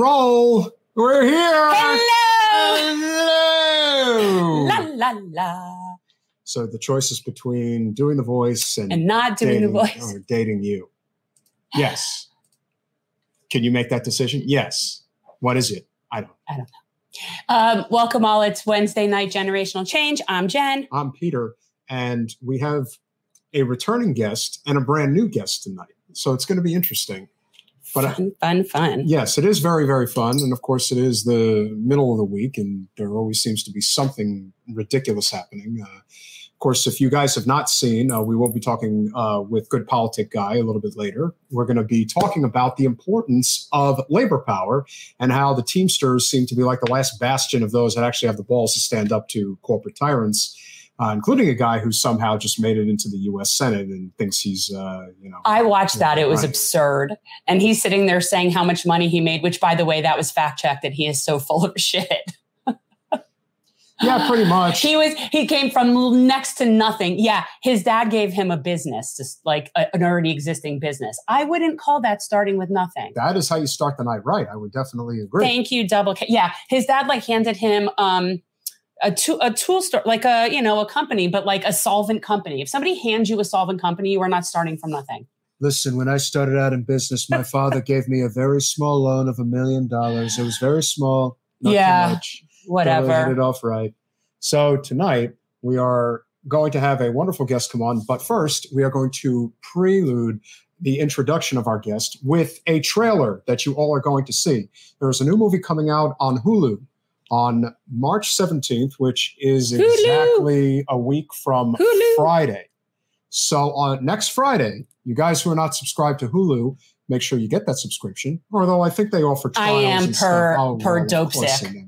roll. We're here. Hello. Hello. La la la. So the choice is between doing the voice and, And not doing the voice. or dating you. Yes. Can you make that decision? Yes. What is it? I don't. I don't Um, welcome all. It's Wednesday night generational change. I'm Jen. I'm Peter, and we have a returning guest and a brand new guest tonight. So it's going to be interesting. But fun, fun, fun. Yes, it is very, very fun. And of course, it is the middle of the week, and there always seems to be something ridiculous happening. Uh, of course, if you guys have not seen, uh, we will be talking uh, with Good Politic Guy a little bit later. We're going to be talking about the importance of labor power and how the Teamsters seem to be like the last bastion of those that actually have the balls to stand up to corporate tyrants. Uh, including a guy who somehow just made it into the U.S. Senate and thinks he's, uh, you know, I watched that. It was Right. absurd. And he's sitting there saying how much money he made, which, by the way, that was fact checked that he is so full of shit. yeah, pretty much. He was, he came from next to nothing. Yeah. His dad gave him a business, just like a- an already existing business. I wouldn't call that starting with nothing. that is how you start the night right. I would definitely agree. Thank you, double. K. Yeah, his dad like handed him um a tool a tool store like a you know a company, but like a solvent company. If somebody hands you a solvent company, you are not starting from nothing. Listen, when I started out in business, my father gave me a very small loan of a million dollars. It was very small, not Yeah, too much. But I hit it off right. So tonight we are going to have a wonderful guest come on, but first we are going to prelude the introduction of our guest with a trailer that you all are going to see. There is a new movie coming out on Hulu on March 17th, which is Hulu. exactly a week from Hulu. Friday. So on next Friday, you guys who are not subscribed to Hulu, make sure you get that subscription. Although I think they offer trials. I am per- stuff. per of Dopesick.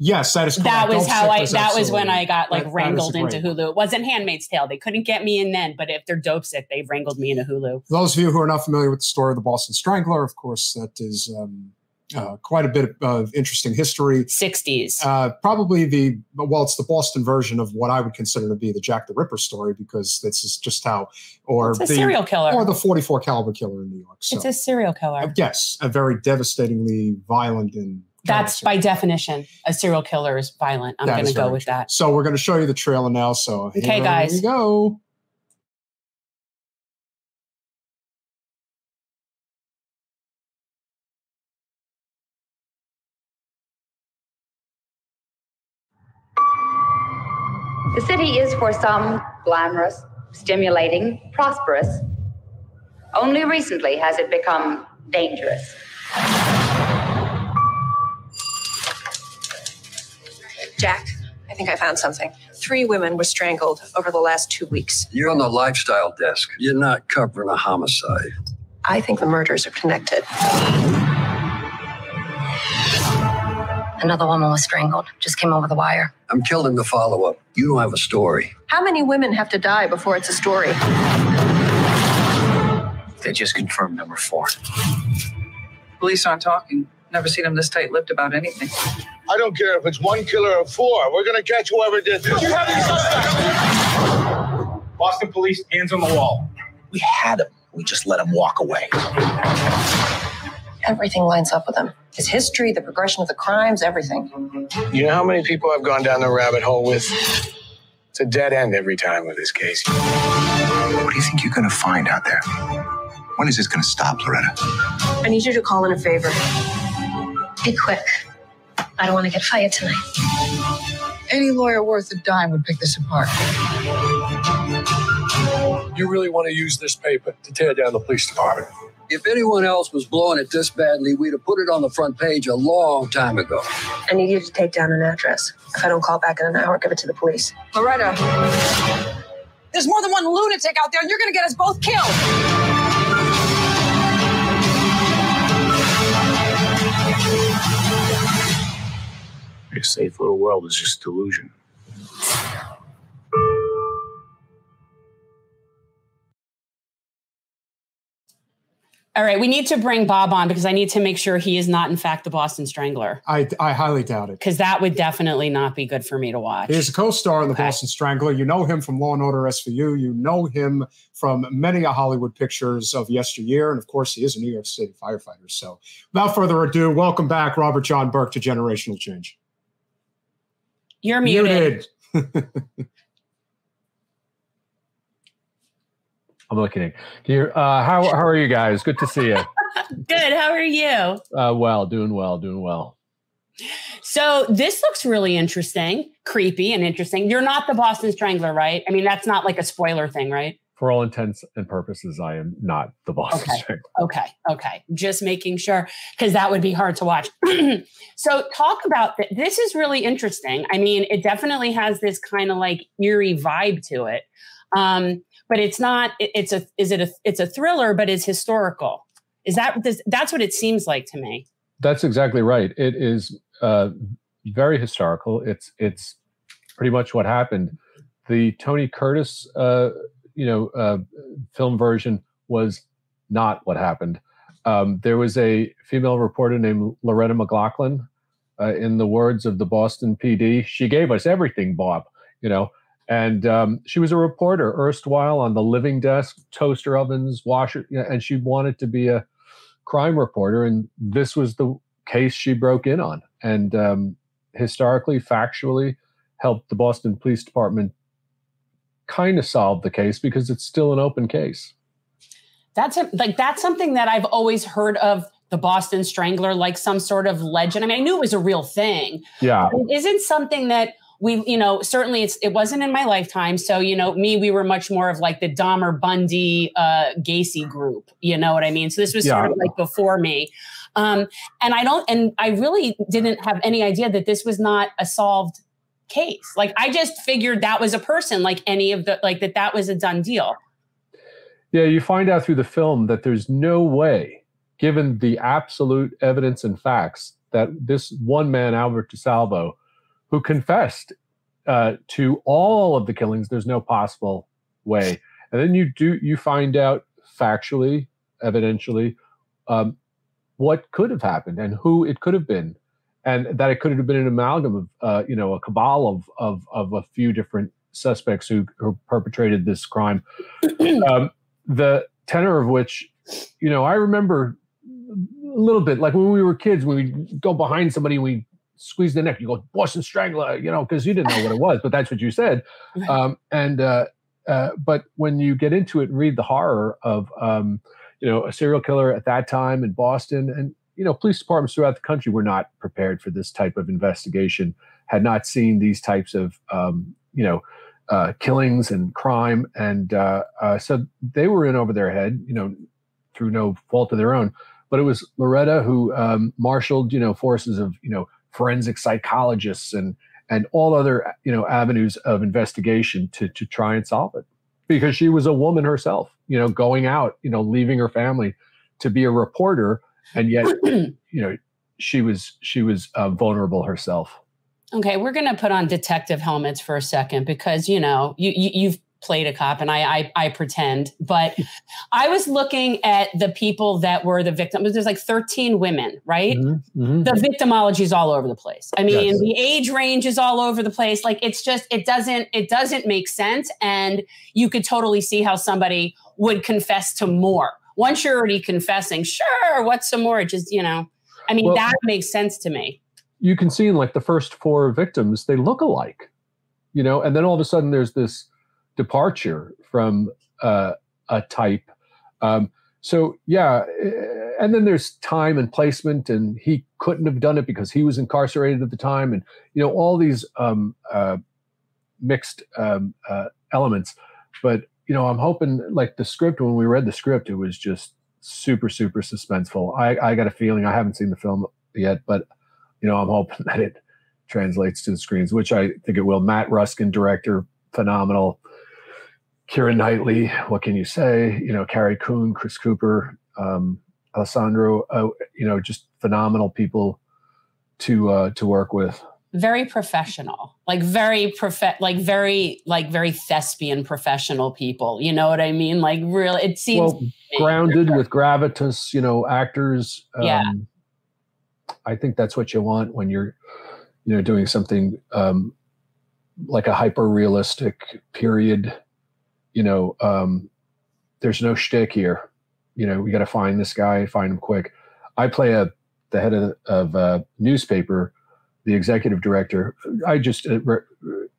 Yes, that is correct. That was Dope how I. That was when I got like that- that wrangled into. Hulu. It wasn't Handmaid's Tale. They couldn't get me in then, but if they're Dopesick, they wrangled me into Hulu. For those of you who are not familiar with the story of the Boston Strangler, of course, that is um, uh, quite a bit of interesting history. Sixties. Uh, probably the well, it's the Boston version of what I would consider to be the Jack the Ripper story because this is just how, or it's a the serial killer. or the 44 caliber killer in New York. So it's a serial killer. uh, yes, a very devastatingly violent and That's by definition a serial killer is violent. I'm going to go with that. So we're going to show you the trailer now. So Okay, here guys. we go. City is for some glamorous, stimulating, prosperous. Only recently has it become dangerous. Jack, I think I found something. Three women were strangled over the last two weeks. You're on the lifestyle desk. You're not covering a homicide. I think the murders are connected. Another woman was strangled. Just came over the wire. I'm killing the follow up. You don't have a story. How many women have to die before it's a story? They just confirmed number four. Police aren't talking. Never seen them this tight lipped about anything. I don't care if it's one killer or four. We're gonna catch whoever did this. You have Boston police, hands on the wall. We had him. We just let him walk away. Everything lines up with him. His history, the progression of the crimes, everything. You know how many people I've gone down the rabbit hole with? It's a dead end every time with this case. What do you think you're going to find out there? When is this going to stop, Loretta? I need you to call in a favor. Be quick. I don't want to get fired tonight. Any lawyer worth a dime would pick this apart. You really want to use this paper to tear down the police department? If anyone else was blowing it this badly, we'd have put it on the front page a long time ago. I need you to take down an address. If I don't call back in an hour, give it to the police. Loretta, there's more than one lunatic out there, and you're going to get us both killed. Your safe little world is just delusion. All right, we need to bring Bob on because I need to make sure he is not, in fact, the Boston Strangler. I, I highly doubt it. Because that would definitely not be good for me to watch. He is a co-star in the okay. Boston Strangler. You know him from Law and Order SVU. You know him from many a Hollywood pictures of yesteryear, and of course, he is a New York City firefighter. So, without further ado, welcome back, Robert John Burke, to Generational Change. You're muted. muted. I'm looking. Can you, uh, how how are you guys? Good to see you. Good. How are you? Uh, well, doing well, doing well. So this looks really interesting, creepy, and interesting. You're not the Boston Strangler, right? I mean, that's not like a spoiler thing, right? For all intents and purposes, I am not the Boston okay. Strangler. Okay, okay. Just making sure because that would be hard to watch. so talk about th- this is really interesting. I mean, it definitely has this kind of like eerie vibe to it. Um, but it's not it, it's a is it a it's a thriller but it's historical. Is that that's what it seems like to me. That's exactly right. It is uh, very historical. It's it's pretty much what happened. The tony curtis uh, you know uh, film version was not what happened. Um, there was a female reporter named loretta mclaughlin uh, in the words of the boston pd she gave us everything bob you know and um, she was a reporter erstwhile on the living desk, toaster ovens, washer, and she wanted to be a crime reporter. And this was the case she broke in on. And um, historically, factually, helped the Boston Police Department kind of solve the case because it's still an open case. That's a, like that's something that I've always heard of the Boston Strangler, like some sort of legend. I mean, I knew it was a real thing. Yeah, it isn't something that we, you know, certainly it's it wasn't in my lifetime. So, you know, me, we were much more of like the Dahmer Bundy uh Gacy group. You know what I mean? So this was yeah. sort of like before me. Um, and I don't and I really didn't have any idea that this was not a solved case. Like I just figured that was a person like any of the like that that was a done deal. Yeah, you find out through the film that there's no way, given the absolute evidence and facts, that this one man, Albert DeSalvo, who confessed uh, to all of the killings. There's no possible way. And then you do you find out factually, evidentially, um, what could have happened and who it could have been, and that it could have been an amalgam of uh, you know a cabal of of of a few different suspects who, who perpetrated this crime. um, the tenor of which, you know, I remember a little bit like when we were kids, when we go behind somebody, we squeeze the neck. You go Boston Strangler, you know, because you didn't know what it was, but that's what you said. Um, and uh, uh, but when you get into it and read the horror of um, you know a serial killer at that time in Boston, and you know police departments throughout the country were not prepared for this type of investigation, had not seen these types of um, you know. Uh, killings and crime, and uh, uh, so they were in over their head, you know, through no fault of their own. But it was Loretta who um, marshaled, you know, forces of, you know, forensic psychologists and and all other you know avenues of investigation to to try and solve it. Because she was a woman herself you know going out you know leaving her family to be a reporter and yet you know she was she was uh, vulnerable herself. Okay we're going to put on detective helmets for a second because you know you, you you've played a cop and I, I, I pretend, but I was looking at the people that were the victims. There's like 13 women, right? Mm-hmm. Mm-hmm. The victimology is all over the place. I mean, yes. the age range is all over the place. Like it's just it doesn't it doesn't make sense, and you could totally see how somebody would confess to more. Once you're already confessing, sure, what's some more? Just you know, I mean, well, that makes sense to me. You can see in like the first four victims, they look alike, you know, and then all of a sudden there's this departure from uh, a type. Um, so yeah, eh, and then there's time and placement, and he couldn't have done it because he was incarcerated at the time, and you know all these um, uh, mixed um, uh, elements. But you know, I'm hoping like the script when we read the script, it was just super super suspenseful. I, I got a feeling I haven't seen the film yet, but you know, I'm hoping that it translates to the screens, which I think it will. Matt Ruskin, director, phenomenal. Keira Knightley, what can you say? You know, Carrie Coon, Chris Cooper, um, Alessandro, uh, you know, just phenomenal people to uh, to work with. very professional like very prof like very like very thespian professional people you know what i mean like really it seems well, grounded with gravitas you know actors Yeah. um, i think that's what you want when you're you know doing something um like a hyper realistic period you know um there's no shtick here. You know we got to find this guy find him quick. I play a the head of, of a newspaper the executive director. I just uh, re-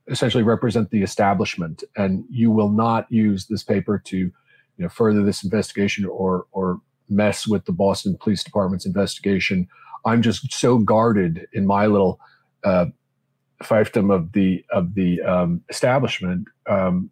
essentially represent the establishment and you will not use this paper to you know further this investigation or or mess with the boston police department's investigation. I'm just so guarded in my little uh, fiefdom of the of the um, establishment um,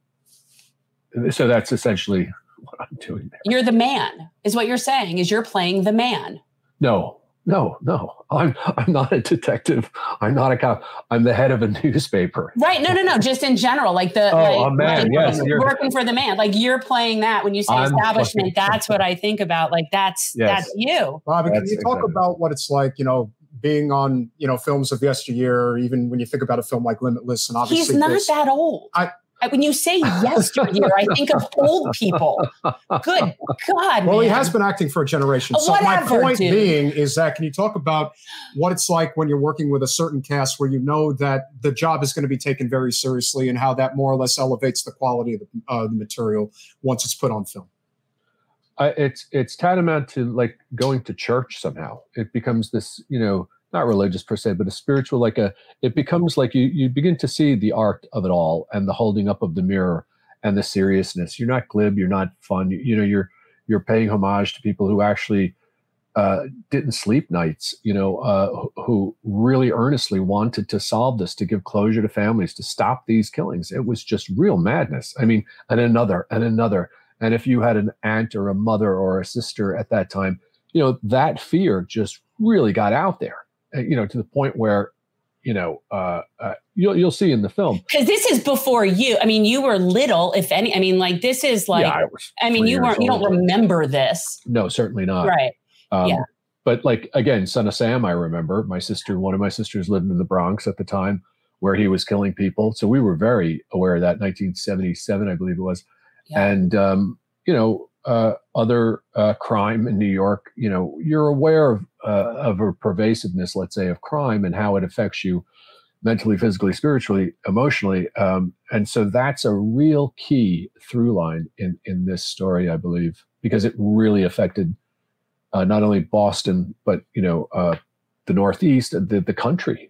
so that's essentially what i'm doing there. You're the man is what you're saying is you're playing the man. No no no. I'm i'm not a detective. I'm not a cop. I'm the head of a newspaper. Right no no no just in general like the Oh, like, a man, like, yes, you're- working for the man. Like you're playing that. When you say I'm establishment fucking- that's what i think about. Like that's Yes. that's you. Bobby, can That's you talk exactly- about what it's like, you know, being on, you know, films of yesteryear, or even when you think about a film like Limitless, and obviously he's not this- that old. I- I- when you say yesteryear i think of old people good god Well, he has been acting for a generation. So my point dude. being is that can you talk about what it's like when you're working with a certain cast where you know that the job is going to be taken very seriously and how that more or less elevates the quality of the, uh, the material once it's put on film? I, it's it's tantamount to like going to church somehow. It becomes this, you know, not religious per se, but a spiritual. Like a, it becomes like you you begin to see the art of it all and the holding up of the mirror and the seriousness. You're not glib. You're not fun. You, you know, you're you're paying homage to people who actually uh, didn't sleep nights. You know, uh, who- really earnestly wanted to solve this, to give closure to families, to stop these killings. It was just real madness. I mean, and another and another. And if you had an aunt or a mother or a sister at that time, you know, that fear just really got out there, you know, to the point where, you know, uh, uh, you'll, you'll see in the film. because this is before you i mean you were little if any i mean like this is like yeah, I was. I mean you weren't you don't remember this No, certainly not. right Um, Yeah. But like again, Son of Sam, I remember my sister. One of my sisters lived in the Bronx at the time, where he was killing people. So we were very aware of that. 1977, I believe it was, Yeah. and um, you know, uh, other uh, crime in New York. You know, you're aware of uh, of a pervasiveness, let's say, of crime and how it affects you mentally, physically, spiritually, emotionally. Um, and so that's a real key through line in in this story, I believe, because it really affected uh, not only Boston, but you know, uh, the Northeast, the the country.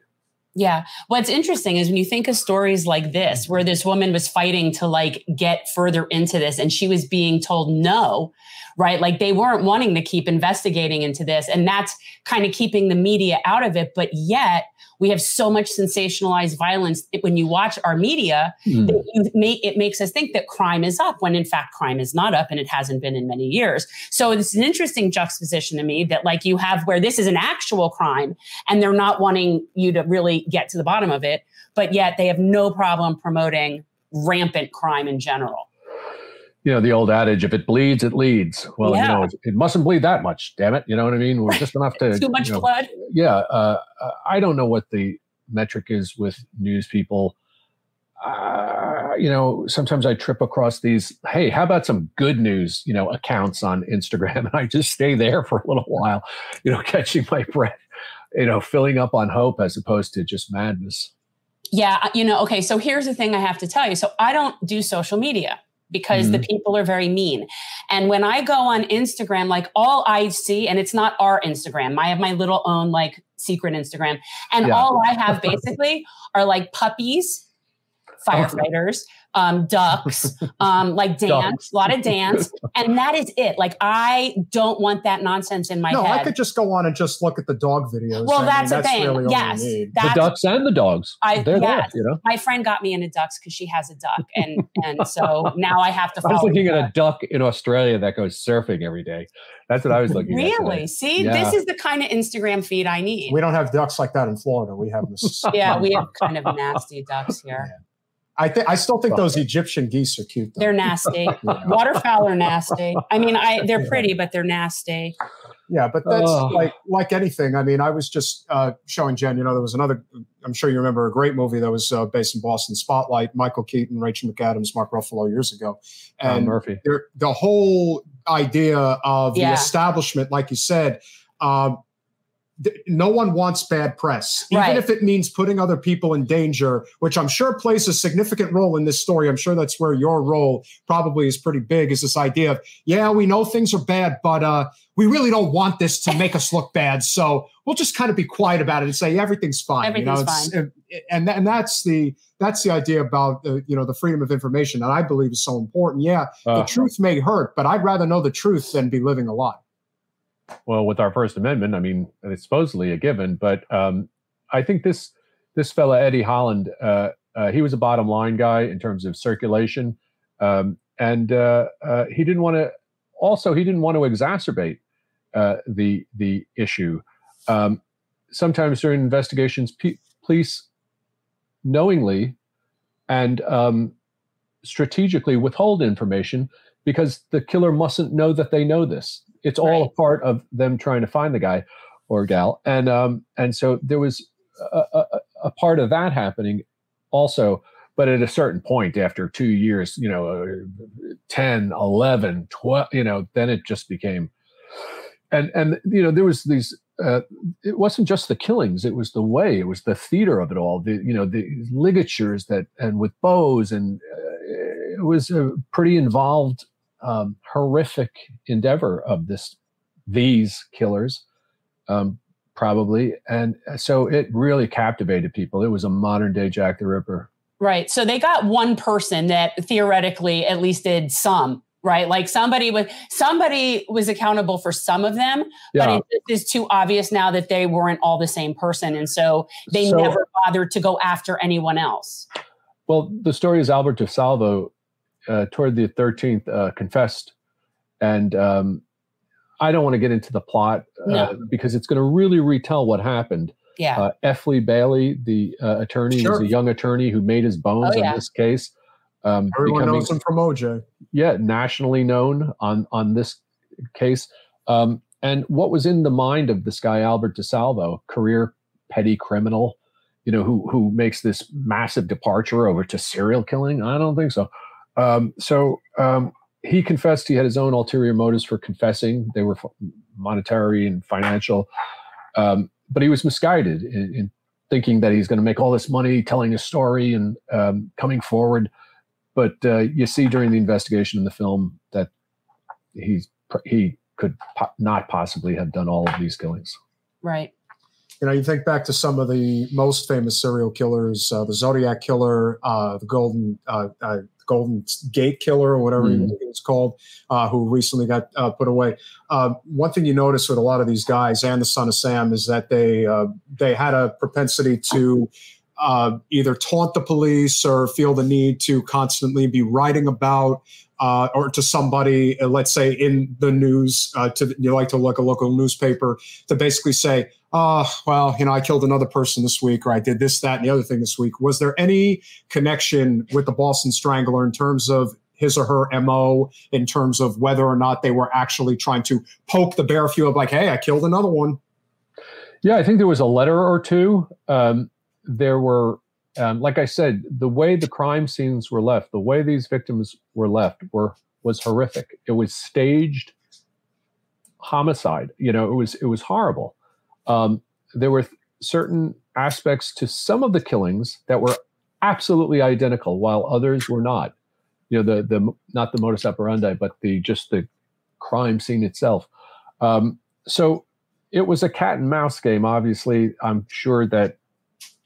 Yeah. What's interesting is when you think of stories like this, where this woman was fighting to like get further into this and she was being told no, right? Like they weren't wanting to keep investigating into this. And that's kind of keeping the media out of it. But yet we have so much sensationalized violence when you watch our media hmm. that you make, it makes us think that crime is up when in fact crime is not up and it hasn't been in many years. So it's an interesting juxtaposition to me that like you have where this is an actual crime and they're not wanting you to really get to the bottom of it, but yet they have no problem promoting rampant crime in general. You know, the old adage: "If it bleeds, it leads." Well, you know, it mustn't bleed that much. Damn it! You know what I mean? We're just enough to Too much you know, blood. yeah, uh, I don't know what the metric is with news people. Uh, you know, sometimes I trip across these. Hey, how about some good news? You know, accounts on Instagram, and I just stay there for a little while. You know, catching my breath. You know, filling up on hope as opposed to just madness. Yeah, you know, okay, so here's the thing I have to tell you. So I don't do social media because the mm-hmm. people are very mean. And when I go on Instagram, like all I see, and it's not our Instagram, I have my little own like secret Instagram. And Yeah. all I have basically are like puppies, firefighters, um, ducks, um, like dance, a lot of dance. And that is it. Like I don't want that nonsense in my no, head. I could just go on and just look at the dog videos. Well, I mean, that's the thing. Really Yes, that's the ducks and the dogs. I They're yes. there. You know. My friend got me into ducks because she has a duck, and and so now I have to. I was follow looking her. at a duck in Australia that goes surfing every day. That's what I was looking at. Really? See, Yeah. this is the kind of Instagram feed I need. We don't have ducks like that in Florida. We have Mississippi. yeah, we have kind of nasty ducks here. I think I still think those Egyptian geese are cute. Though. They're nasty. Yeah. Waterfowl are nasty. I mean, I they're pretty, but they're nasty. Yeah, but that's Oh. like like anything. I mean, I was just uh, showing Jen. You know, there was another. I'm sure you remember a great movie that was uh, based in Boston, Spotlight. Michael Keaton, Rachel McAdams, Mark Ruffalo years ago, Tom and Murphy. the whole idea of Yeah. the establishment, like you said, um, th- no one wants bad press, even Right. if it means putting other people in danger, which I'm sure plays a significant role in this story. I'm sure that's where your role probably is pretty big. Is this idea of yeah, we know things are bad, but uh, we really don't want this to make us look bad, so we'll just kind of be quiet about it and say everything's fine. you know, Everything's it's- and and that's the that's the idea about the you know the freedom of information that I believe is so important. Yeah, the Uh, truth may hurt, but I'd rather know the truth than be living a lie. Well, with our First Amendment, I mean, it's supposedly a given, but um, I think this this fella Eddie Holland, uh, uh, he was a bottom line guy in terms of circulation, um, and uh, uh, he didn't want to. Also, he didn't want to exacerbate uh, the the issue. Um, sometimes during investigations, police knowingly and um, strategically withhold information because the killer mustn't know that they know this. It's all a part of them trying to find the guy or gal, and um, and so there was a, a, a part of that happening also. But at a certain point, after two years, you know, uh, 10, 11, 12, you know, then it just became, and and you know, there was these. Uh, it wasn't just the killings; it was the way, it was the theater of it all. The you know, the ligatures that and with bows, and uh, it was a pretty involved um, horrific endeavor of this these killers um, probably and so it really captivated people it was a modern day jack the ripper Right. So they got one person that theoretically at least did some, right? Like somebody was somebody was accountable for some of them, Yeah. but it is too obvious now that they weren't all the same person. And so they So- never bothered to go after anyone else. well the story is albert DeSalvo uh, toward the 13th uh, confessed and um, i don't want to get into the plot uh, No. because it's going to really retell what happened Yeah. uh, F. Bailey, the uh, attorney, was a young attorney who made his bones Oh, yeah. on this case. Um, Everyone becoming- knows him from OJ. yeah, nationally known on on this case. Um, and what was in the mind of this guy Albert DeSalvo, career petty criminal, you know, who who makes this massive departure over to serial killing? I don't think so. Um, so um, he confessed he had his own ulterior motives for confessing. They were f- monetary and financial, um, but he was misguided in, in thinking that he's going to make all this money telling a story and um, coming forward but uh, you see during the investigation in the film that he's he could po- not possibly have done all of these killings. Right. You know, you think back to some of the most famous serial killers, uh, the Zodiac Killer, uh, the Golden uh, uh, Golden Gate Killer, or whatever Mhm. it was called, uh, who recently got uh, put away. Uh, one thing you notice with a lot of these guys and the Son of Sam is that they uh, they had a propensity to uh, either taunt the police or feel the need to constantly be writing about uh, or to somebody, uh, let's say in the news, uh, to you like to look a local newspaper to basically say, "Oh, well, you know, I killed another person this week, or I did this, that, and the other thing this week." Was there any connection with the Boston Strangler in terms of his or her mo, in terms of whether or not they were actually trying to poke the bear a few of like, "Hey, I killed another one." Yeah, I think there was a letter or two. Um, there were, um, like I said, the way the crime scenes were left, the way these victims were left, were was horrific. It was staged homicide. You know, it was it was horrible. Um, there were th- certain aspects to some of the killings that were absolutely identical, while others were not. You know, the the not the modus operandi, but the just the crime scene itself. Um, so it was a cat and mouse game. Obviously, I'm sure that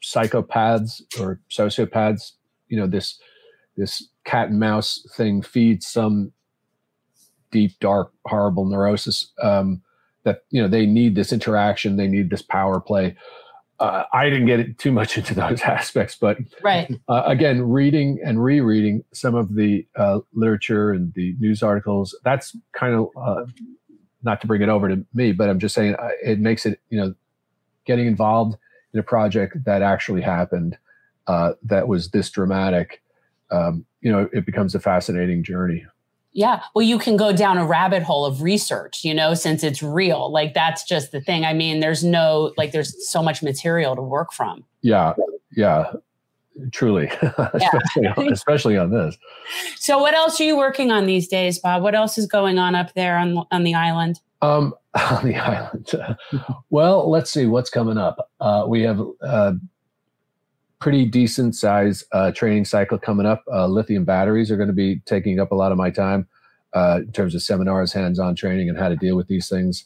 psychopaths or sociopaths, you know, this this cat and mouse thing feeds some deep, dark, horrible neurosis. Um, that you know they need this interaction, they need this power play. Uh, I didn't get too much into those aspects, but Right. uh, again, reading and rereading some of the uh, literature and the news articles, that's kind of uh, not to bring it over to me, but I'm just saying uh, it makes it, you know, getting involved in a project that actually happened uh, that was this dramatic. Um, you know, it becomes a fascinating journey. Yeah. Well, you can go down a rabbit hole of research, you know, since it's real. Like that's just the thing. I mean, there's no like there's so much material to work from. Yeah. Yeah. Truly, especially, on, especially on this. So, what else are you working on these days, Bob? What else is going on up there on on the island? Um, on the island. well, let's see what's coming up. Uh, we have a pretty decent size uh, training cycle coming up. Uh, lithium batteries are going to be taking up a lot of my time uh, in terms of seminars, hands-on training, and how to deal with these things.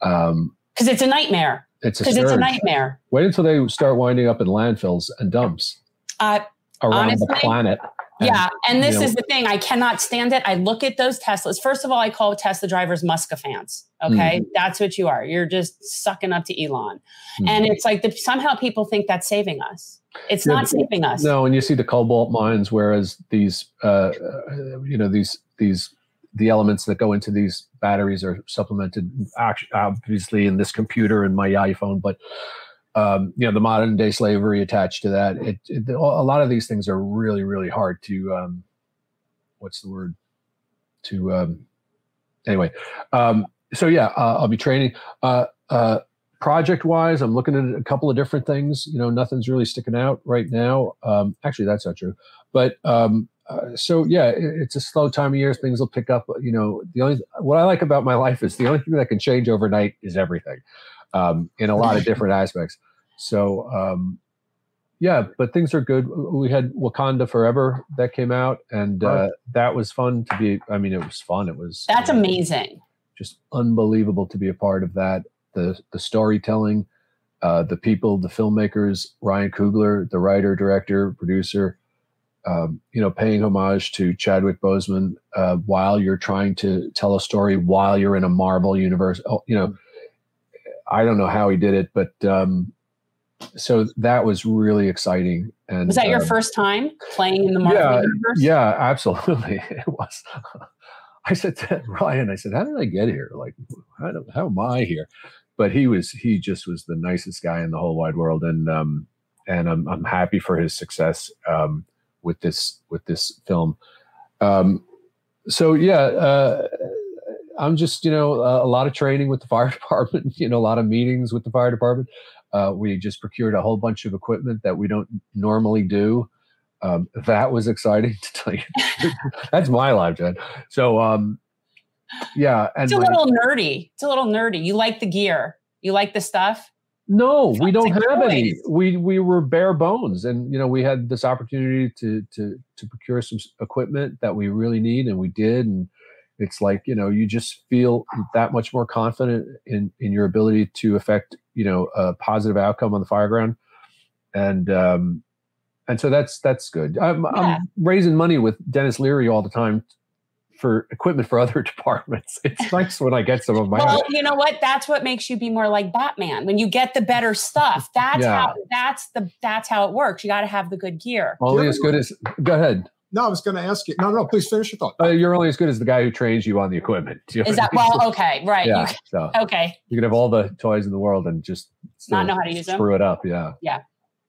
Because um, it's a nightmare. It's because it's a nightmare. Wait until they start winding up in landfills and dumps uh, around honestly, the planet. Yeah, and this you know, is the thing. I cannot stand it. I look at those Teslas. First of all, I call Tesla drivers Muska fans. Okay, mm-hmm. that's what you are. You're just sucking up to Elon, mm-hmm. and it's like the, somehow people think that's saving us. It's yeah, not saving us. No, and you see the cobalt mines, whereas these, uh, uh, you know, these these the elements that go into these batteries are supplemented, obviously, in this computer and my iPhone, but um, you know the modern day slavery attached to that. It, it, a lot of these things are really really hard to um, what's the word to um, anyway. Um, so yeah, uh, I'll be training. Uh, uh, project wise, I'm looking at a couple of different things. You know, nothing's really sticking out right now. Um, actually, that's not true. But um, uh, so yeah, it, it's a slow time of year. Things will pick up. You know, the only what I like about my life is the only thing that can change overnight is everything um, in a lot of different aspects. So um, yeah, but things are good. We had Wakanda Forever that came out, and uh, that was fun to be. I mean, it was fun. It was that's amazing. Just unbelievable to be a part of that. The the storytelling, uh, the people, the filmmakers, Ryan Coogler, the writer, director, producer. Um, you know, paying homage to Chadwick Boseman uh, while you're trying to tell a story while you're in a Marvel universe. Oh, you know, I don't know how he did it, but um, so that was really exciting. And was that your um, first time playing in the Marvel yeah, universe? Yeah, absolutely. It was. I said to Ryan, I said, "How did I get here? Like, how, do, how am I here?" But he was, he just was the nicest guy in the whole wide world, and um, and I'm I'm happy for his success um, with this with this film. Um, so yeah, uh, I'm just you know a, a lot of training with the fire department, you know, a lot of meetings with the fire department. Uh, we just procured a whole bunch of equipment that we don't normally do. Um, that was exciting to tell you. That's my life, Jen. So, um, yeah, and it's a little nerdy. It's a little nerdy. You like the gear. You like the stuff. No, we don't have any. We we were bare bones, and you know we had this opportunity to to to procure some equipment that we really need, and we did, and it's like you know you just feel that much more confident in in your ability to affect you know a positive outcome on the fire ground and um and so that's that's good i'm, yeah. I'm raising money with Denis Leary all the time for equipment for other departments. It's nice when I get some of my. Well, you know what? That's what makes you be more like Batman. When you get the better stuff, that's yeah. how that's the that's how it works. You got to have the good gear. Only as good as. Go ahead. No, I was going to ask you. No, no, please finish your thought. Uh, you're only as good as the guy who trains you on the equipment. Is that well? Okay, right. Yeah. You, so okay. You can have all the toys in the world and just not know how to use them. Screw it up. Yeah. Yeah.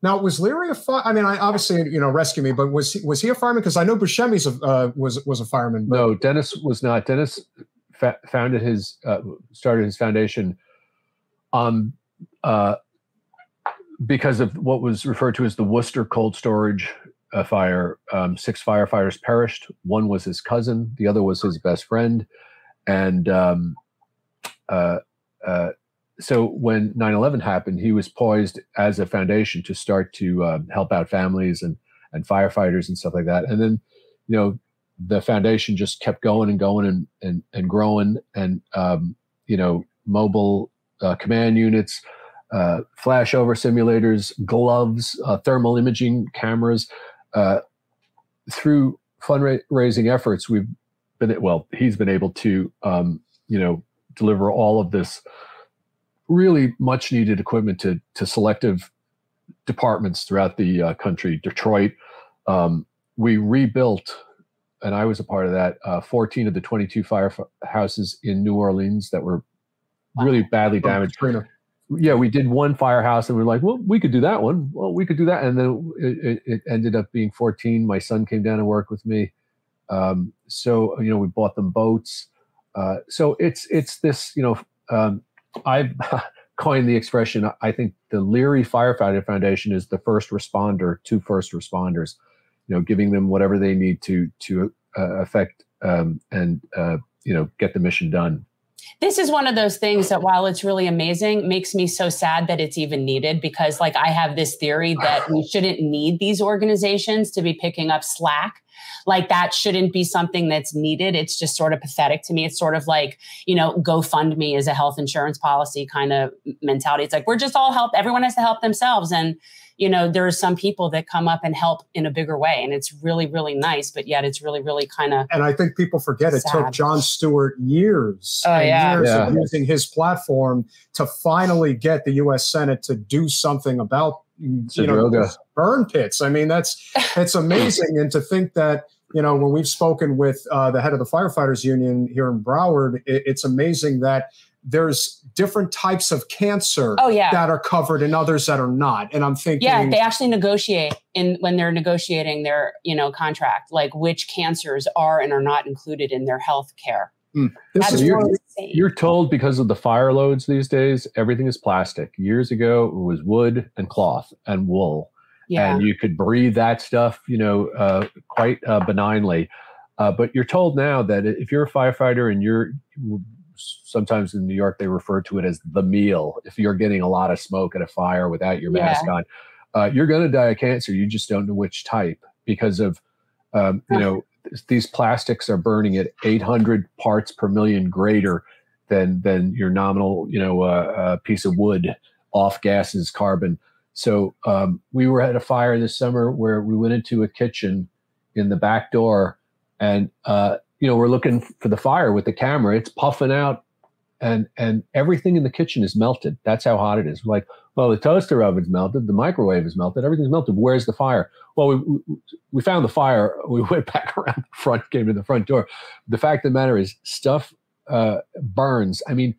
Now, was Leary a fire? I mean, I obviously, you know, rescue me, but was he, was he a fireman? Because I know Buscemi's a, uh, was was a fireman. But... No, Denis was not. Denis fa- founded his uh, started his foundation um uh because of what was referred to as the Worcester cold storage a fire. Um, six firefighters perished. One was his cousin. The other was his best friend. And um, uh, uh, so when 9/11 happened, he was poised as a foundation to start to uh, help out families and and firefighters and stuff like that. And then, you know, the foundation just kept going and going and and, and growing. And um, you know, mobile uh, command units. Uh, flashover simulators, gloves, uh, thermal imaging cameras, uh, through fundraising efforts, we've been well. He's been able to, um, you know, deliver all of this really much needed equipment to to selective departments throughout the uh, country. Detroit, um, we rebuilt, and I was a part of that. Uh, Fourteen of the twenty-two firehouses in New Orleans that were really badly oh, damaged yeah, we did one firehouse and we are like, well, we could do that one. Well, we could do that. And then it, it, ended up being 14. My son came down and worked with me. Um, so you know, we bought them boats. Uh, so it's it's this you know um, I've coined the expression. I think the Leary Firefighter Foundation is the first responder to first responders. You know, giving them whatever they need to to uh, affect um, and uh, you know get the mission done this is one of those things that while it's really amazing makes me so sad that it's even needed because like i have this theory that we shouldn't need these organizations to be picking up slack. Like that shouldn't be something that's needed. It's just sort of pathetic to me. It's sort of like you know gofundme is a health insurance policy kind of mentality. It's like we're just all help everyone has to help themselves. And you know, there are some people that come up and help in a bigger way. And it's really, really nice, but yet it's really, really kind of. And I think people forget it took Jon Stewart years oh, yeah. years yeah. of using his platform to finally get the U.S. Senate to do something about you know burn pits. I mean, that's it's amazing, and to think that you know when we've spoken with uh, the head of the firefighters union here in Broward, it, it's amazing that there's different types of cancer oh, yeah. that are covered and others that are not. And I'm thinking Yeah, they actually negotiate in when they're negotiating their, you know, contract, like which cancers are and are not included in their health care. Mm. So you're, you're, told because of the fire loads these days, everything is plastic. Years ago, it was wood and cloth and wool. Yeah. And you could breathe that stuff, you know, uh, quite uh, benignly. Uh, but you're told now that if you're a firefighter and you're sometimes in New York they refer to it as the meal. If you're getting a lot of smoke at a fire without your mask yeah. on, uh, you're going to die of cancer. You just don't know which type because of um, you know these plastics are burning at 800 parts per million greater than than your nominal you know uh, uh, piece of wood off gases carbon. So um, we were at a fire this summer where we went into a kitchen in the back door and uh, you know, we're looking for the fire with the camera. It's puffing out, and and everything in the kitchen is melted. That's how hot it is. We're like, well, the toaster oven's melted, the microwave is melted, everything's melted. Where's the fire? Well, we we found the fire. We went back around the front, came to the front door. The fact of the matter is, stuff uh, burns. I mean,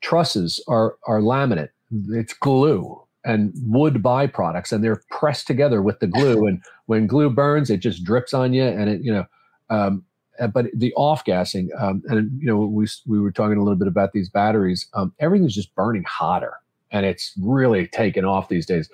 trusses are are laminate. It's glue and wood byproducts, and they're pressed together with the glue. And when glue burns, it just drips on you, and it you know. Um, but the off gassing, um, and you know, we we were talking a little bit about these batteries. Um, everything's just burning hotter, and it's really taken off these days.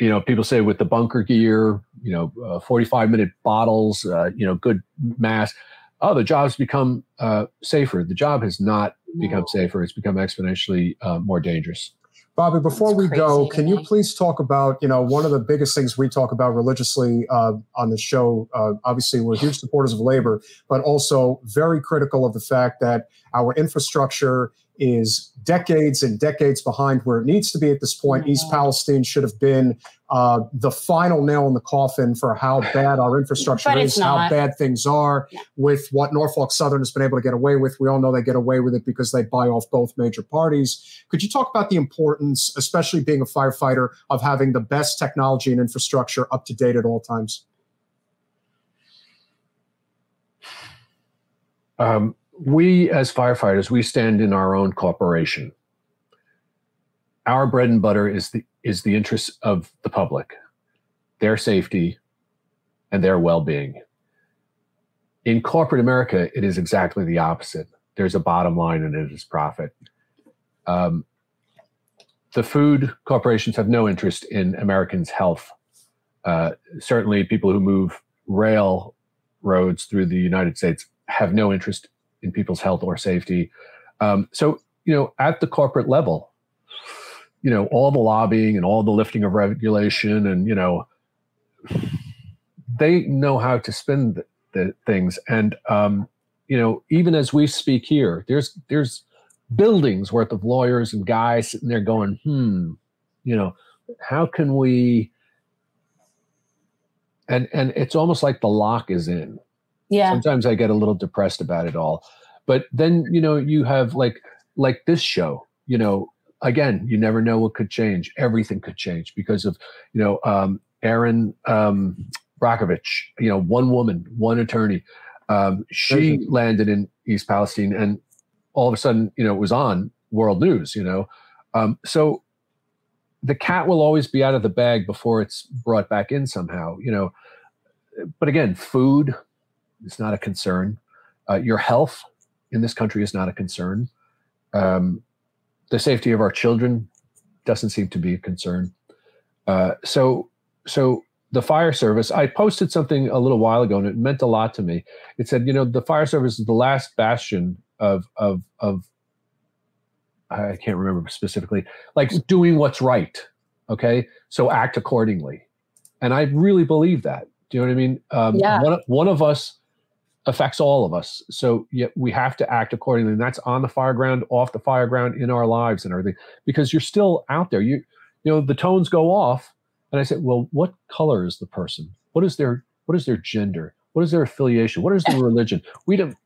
You know, people say with the bunker gear, you know, uh, forty-five minute bottles, uh, you know, good mass. Oh, the job's become uh, safer. The job has not become safer. It's become exponentially uh, more dangerous. Bobby, before we go, can you please talk about, you know, one of the biggest things we talk about religiously uh, on the show? Uh, obviously, we're huge supporters of labor, but also very critical of the fact that our infrastructure is decades and decades behind where it needs to be at this point. East Palestine should have been uh, the final nail in the coffin for how bad our infrastructure is, how bad things are yeah. with what Norfolk Southern has been able to get away with. We all know they get away with it because they buy off both major parties. Could you talk about the importance, especially being a firefighter, of having the best technology and infrastructure up to date at all times? Um, we as firefighters we stand in our own corporation our bread and butter is the is the interests of the public their safety and their well-being. In corporate america it is exactly the opposite. There's a bottom line and it is profit. Um, the food corporations have no interest in americans health. Uh, certainly people who move rail roads through the united states have no interest in people's health or safety. Um, so, you know, at the corporate level, you know, all the lobbying and all the lifting of regulation and, you know, they know how to spin the, the things. And, um, you know, even as we speak here, there's, there's buildings worth of lawyers and guys sitting there going, hmm, you know, how can we, and, and it's almost like the lock is in yeah. Sometimes I get a little depressed about it all. But then, you know, you have like like this show, you know, again, you never know what could change. Everything could change because of, you know, um, Erin um, Brockovich, you know, one woman, one attorney. Um, she mm-hmm. landed in East Palestine and all of a sudden, you know, it was on world news, you know. Um, so the cat will always be out of the bag before it's brought back in somehow, you know. But again, food, is not a concern. Uh, your health in this country is not a concern. Um, the safety of our children doesn't seem to be a concern. Uh, so, so the fire service. I posted something a little while ago, and it meant a lot to me. It said, you know, the fire service is the last bastion of of of. I can't remember specifically, like doing what's right. Okay, so act accordingly, and I really believe that. Do you know what I mean? Um, Yeah. One, one of us affects all of us. So yet we have to act accordingly. And that's on the fire ground, off the fire ground, in our lives and everything. Because you're still out there. You you know, the tones go off. And I said, Well, what color is the person? What is their what is their gender? What is their affiliation? What is their religion? We don't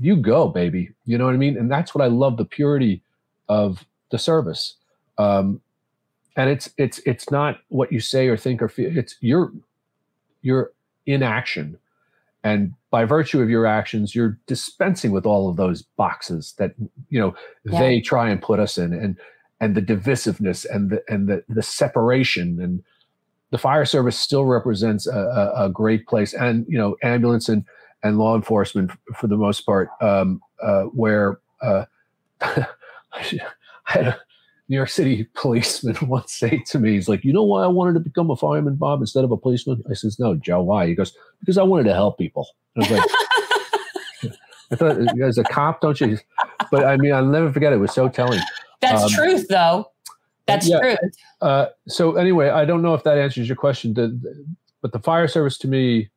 you go, baby. You know what I mean? And that's what I love, the purity of the service. Um, and it's it's it's not what you say or think or feel. It's you're you're in action and by virtue of your actions you're dispensing with all of those boxes that you know Yeah. they try and put us in and and the divisiveness and the and the the separation and the fire service still represents a, a, a great place and you know ambulance and and law enforcement for the most part um, uh, where uh, I had a New York City policeman once say to me, he's like, you know why I wanted to become a fireman, Bob, instead of a policeman? I says, no, Joe, why? He goes, because I wanted to help people. I was like, I thought as a cop, don't you? But I mean, I'll never forget it. It was so telling. That's Um, truth, though. That's yeah. truth. Uh, so anyway, I don't know if that answers your question. The, the- but the fire service to me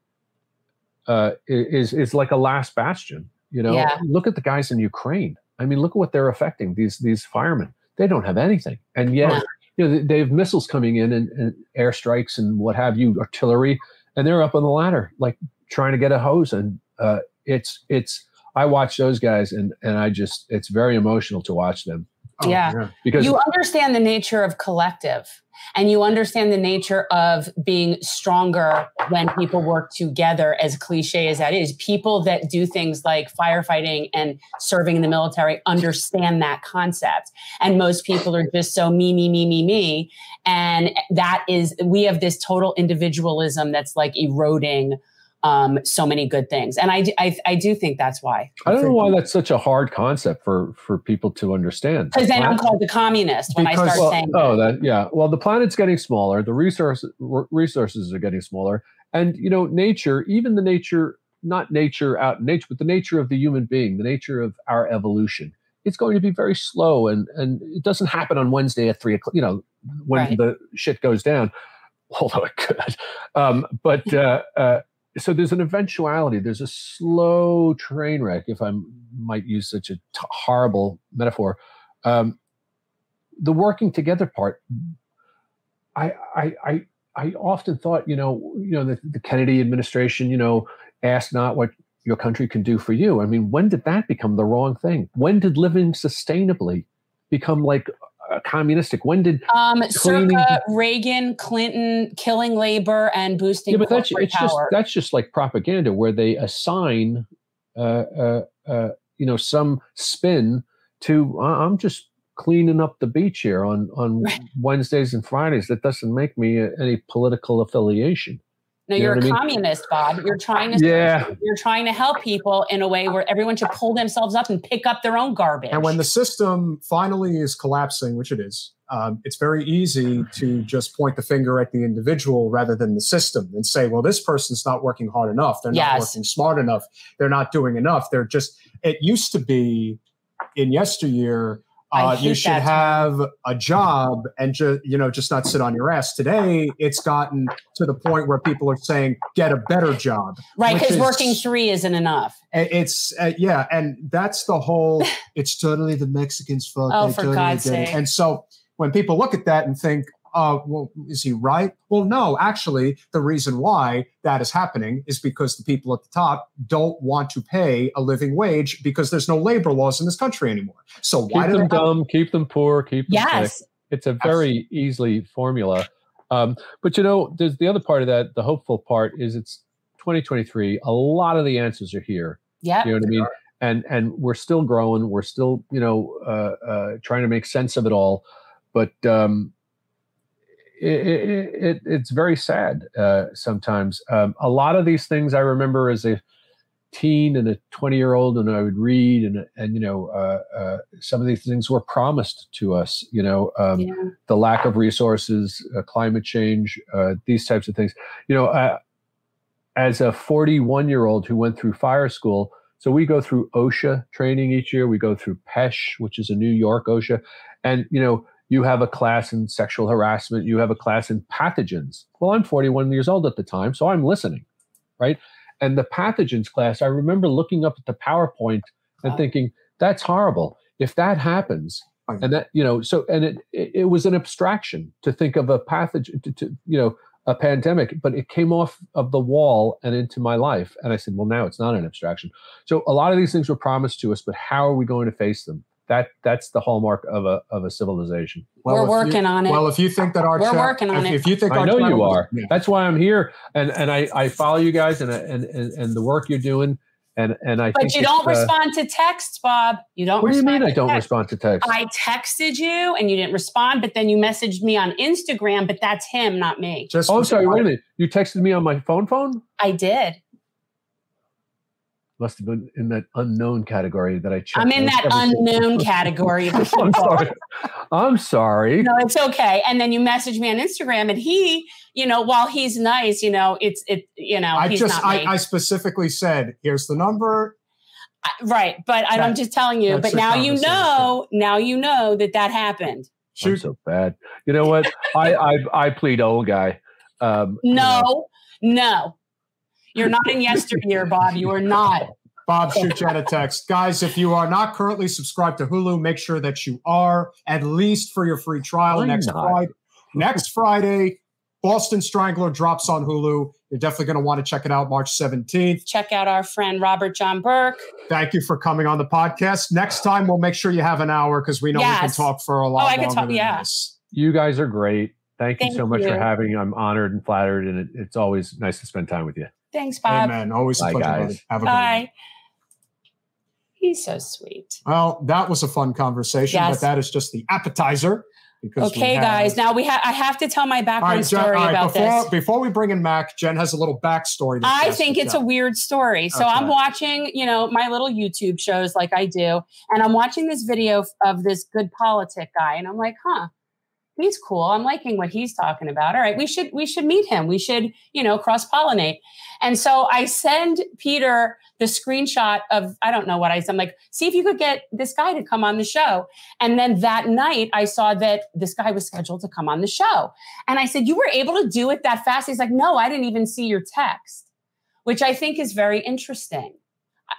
uh, is is like a last bastion. You know, Yeah. look at the guys in Ukraine. I mean, look at what they're affecting. These these firemen, they don't have anything, and yet you know they- they have missiles coming in and, and airstrikes and what have you, artillery, and they're up on the ladder like trying to get a hose. And uh, it's it's I watch those guys and and I just it's very emotional to watch them Oh, Yeah. because you understand the nature of collective and you understand the nature of being stronger when people work together as cliche as that is. People that do things like firefighting and serving in the military understand that concept. And most people are just so me me me me me. And that is we have this total individualism that's like eroding um, so many good things and I, I i do think that's why I don't know why that's such a hard concept for for people to understand. because then i'm called the communist when i start well, saying oh, that yeah. Well, the planet's getting smaller. The resource r- resources are getting smaller, and you know, nature, even the nature, not nature out in nature, but the nature of the human being, the nature of our evolution, it's going to be very slow, and and it doesn't happen on Wednesday at three o'clock. You know, when Right. the shit goes down. Although it could, um, but uh, uh, so there's an eventuality. There's a slow train wreck, if I might use such a t- horrible metaphor. Um, the working together part, I, I, I, I often thought, you know, you know, the, the Kennedy administration, you know, ask not what your country can do for you. I mean, when did that become the wrong thing? When did living sustainably become like communistic? When did Um, cleaning- circa Reagan, Clinton, killing labor and boosting yeah, but that's it's just power. that's just like propaganda where they assign, uh, uh, uh, you know, some spin to. "I- I'm just cleaning up the beach here on on Wednesdays and Fridays. That doesn't make me uh, any political affiliation. No, you you're a mean? communist, Bob. You're trying to Yeah. you're trying to help people in a way where everyone should pull themselves up and pick up their own garbage. And when the system finally is collapsing, which it is, um, it's very easy to just point the finger at the individual rather than the system and say, well, this person's not working hard enough. They're not working smart enough. They're not doing enough. They're just, it used to be in yesteryear. Uh, you should term. have a job and just you know just not sit on your ass. Today, it's gotten to the point where people are saying get a better job. right, because working three isn't enough. It's uh, yeah, and that's the whole. It's totally the Mexicans' fault. Oh, They for totally God's it. sake. And so when people look at that and think, "Oh, well, is he right?" Well, no. Actually, the reason why that is happening is because the people at the top don't want to pay a living wage because there's no labor laws in this country anymore. So why keep do them they have- dumb, keep them poor, keep them Yes. sick. It's a very easily formula. Um, but you know, there's the other part of that. The hopeful part is it's 2023. A lot of the answers are here. Yeah, You know what I mean? And and we're still growing. We're still you know uh, uh, trying to make sense of it all. But um, it, it, it, it's very sad uh, sometimes. Um, a lot of these things I remember as a teen and a 20 year old and I would read and, and, you know, uh, uh, some of these things were promised to us, you know, um, Yeah. the lack of resources, uh, climate change, uh, these types of things, you know, uh, as a 41 year old who went through fire school, so we go through OSHA training each year. We go through PESH, which is a New York OSHA. And, you know, you have a class in sexual harassment, you have a class in pathogens. Well, I'm 41 years old at the time, so I'm listening, right? And the pathogens class, I remember looking up at the PowerPoint and Wow. thinking, that's horrible. If that happens, oh, and that, you know, so, and it, it, it was an abstraction to think of a pathogen, to, to, you know, a pandemic, but it came off of the wall and into my life. And I said, well, now it's not an abstraction. So a lot of these things were promised to us, but how are we going to face them? That that's the hallmark of a of a civilization. Well, We're if you- working on it. Well, if you think that our We're chat- working on if, it. if you think I know you was- are. Yeah. That's why I'm here, and and I I follow you guys and and and, and the work you're doing, and and I. But think you don't uh, respond to texts, Bob. You don't. What do you mean I don't texts. respond to text? I texted you and you didn't respond, but then you messaged me on Instagram, but that's him, not me. Just oh, sorry. Wait a minute. You texted me on my phone phone. I did. Must have been in that unknown category that I checked. I'm in that every- unknown category I'm sorry. I'm sorry. No, it's okay. And then you message me on Instagram, and he, you know, while he's nice, you know, it's it, you know, I he's just not. I, I specifically said, here's the number. I- right, but I'm just telling you. But now you know. Now you know that that happened. I'm so bad. You know what? I I I plead old guy. Um, you know, No, no, you're not in yesteryear, Bob. You are not. Bob, shoot you out a text. Guys, if you are not currently subscribed to Hulu, make sure that you are, at least for your free trial Why next not? Friday. Next Friday, Boston Strangler drops on Hulu. You're definitely going to want to check it out March 17th. Check out our friend Robert John Burke. Thank you for coming on the podcast. Next time, we'll make sure you have an hour because we know we can talk for a oh, lot Oh, I longer could talk. than Yeah. this. you guys are great. Thank you so much you. for having. me. I'm honored and flattered, and it, it's always nice to spend time with you. Thanks, Bob. Amen. Always a pleasure, guys. Have a good one. Bye. He's so sweet. Well, that was a fun conversation, Yes. but that is just the appetizer. Because Okay, have- guys. Now we have. I have to tell my background right, Jen, story all right, about before, this. before we bring in Mac, Jen has a little backstory. that I think it's a weird story. So I'm watching, you know, my little YouTube shows like I do, and I'm watching this video of- of this good politic guy, and I'm like, huh, he's cool. I'm liking what he's talking about. All right, we should we should meet him. We should, you know, cross pollinate. And so I send Peter the screenshot of I don't know what I said. I'm like, see if you could get this guy to come on the show. And then that night I saw that this guy was scheduled to come on the show. And I said, You were able to do it that fast? He's like, No, I didn't even see your text, which I think is very interesting.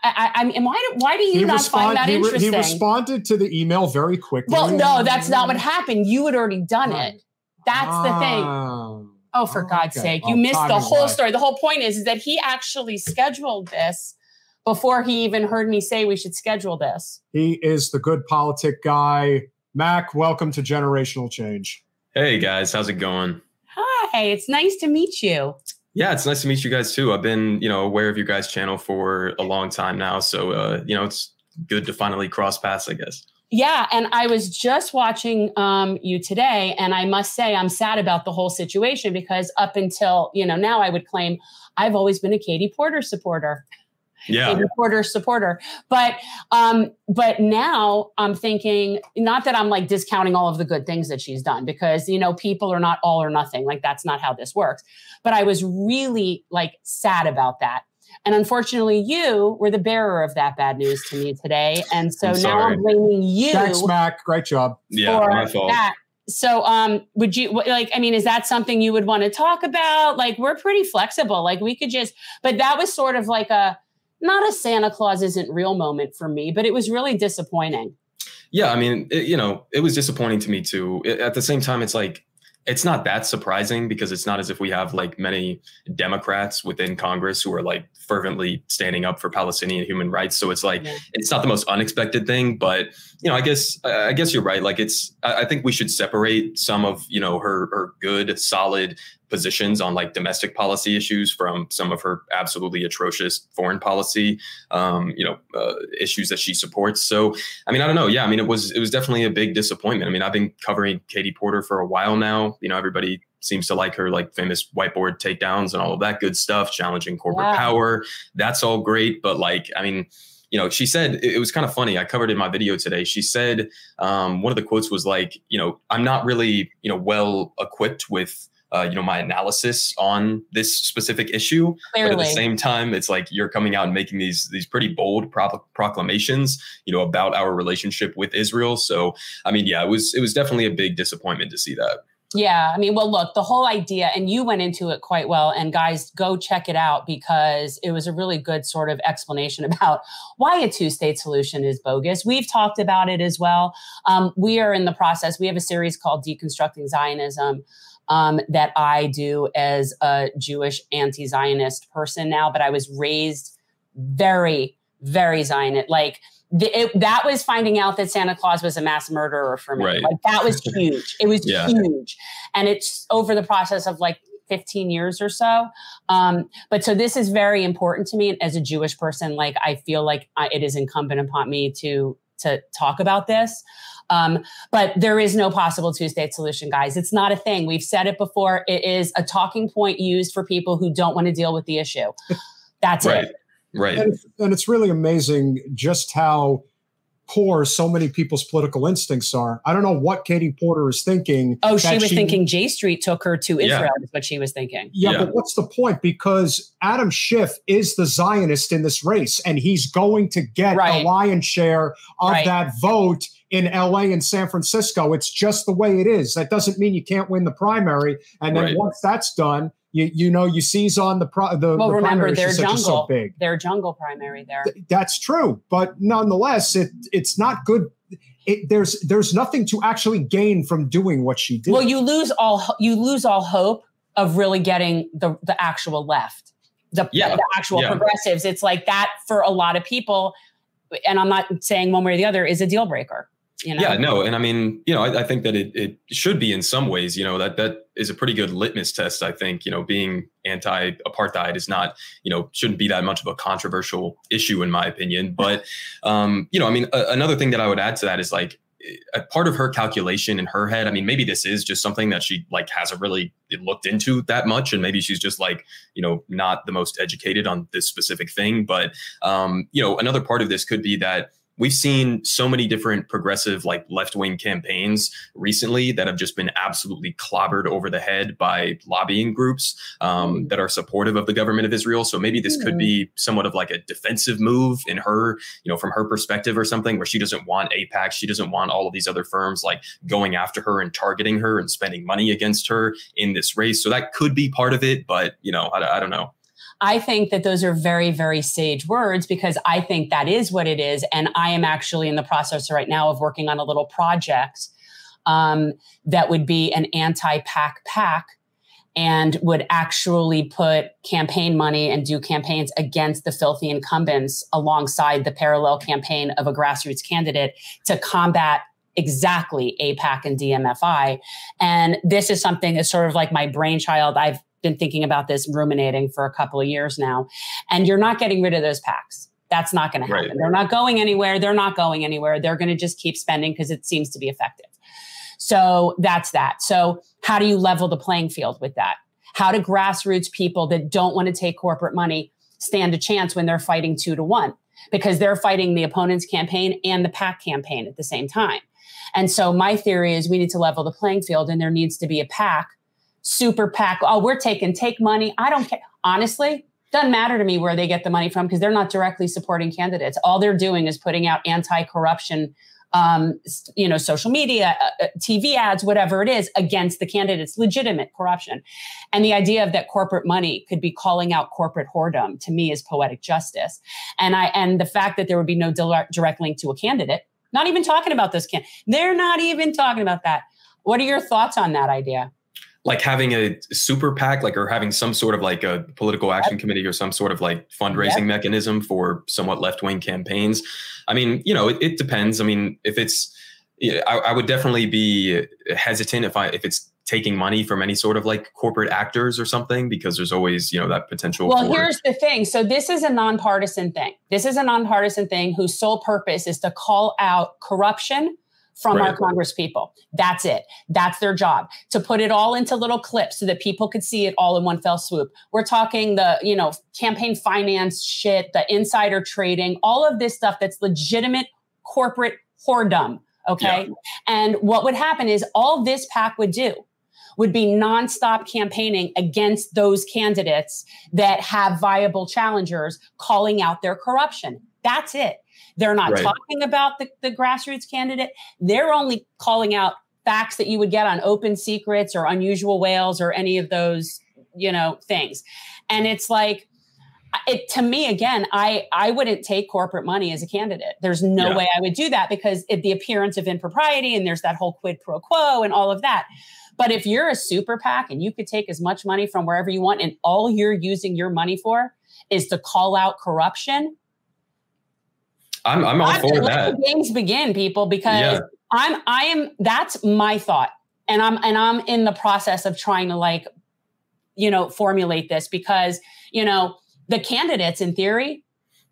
I, I, I mean, why do, why do you He, not respond- find that he, re- interesting? he responded to the email very quickly. well, no, that's not what happened. You had already done it. That's the thing. Ah, Oh, for God's okay. sake. Well, You missed the whole wise. story. The whole point is, is that he actually scheduled this before he even heard me say we should schedule this. He is the good politic guy. Mac, welcome to Generational Change. Hey guys, how's it going? Hi, it's nice to meet you. Yeah, it's nice to meet you guys too. I've been, you know, aware of your guys' channel for a long time now, so uh, you know, it's good to finally cross paths, I guess. Yeah, and I was just watching um, you today, and I must say I'm sad about the whole situation because up until you know now, I would claim I've always been a Katie Porter supporter. Yeah. Katie Porter supporter, but um, but now I'm thinking not that I'm like discounting all of the good things that she's done because you know people are not all or nothing. Like that's not how this works. But I was really like sad about that. And unfortunately, you were the bearer of that bad news to me today. And so I'm now. I'm blaming you Thanks, Mac. Great job. Yeah, for my fault. that. So, um, would you like? I mean, is that something you would want to talk about? Like, we're pretty flexible. Like, we could just. But that was sort of like a not a Santa Claus isn't real moment for me, but it was really disappointing. Yeah, I mean, it, you know, it was disappointing to me too. I- at the same time, it's like it's not that surprising because it's not as if we have like many Democrats within Congress who are like fervently standing up for Palestinian human rights. So it's like Yeah. it's not the most unexpected thing, but you know, I guess I guess you're right. Like it's I I think we should separate some of you know her her good solid positions on like domestic policy issues from some of her absolutely atrocious foreign policy um, you know uh, issues that she supports. So I mean, I don't know. Yeah, I mean, it was it was definitely a big disappointment. I mean, I've been covering Katie Porter for a while now. You know, everybody seems to like her like famous whiteboard takedowns and all of that good stuff, challenging corporate Yeah. power. That's all great, but like, I mean, you know, she said it it was kind of funny. I covered it in my video today. She said um, one of the quotes was like, you know, I'm not really, you know, well equipped with, uh, you know, my analysis on this specific issue. Clearly. But at the same time, it's like you're coming out and making these these pretty bold pro- proclamations, you know, about our relationship with Israel. So, I mean, yeah, it was it was definitely a big disappointment to see that. Yeah, I mean, well, look, the whole idea, and you went into it quite well. And guys, go check it out because it was a really good sort of explanation about why a two state solution is bogus. We've talked about it as well. Um, we are in the process, we have a series called Deconstructing Zionism. Um, that I do as a Jewish anti Zionist person now, but I was raised very, very Zionist. Like, the, it, that was finding out that Santa Claus was a mass murderer for me. Right. Like that was huge. It was Yeah. huge, and it's over the process of like 15 years or so. Um, but so this is very important to me as a Jewish person. Like I feel like I, it is incumbent upon me to to talk about this. Um, but there is no possible two state solution, guys. It's not a thing. We've said it before. It is a talking point used for people who don't want to deal with the issue. That's Right. it. Right. And, and it's really amazing just how poor so many people's political instincts are. I don't know what Katie Porter is thinking. Oh, she that was thinking J Street took her to Yeah. Israel. Is what she was thinking. Yeah, but what's the point? Because Adam Schiff is the Zionist in this race, and he's going to get Right. a lion's share of Right. that vote in LA and San Francisco. It's just the way it is. That doesn't mean you can't win the primary. And then Right. once that's done, you you know you seize on the pro, the, Well, the remember primary their jungle, so big. their jungle primary there. That's true, but nonetheless, it it's not good. It, there's there's nothing to actually gain from doing what she did. Well, you lose all ho- you lose all hope of really getting the the actual left, the, Yeah, the actual yeah. progressives. It's like that for a lot of people, and I'm not saying one way or the other is a deal breaker. You know? Yeah, no, and I mean, you know, I, I think that it, it should be in some ways. You know, that that is a pretty good litmus test. I think you know, being anti-apartheid is not, you know, shouldn't be that much of a controversial issue in my opinion. But, um, you know, I mean, a, another thing that I would add to that is like a part of her calculation in her head. I mean, maybe this is just something that she like hasn't really looked into that much, and maybe she's just like, you know, not the most educated on this specific thing. But, um, you know, another part of this could be that we've seen so many different progressive like left-wing campaigns recently that have just been absolutely clobbered over the head by lobbying groups um, that are supportive of the government of israel. So maybe this could be somewhat of like a defensive move in her you know from her perspective or something where she doesn't want AIPAC she doesn't want all of these other firms like going after her and targeting her and spending money against her in this race. So that could be part of it but you know i, I don't know I think that those are very, very sage words because I think that is what it is. And I am actually in the process right now of working on a little project um, that would be an anti PAC PAC and would actually put campaign money and do campaigns against the filthy incumbents alongside the parallel campaign of a grassroots candidate to combat exactly AIPAC and DMFI. And this is something that's sort of like my brainchild. I've been thinking about this, ruminating for a couple of years now. And you're not getting rid of those packs. That's not going to happen. Right. They're not going anywhere. They're not going anywhere. They're going to just keep spending because it seems to be effective. So that's that. So, how do you level the playing field with that? How do grassroots people that don't want to take corporate money stand a chance when they're fighting two to one? Because they're fighting the opponent's campaign and the PAC campaign at the same time. And so, my theory is we need to level the playing field and there needs to be a PAC, super PAC. Oh, we're taking take money. I don't care. Honestly, doesn't matter to me where they get the money from because they're not directly supporting candidates. All they're doing is putting out anti-corruption, um, you know, social media, uh, uh, TV ads, whatever it is, against the candidates, legitimate corruption. And the idea of that corporate money could be calling out corporate whoredom to me is poetic justice. And I and the fact that there would be no direct, direct link to a candidate, not even talking about this can, they're not even talking about that. What are your thoughts on that idea? Like having a super PAC, like or having some sort of like a political action committee or some sort of like fundraising Yep. mechanism for somewhat left wing campaigns. I mean, you know, it, it depends. I mean, if it's, I, I would definitely be hesitant if I if it's taking money from any sort of like corporate actors or something because there's always you know that potential. Well, for, here's the thing. So this is a nonpartisan thing. This is a nonpartisan thing whose sole purpose is to call out corruption, from Right. our Congress people. That's it. That's their job to put it all into little clips so that people could see it all in one fell swoop. We're talking the, you know, campaign finance shit, the insider trading, all of this stuff that's legitimate corporate whoredom. Okay. And what would happen is all this pack would do would be nonstop campaigning against those candidates that have viable challengers calling out their corruption. That's it. They're not Right. talking about the, the grassroots candidate. They're only calling out facts that you would get on open secrets or unusual whales or any of those, you know, things. And it's like, it to me again i i wouldn't take corporate money as a candidate there's no Yeah. way i would do that because it, the appearance of impropriety and there's that whole quid pro quo and all of that but if you're a super pac and you could take as much money from wherever you want and all you're using your money for is to call out corruption I'm I'm all let for that. the games begin people because Yeah. i'm i am that's my thought and i'm and i'm in the process of trying to like you know formulate this because you know the candidates in theory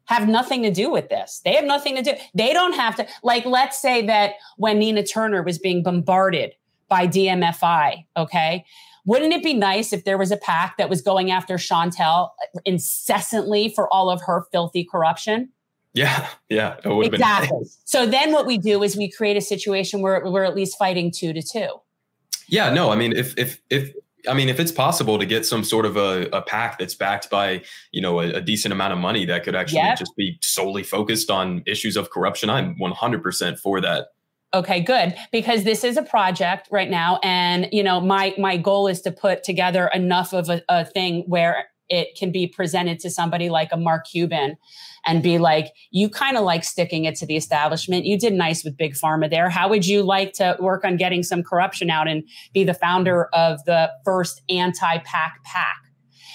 have nothing to do with this they have nothing to do they don't have to like let's say that when nina turner was being bombarded by dmfi okay wouldn't it be nice if there was a pack that was going after shontel incessantly for all of her filthy corruption Yeah, yeah, it would have exactly. So then what we do is we create a situation where we're at least fighting two to two. Yeah, no, I mean, if if if I mean, if it's possible to get some sort of a, a pack that's backed by you know a, a decent amount of money that could actually Yep. just be solely focused on issues of corruption, I'm 100% for that. Okay, good. Because this is a project right now. And you know, my my goal is to put together enough of a, a thing where it can be presented to somebody like a Mark Cuban and be like, you kind of like sticking it to the establishment. You did nice with Big Pharma there. How would you like to work on getting some corruption out and be the founder of the first anti-PAC PAC?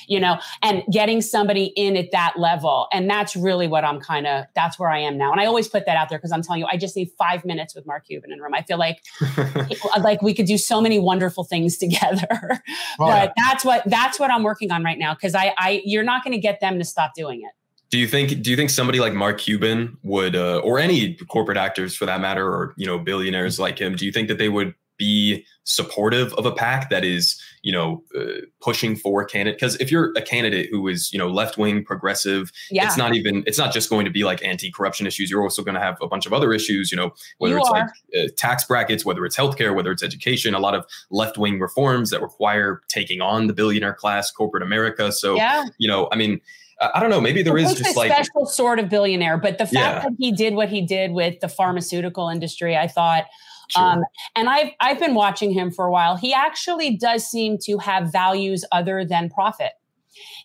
You know, and getting somebody in at that level. And that's really what I'm kind of, that's where I am now. And I always put that out there because I'm telling you, I just need five minutes with Mark Cuban in room. I feel like uh, like we could do so many wonderful things together. Oh, but that's what that's what I'm working on right now because I I you're not going to get them to stop doing it. Do you think do you think somebody like Mark Cuban would uh, or any corporate actors for that matter or you know billionaires like him do you think that they would be supportive of a pack that is you know uh, pushing for a candidate because if you're a candidate who is you know left wing progressive Yeah. it's not even it's not just going to be like anti-corruption issues you're also going to have a bunch of other issues you know whether You it's are. like uh, tax brackets whether it's healthcare whether it's education a lot of left-wing reforms that require taking on the billionaire class corporate america so Yeah. you know i mean I don't know. Maybe there is It is takes just a like special sort of billionaire, but the fact Yeah. that he did what he did with the pharmaceutical industry, I thought. Um, and I've I've been watching him for a while. He actually does seem to have values other than profit.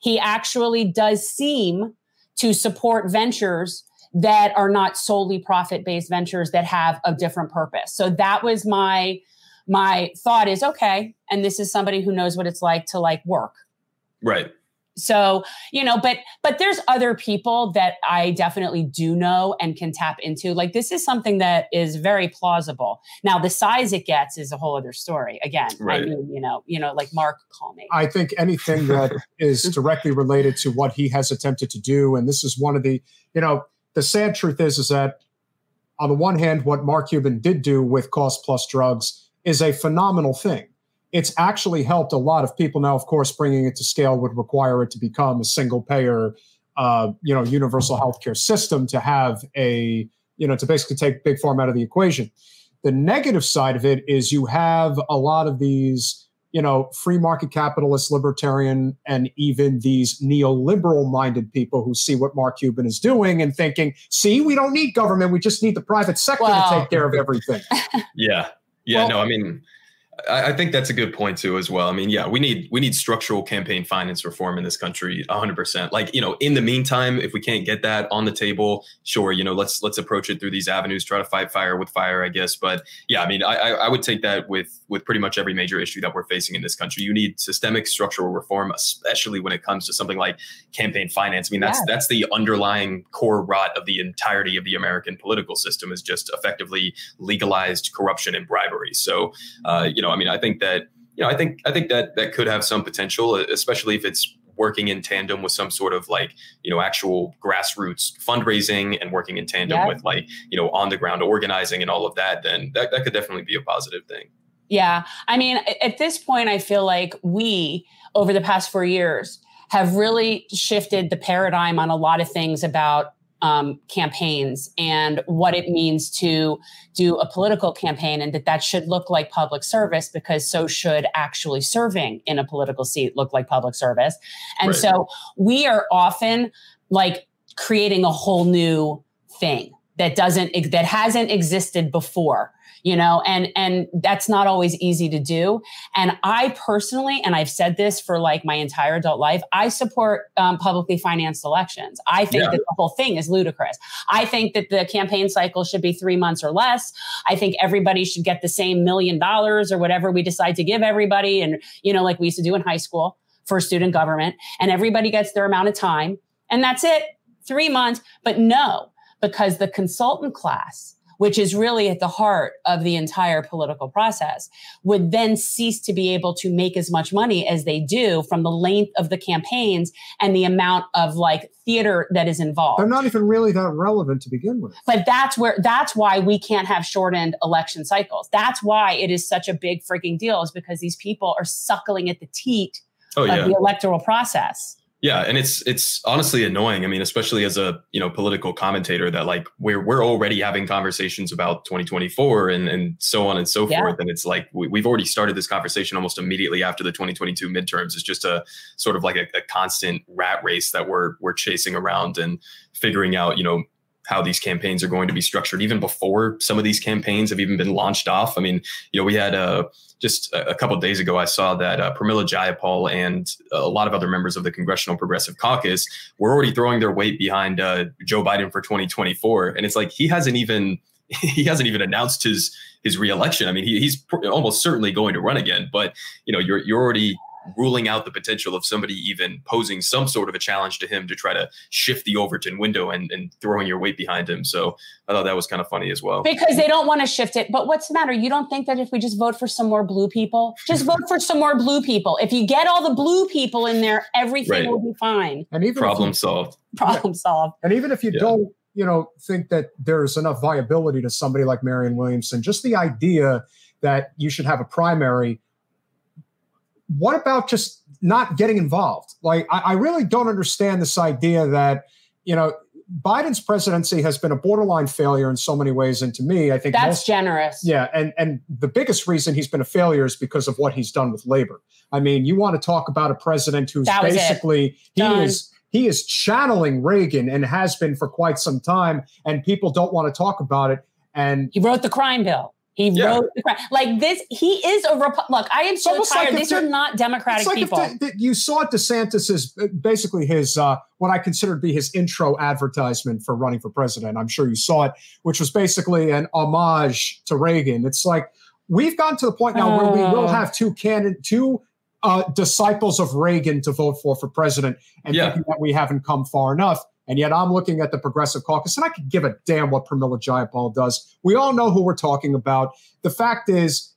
He actually does seem to support ventures that are not solely profit based ventures that have a different purpose. So that was my my thought is okay, and this is somebody who knows what it's like to like work right. So you know but but there's other people that i definitely do know and can tap into. Like this is something that is very plausible. Now the size it gets is a whole other story. Again i mean you know you know like mark call me. I think anything that is directly related to what he has attempted to do, and this is one of the, you know, the sad truth is, is that on the one hand, what Mark Cuban did do with cost plus drugs is a phenomenal thing. It's actually helped a lot of people. Now, of course, bringing it to scale would require it to become a single payer, uh, you know, universal healthcare system to have a, you know, to basically take big pharma out of the equation. The negative side of it is you have a lot of these, you know, free market capitalist, libertarian, and even these neoliberal minded people who see what Mark Cuban is doing and thinking, see, we don't need government. We just need the private sector Well- to take care of everything. Yeah. Yeah. no, I mean, I, I think that's a good point too, as well. I mean, yeah, we need we need structural campaign finance reform in this country, hundred percent. Like, you know, in the meantime, if we can't get that on the table, sure, you know, let's let's approach it through these avenues, try to fight fire with fire, I guess. But yeah, I mean, I I I would take that with with pretty much every major issue that we're facing in this country. You need systemic structural reform, especially when it comes to something like campaign finance. I mean, that's Yeah. that's the underlying core rot of the entirety of the American political system is just effectively legalized corruption and bribery. So, uh, you know, I mean, I think that you know, I think I think that that could have some potential, especially if it's working in tandem with some sort of like you know actual grassroots fundraising and working in tandem Yeah. with like you know on the ground organizing and all of that, then that, that could definitely be a positive thing. Yeah. I mean, at this point, I feel like we, over the past four years, have really shifted the paradigm on a lot of things about um, campaigns and what it means to do a political campaign, and that that should look like public service because so should actually serving in a political seat look like public service. And Right. so we are often like creating a whole new thing that doesn't that hasn't existed before you know and and that's not always easy to do. And i personally and i've said this for like my entire adult life i support um, publicly financed elections. I think Yeah. that the whole thing is ludicrous. I think that the campaign cycle should be three months or less. I think everybody should get the same million dollars or whatever we decide to give everybody. And you know like we used to do in high school for student government and everybody gets their amount of time and that's it. Three months but no because the consultant class which is really at the heart of the entire political process, would then cease to be able to make as much money as they do from the length of the campaigns and the amount of like theater that is involved. They're not even really that relevant to begin with. But that's where that's why we can't have shortened election cycles. That's why it is such a big freaking deal, is because these people are suckling at the teat Oh, of yeah. the electoral process. Yeah, and it's it's honestly annoying. I mean, especially as a you know political commentator, that like we're we're already having conversations about 2024 and and so on and so Yeah. forth, and it's like we, we've already started this conversation almost immediately after the 2022 midterms. It's just a sort of like a, a constant rat race that we're we're chasing around and figuring out you know how these campaigns are going to be structured even before some of these campaigns have even been launched off. I mean, you know, we had uh, just a, couple days ago, I saw that uh, Pramila Jayapal and a lot of other members of the Congressional Progressive Caucus were already throwing their weight behind uh, Joe Biden for 2024, and it's like he hasn't even he hasn't even announced his his reelection. I mean, he, he's pr- almost certainly going to run again, but you know, you're you're already ruling out the potential of somebody even posing some sort of a challenge to him to try to shift the Overton window and, and throwing your weight behind him. So I thought that was kind of funny as well. Because they don't want to shift it. But what's the matter? You don't think that if we just vote for some more blue people, just vote for some more blue people. If you get all the blue people in there, everything Right. will be fine. And even Problem you- solved. Problem solved. And even if you don't, you know, think that there's enough viability to somebody like Marianne Williamson, just the idea that you should have a primary. What about just not getting involved? Like, I, I really don't understand this idea that, you know, Biden's presidency has been a borderline failure in so many ways. And to me, I think That's most- generous. yeah, and and the biggest reason he's been a failure is because of what he's done with labor. I mean, you want to talk about a president who's That was it. basically he is he is channeling Reagan and has been for quite some time, and people don't want to talk about it. And he wrote the crime bill. He Yeah. wrote. Like this, he is a Repu- look. I am so almost like tired. These are the- not democratic It's like people. if the, the- you saw DeSantis's uh, basically his uh, what I consider to be his intro advertisement for running for president. I'm sure you saw it, which was basically an homage to Reagan. It's like we've gotten to the point now where we will Oh. have two candidate two uh, disciples of Reagan to vote for for president, and Yeah. thinking that we haven't come far enough. And yet, I'm looking at the Progressive Caucus, and I could give a damn what Pramila Jayapal does. We all know who we're talking about. The fact is,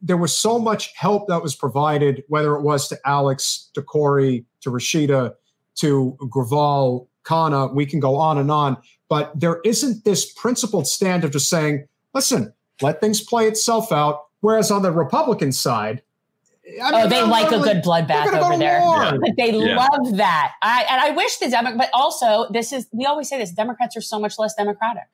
there was so much help that was provided, whether it was to Alex, to Corey, to Rashida, to Graval, Khanna, we can go on and on. But there isn't this principled stand of just saying, listen, let things play itself out. Whereas on the Republican side, I mean, oh, they like a good bloodbath they're go over there. war. But they Yeah. love that. I and I wish the Democrat, but also this is we always say this: Democrats are so much less democratic.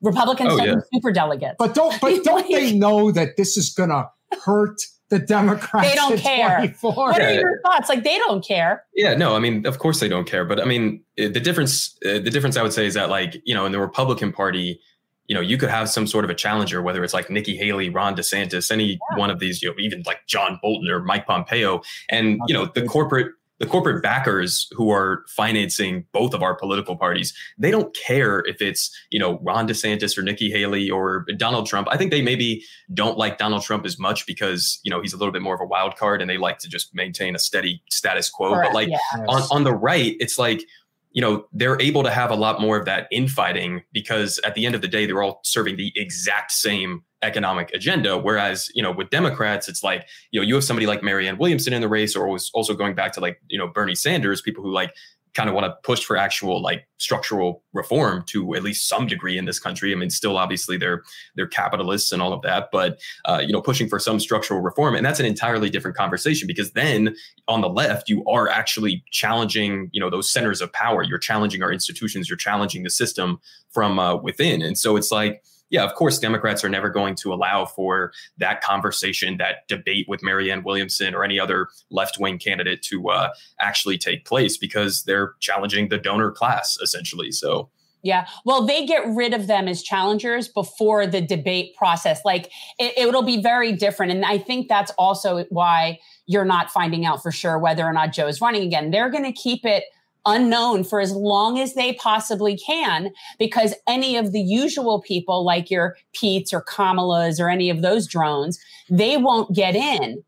Republicans Oh, send yeah. super delegates. But don't but don't they know that this is gonna hurt the Democrats? They don't care. 24? what are your thoughts? Like they don't care. Yeah, no, I mean, of course they don't care, but I mean, eh, the difference, uh, the difference I would say is that, like, you know, in the Republican Party, you know, you could have some sort of a challenger, whether it's like Nikki Haley, Ron DeSantis, any one of these, you know, even like John Bolton or Mike Pompeo, and you know, the corporate, the corporate backers who are financing both of our political parties, they don't care if it's you know Ron DeSantis or Nikki Haley or Donald Trump. I think they maybe don't like Donald Trump as much because you know he's a little bit more of a wild card, and they like to just maintain a steady status quo. Correct, But like yeah. on, on the right, it's like, you know, they're able to have a lot more of that infighting because at the end of the day, they're all serving the exact same economic agenda. Whereas, you know, with Democrats, it's like, you know, you have somebody like Marianne Williamson in the race, or was also going back to like, you know, Bernie Sanders, people who like kind of want to push for actual like structural reform to at least some degree in this country. I mean, still obviously they're they're capitalists and all of that, but uh, you know, pushing for some structural reform, and that's an entirely different conversation because then on the left you are actually challenging you know those centers of power. You're challenging our institutions. You're challenging the system from uh, within, and so it's like yeah, of course, Democrats are never going to allow for that conversation, that debate with Marianne Williamson or any other left wing candidate to uh, actually take place because they're challenging the donor class essentially. So. Yeah. Well, they get rid of them as challengers before the debate process. Like it, it'll be very different. And I think that's also why you're not finding out for sure whether or not Joe is running again. They're going to keep it unknown for as long as they possibly can because any of the usual people like your Pete's or Kamala's or any of those drones, they won't get in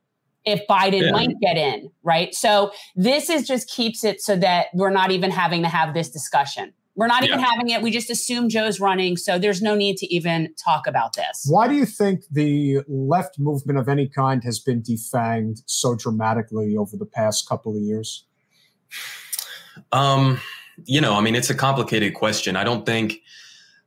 if Biden yeah. might get in, right? So this is just keeps it so that we're not even having to have this discussion. We're not even yeah. having it. We just assume Joe's running. So there's no need to even talk about this. Why do you think the left movement of any kind has been defanged so dramatically over the past couple of years? Um, you know, I mean, it's a complicated question. I don't think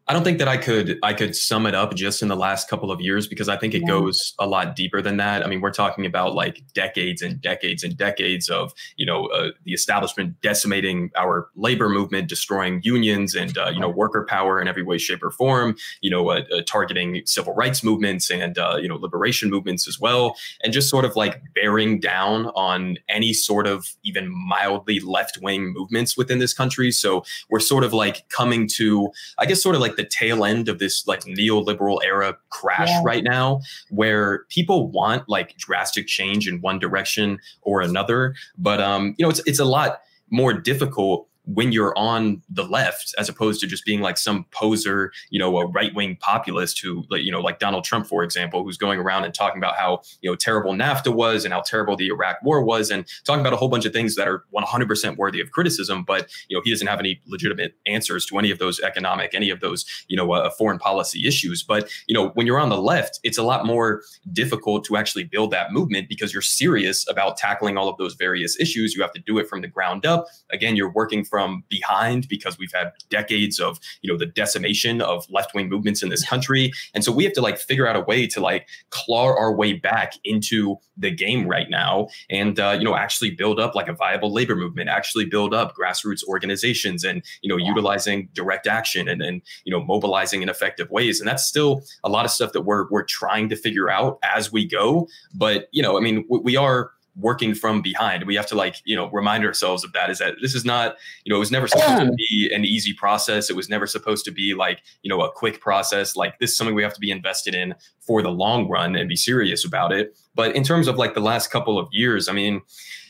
I don't think that I could I could sum it up just in the last couple of years because I think it yeah. goes a lot deeper than that. I mean, we're talking about like decades and decades and decades of you know uh, the establishment decimating our labor movement, destroying unions and uh, you know worker power in every way, shape, or form. You know, uh, uh targeting civil rights movements and uh, you know liberation movements as well, and just sort of like bearing down on any sort of even mildly left wing movements within this country. So we're sort of like coming to, I guess, sort of like the tail end of this like neoliberal era crash yeah. right now where people want like drastic change in one direction or another but um you know it's it's a lot more difficult when you're on the left as opposed to just being like some poser you know a right-wing populist who you know like donald trump for example who's going around and talking about how you know terrible nafta was and how terrible the iraq war was and talking about a whole bunch of things that are 100% worthy of criticism but you know he doesn't have any legitimate answers to any of those economic any of those you know uh, foreign policy issues. But you know when you're on the left it's a lot more difficult to actually build that movement because you're serious about tackling all of those various issues. You have to do it from the ground up. Again you're working from from behind because we've had decades of you know the decimation of left wing movements in this country, and so we have to like figure out a way to like claw our way back into the game right now, and uh, you know actually build up like a viable labor movement, actually build up grassroots organizations, and you know yeah. utilizing direct action and and you know mobilizing in effective ways, and that's still a lot of stuff that we're we're trying to figure out as we go. But you know, I mean, we are working from behind. We have to like, you know, remind ourselves of that is that this is not, you know, it was never supposed to be an easy process. It was never supposed to be like, you know, a quick process. Like this is something we have to be invested in for the long run and be serious about it. But in terms of like the last couple of years, I mean,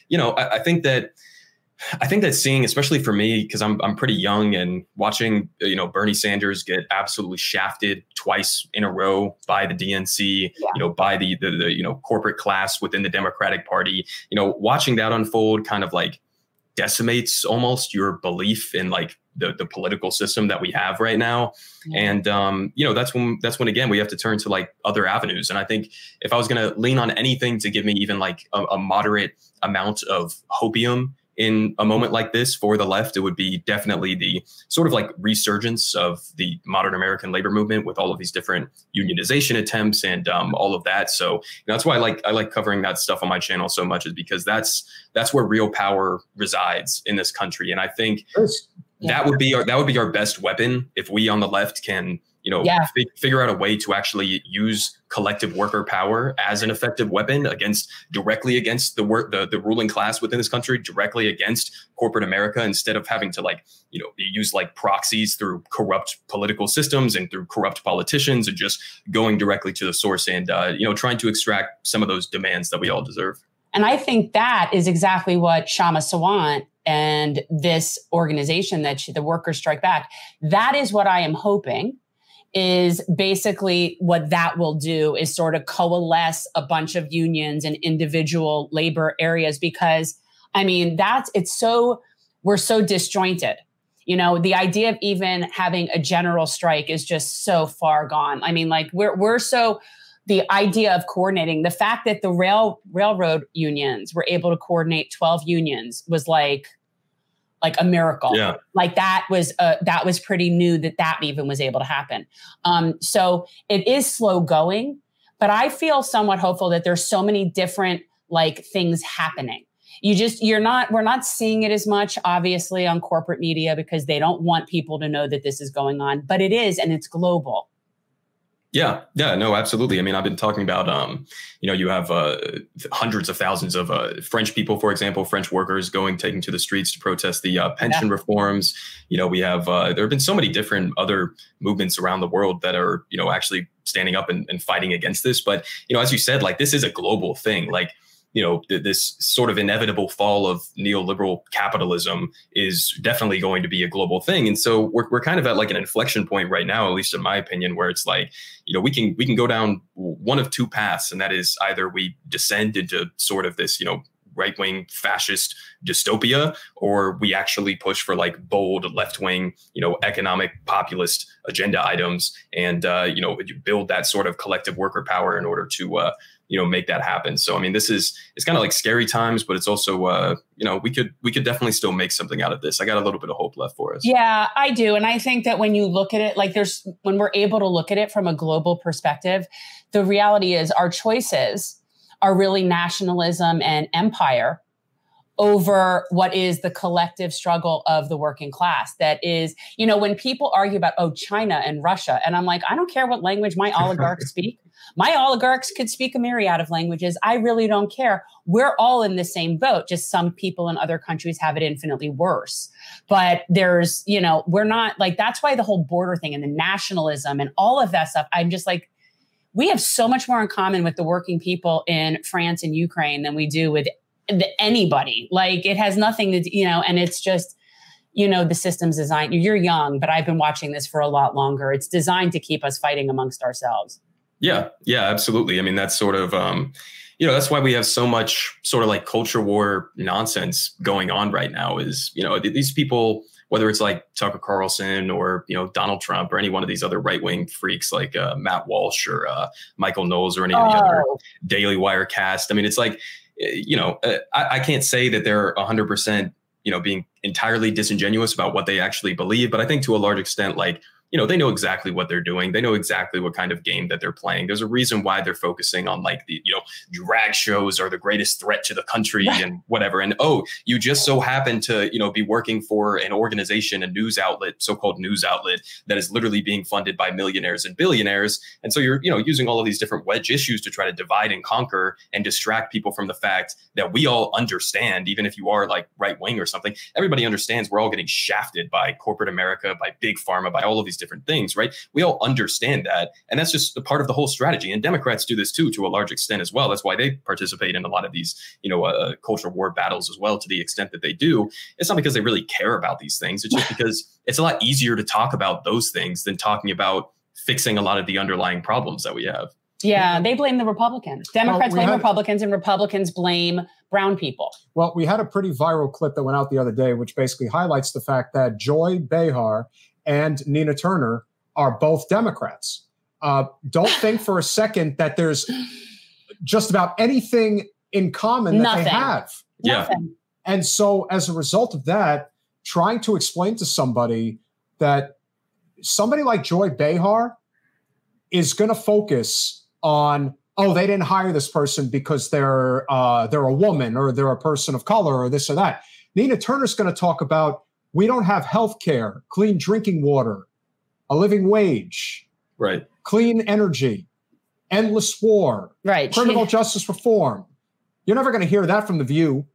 you know, I, I think that I think that seeing, especially for me, because I'm I'm pretty young and watching, you know, Bernie Sanders get absolutely shafted twice in a row by the DNC, yeah. you know, by the, the the you know corporate class within the Democratic Party, you know, watching that unfold kind of like decimates almost your belief in like the, the political system that we have right now yeah. and um, you know that's when that's when again we have to turn to like other avenues and i think if i was going to lean on anything to give me even like a, a moderate amount of hopium in a moment like this for the left, it would be definitely the sort of like resurgence of the modern American labor movement with all of these different unionization attempts and um, all of that. So you know, that's why I like I like covering that stuff on my channel so much is because that's that's where real power resides in this country, and I think yeah. that would be our that would be our best weapon if we on the left can you know, yeah. f- figure out a way to actually use collective worker power as an effective weapon against directly against the work the, the ruling class within this country, directly against corporate America, instead of having to like, you know, use like proxies through corrupt political systems and through corrupt politicians and just going directly to the source and uh, you know, trying to extract some of those demands that we all deserve. And I think that is exactly what Kshama Sawant and this organization that she, the workers strike back, that is what I am hoping is basically what that will do is sort of coalesce a bunch of unions and individual labor areas because I mean that's it's so we're so disjointed. You know, the idea of even having a general strike is just so far gone. I mean, like we're we're so the idea of coordinating the fact that the rail railroad unions were able to coordinate 12 unions was like like a miracle. Yeah. like that was uh, that was pretty new that that even was able to happen. Um, so it is slow going but i feel somewhat hopeful that there's so many different like things happening. You just you're not we're not seeing it as much obviously on corporate media because they don't want people to know that this is going on but it is and it's global Yeah, yeah, no, absolutely. I mean, I've been talking about, um, you know, you have uh, hundreds of thousands of uh, French people, for example, French workers going taking to the streets to protest the uh, pension Yeah. reforms. You know, we have uh, there have been so many different other movements around the world that are, you know, actually standing up and, and fighting against this. But you know, as you said, like this is a global thing. Like you know, th- this sort of inevitable fall of neoliberal capitalism is definitely going to be a global thing. And so we're, we're kind of at like an inflection point right now, at least in my opinion, where it's like, you know, we can we can go down one of two paths, and that is either we descend into sort of this, you know, right wing fascist dystopia, or we actually push for like bold left wing, you know, economic populist agenda items, and uh, you know, build that sort of collective worker power in order to uh, you know make that happen. So I mean, this is it's kind of like scary times, but it's also uh, you know we could we could definitely still make something out of this. I got a little bit of hope left for us. Yeah, I do. And I think that when you look at it, like there's when we're able to look at it from a global perspective, the reality is our choices are really nationalism and empire over what is the collective struggle of the working class. That is, you know, when people argue about, oh, China and Russia, and I'm like, I don't care what language my oligarchs speak. My oligarchs could speak a myriad of languages. I really don't care. We're all in the same boat. Just some people in other countries have it infinitely worse. But there's, you know, we're not like that's why the whole border thing and the nationalism and all of that stuff. I'm just like, we have so much more in common with the working people in France and Ukraine than we do with anybody. Like it has nothing to, you know, and it's just, you know, the system's designed. You're young, but I've been watching this for a lot longer. It's designed to keep us fighting amongst ourselves. Yeah, yeah, absolutely. I mean, that's sort of, um, you know, that's why we have so much sort of like culture war nonsense going on right now. Is you know these people, whether it's like Tucker Carlson or you know Donald Trump or any one of these other right wing freaks like uh, Matt Walsh or uh, Michael Knowles or any of the other Oh. Daily Wire cast. I mean, it's like, eh, you know, uh, I, I can't say that they're 100%, you know, being entirely disingenuous about what they actually believe, but I think to a large extent, like, you know, they know exactly what they're doing. They know exactly what kind of game that they're playing. There's a reason why they're focusing on like the, you know, drag shows are the greatest threat to the country and whatever. And oh, you just so happen to, you know, be working for an organization, a news outlet, so-called news outlet that is literally being funded by millionaires and billionaires. And so you're, you know, using all of these different wedge issues to try to divide and conquer and distract people from the fact that we all understand, even if you are like right wing or something, everybody understands we're all getting shafted by corporate America, by big pharma, by all of these different things, right? We all understand that. And that's just a part of the whole strategy. And Democrats do this too, to a large extent as well. That's why they participate in a lot of these, you know, uh, culture war battles as well, to the extent that they do. It's not because they really care about these things. It's just because it's a lot easier to talk about those things than talking about fixing a lot of the underlying problems that we have. Yeah, they blame the Republicans. Democrats we blame had- Republicans, and Republicans blame brown people. Well, we had a pretty viral clip that went out the other day, which basically highlights the fact that Joy Behar and Nina Turner are both Democrats. Uh, don't think for a second that there's just about anything in common that Nothing. they have. Yeah. Nothing. And so, as a result of that, trying to explain to somebody that somebody like Joy Behar is going to focus on, oh, they didn't hire this person because they're uh, they're a woman or they're a person of color or this or that. Nina Turner's going to talk about we don't have health care, clean drinking water, a living wage, Right. clean energy, endless war, Right. criminal justice reform. You're never going to hear that from the View.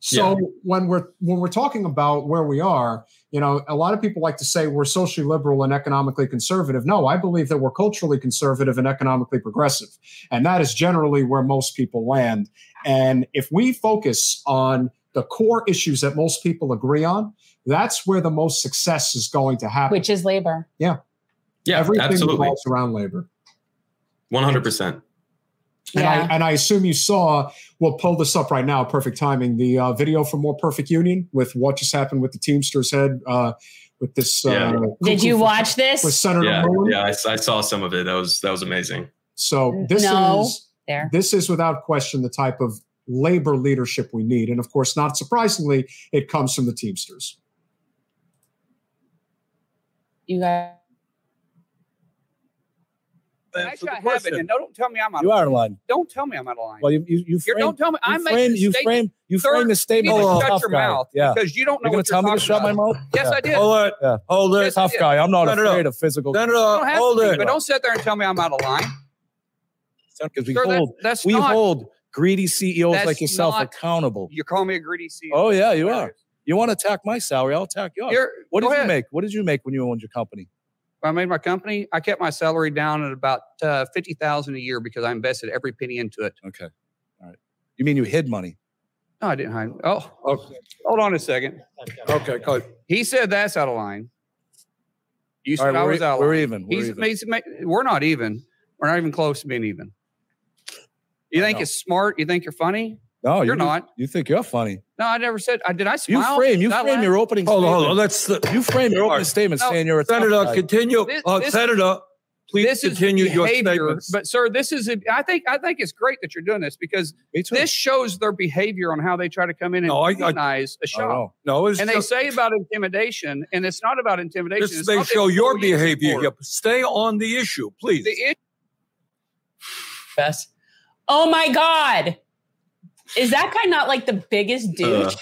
So Yeah. when we're when we're talking about where we are, you know, a lot of people like to say we're socially liberal and economically conservative. No, I believe that we're culturally conservative and economically progressive, and that is generally where most people land. And if we focus on the core issues that most people agree on, that's where the most success is going to happen. Which is labor. yeah, Yeah, everything absolutely. revolves around labor. 100%. And Yeah. I and I assume you saw. We'll pull this up right now. Perfect timing. The uh, video for More Perfect Union with what just happened with the Teamsters head uh, with this. Yeah. Uh, Did you cuckoo watch this? with Senator Yeah, Moon? yeah, I, s- I saw some of it. That was that was amazing. So this No. is There. this is without question the type of labor leadership we need, and of course, not surprisingly, it comes from the Teamsters. You guys. Actually, I have it, and don't tell me I'm out You of are line. line. Don't tell me I'm out of line. Well, you you you frame, don't tell me. you I'm frame, making a you statement. frame you Sir, frame the statement you need to shut tough your guy. mouth Yeah. because you don't know You're gonna what tell me to talking shut my mouth? Yes, Yeah. I did. Hold it. Yeah. Hold it. Yes, tough did. guy. I'm not Shut it up. afraid of physical. You don't have hold to, it. but don't sit there and tell me I'm out of line. Because we Sir, that- hold that's we not- hold greedy CEOs like yourself not- accountable. You're calling me a greedy CEO. Oh yeah, you are. You want to attack my salary? I'll attack yours. You're- what go did you make? What did you make when you owned your company? When I made my company, I kept my salary down at about uh, fifty thousand a year because I invested every penny into it. Okay, all right. You mean you hid money? No, I didn't hide. Oh, okay. Hold on a second. Okay, good. He said that's out of line. You said right, I we're was e- out. we're line. even, we're He's, even. he's we're not even. We're not even close to being even. You think know. it's smart? You think you're funny? No, You're you, not. You think you're funny? No, I never said. I did. I smile. You frame. You frame laugh? your opening. Statement. Hold on, statement. hold on. Let's uh, You frame your opening statement No, saying you're a tough Senator, guy. continue. This- uh, this- Senator, please this continue is your behavior, statements. But sir, this is. A, I think. I think it's great that you're doing this because this shows their behavior on how they try to come in and No, I- I- demonize a I shop. No, it's and they say about intimidation, and it's not about intimidation. this it's may not that show your what we use it behavior. for. here. Stay on the issue, please. The issue Best. Oh my God. Is that guy not like the biggest douche? Uh,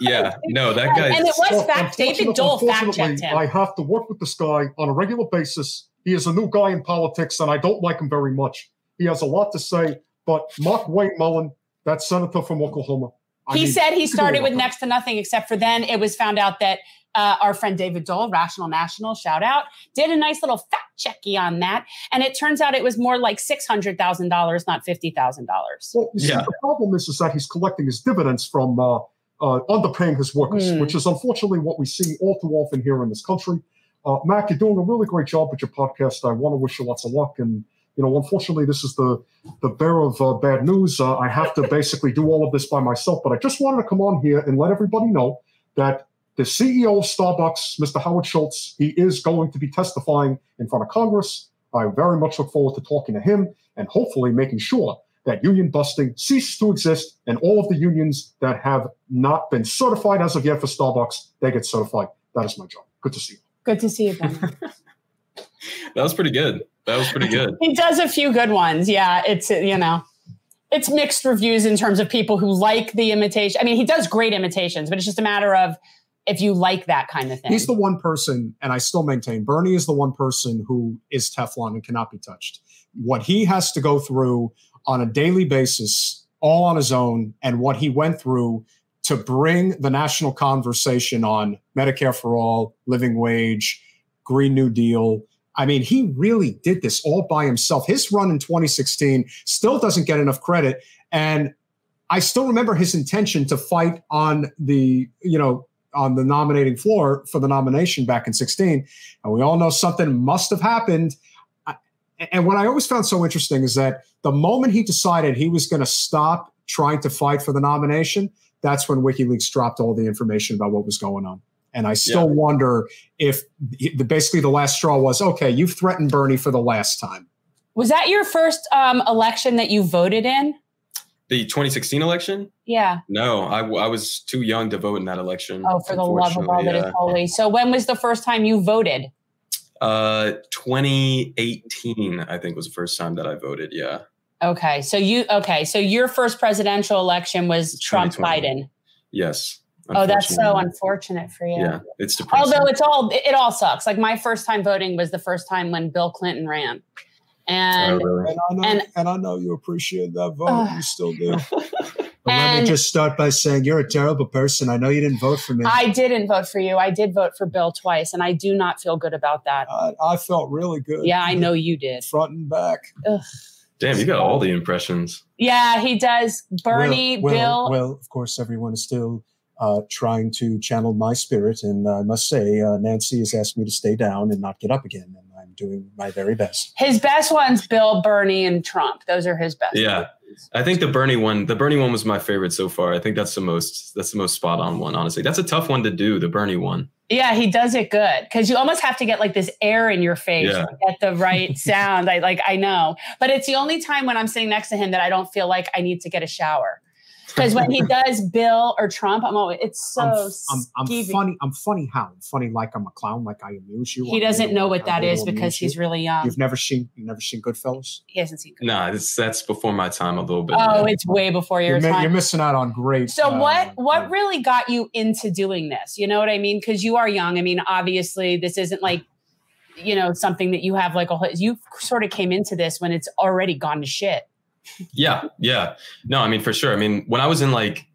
yeah, no, that guy. and it was Well, fact. David unfortunately- Doel fact checked him. I have to work with this guy on a regular basis. He is a new guy in politics, and I don't like him very much. He has a lot to say, but Markwayne Mullin, that senator from Oklahoma. I he mean, said he you can do started with next to nothing, except for then it was found out that uh, our friend David Doel, Rational National, shout out, did a nice little fact checky on that. And it turns out it was more like $600,000, not $50,000. Well, you see, the problem is, is that he's collecting his dividends from uh, uh, underpaying his workers, Hmm. which is unfortunately what we see all too often here in this country. Uh, Mac, you're doing a really great job with your podcast. I want to wish you lots of luck. And you know, unfortunately, this is the the bearer of uh, bad news. Uh, I have to basically do all of this by myself. But I just wanted to come on here and let everybody know that the CEO of Starbucks, Mr. Howard Schultz, he is going to be testifying in front of Congress. I very much look forward to talking to him and hopefully making sure that union busting ceases to exist and all of the unions that have not been certified as of yet for Starbucks, they get certified. That is my job. Good to see you. Good to see you, Ben. That was pretty good. That was pretty good. he does a few good ones. Yeah, it's, you know, it's mixed reviews in terms of people who like the imitation. I mean, he does great imitations, but it's just a matter of if you like that kind of thing. He's the one person, and I still maintain Bernie is the one person who is Teflon and cannot be touched. What he has to go through on a daily basis, all on his own, and what he went through to bring the national conversation on Medicare for all, living wage, Green New Deal. I mean, he really did this all by himself. His run in 2016 still doesn't get enough credit. And I still remember his intention to fight on the, you know, on the nominating floor for the nomination back in 16. And we all know something must have happened. And what I always found so interesting is that the moment he decided he was going to stop trying to fight for the nomination, that's when WikiLeaks dropped all the information about what was going on. And I still wonder if the, basically the last straw was okay, you've threatened Bernie for the last time. Was that your first um, election that you voted in? The 2016 election? Yeah. No, I, I was too young to vote in that election. Oh, for the love of all that is holy. So when was the first time you voted? Uh, 2018, I think was the first time that I voted. Yeah. Okay. So you okay, so your first presidential election was Trump Biden. Yes. Oh, that's so unfortunate for you. Yeah, it's depressing. Although it's all it, it all sucks. Like my first time voting was the first time when Bill Clinton ran. And And I know, and- and, I know you appreciate that vote. Ugh. you still do. But let me just start by saying you're a terrible person. I know you didn't vote for me. I didn't vote for you. I did vote for Bill twice, and I do not feel good about that. I, I felt really good. yeah, I know you did. Front and back. Ugh. Damn, you got all the impressions. Yeah, he does. Bernie, well, Bill. Well, well, of course, everyone is still uh, trying to channel my spirit, and I must say, uh, Nancy has asked me to stay down and not get up again, and I'm doing my very best. His best ones, Bill, Bernie, and Trump. Those are his best. Yeah. I think the Bernie one, the Bernie one was my favorite so far. I think that's the most that's the most spot on one, honestly. That's a tough one to do, the Bernie one. Yeah, he does it good because you almost have to get like this air in your face Yeah. to get the right sound. I like I know, but it's the only time when I'm sitting next to him that I don't feel like I need to get a shower. Because when he does Bill or Trump, I'm always it's so I'm, I'm, I'm funny. I'm funny how? I'm funny like I'm a clown, like I amuse you. He I'm doesn't know what I'm that able is to amuse because he's you. really young. You've never seen you've never seen Goodfellas? He hasn't seen. Nah, it's, that's before my time a little bit. Oh, yeah. it's way before your You're, mi- time. you're missing out on great. So uh, what what really got you into doing this? You know what I mean? Because you are young. I mean, obviously, this isn't like you know something that you have like a whole. You sort of came into this when it's already gone to shit. Yeah, yeah. No, I mean for sure. I mean, when I was in like,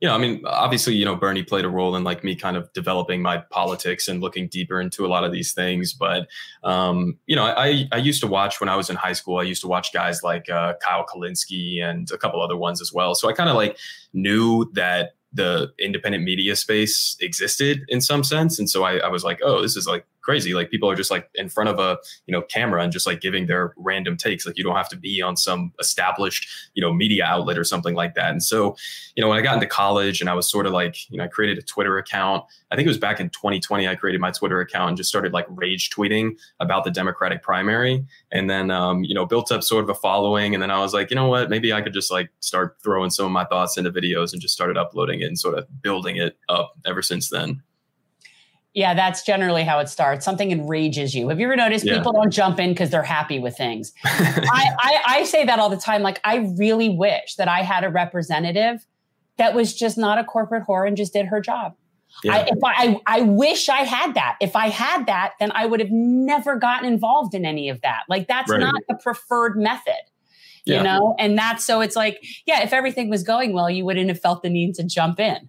you know, I mean, obviously, you know, Bernie played a role in like me kind of developing my politics and looking deeper into a lot of these things. But um, you know, I I used to watch when I was in high school. I used to watch guys like uh, Kyle Kulinski and a couple other ones as well. So I kind of like knew that the independent media space existed in some sense, and so I, I was like, oh, this is like crazy. Like people are just like in front of a you know camera and just like giving their random takes. Like you don't have to be on some established you know media outlet or something like that. And so you know when I got into college and I was sort of like you know I created a Twitter account. I think it was back in 2020. I created my Twitter account and just started like rage tweeting about the Democratic primary, and then um, you know built up sort of a following. And then I was like, you know what, maybe I could just like start throwing some of my thoughts into videos and just started uploading it and sort of building it up ever since then. Yeah, that's generally how it starts. Something enrages you. Have you ever noticed Yeah. people don't jump in because they're happy with things? I, I, I say that all the time. Like, I really wish that I had a representative that was just not a corporate whore and just did her job. I, if I, I, I wish I had that. If I had that, then I would have never gotten involved in any of that. Like, that's Right. not the preferred method. Yeah. You know, and that's so it's like, yeah, if everything was going well, you wouldn't have felt the need to jump in.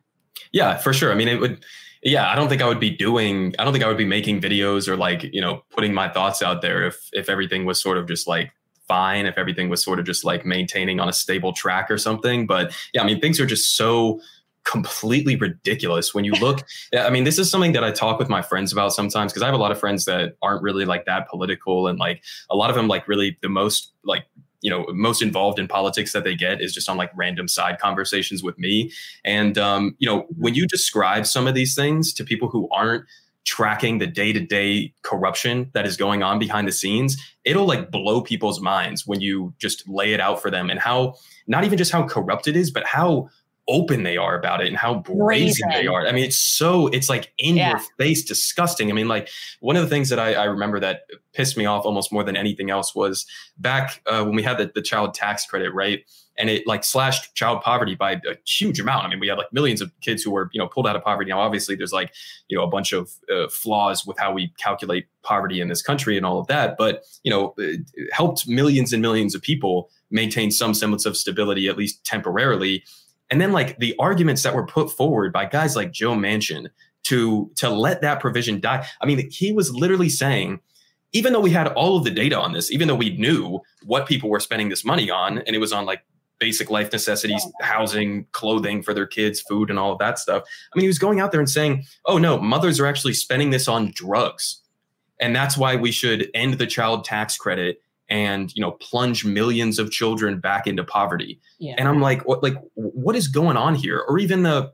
Yeah, for sure. I mean, it would. Yeah, I don't think I would be doing. I don't think I would be making videos or like you know putting my thoughts out there if if everything was sort of just like fine, if everything was sort of just like maintaining on a stable track or something. But yeah, I mean, things are just so completely ridiculous when you look yeah, i mean this is something that i talk with my friends about sometimes because i have a lot of friends that aren't really like that political and like a lot of them like really the most like you know most involved in politics that they get is just on like random side conversations with me. And um, you know when you describe some of these things to people who aren't tracking the day-to-day corruption that is going on behind the scenes it'll like blow people's minds when you just lay it out for them and how not even just how corrupt it is but how open they are about it and how brazen they are. I mean it's so it's like in Yeah. your face disgusting. I mean like one of the things that I, I remember that pissed me off almost more than anything else was back uh, when we had the, the child tax credit right? And it like slashed child poverty by a huge amount. I mean we had like millions of kids who were you know pulled out of poverty. Now obviously there's like you know a bunch of uh, flaws with how we calculate poverty in this country and all of that. But you know it helped millions and millions of people maintain some semblance of stability at least temporarily and then like the arguments that were put forward by guys like Joe Manchin to to let that provision die. I mean, he was literally saying, even though we had all of the data on this, even though we knew what people were spending this money on, and it was on like basic life necessities, housing, clothing for their kids, food, and all of that stuff. I mean, he was going out there and saying, oh no, mothers are actually spending this on drugs. And that's why we should end the child tax credit and you know plunge millions of children back into poverty. Yeah. and i'm like what like what is going on here? Or even the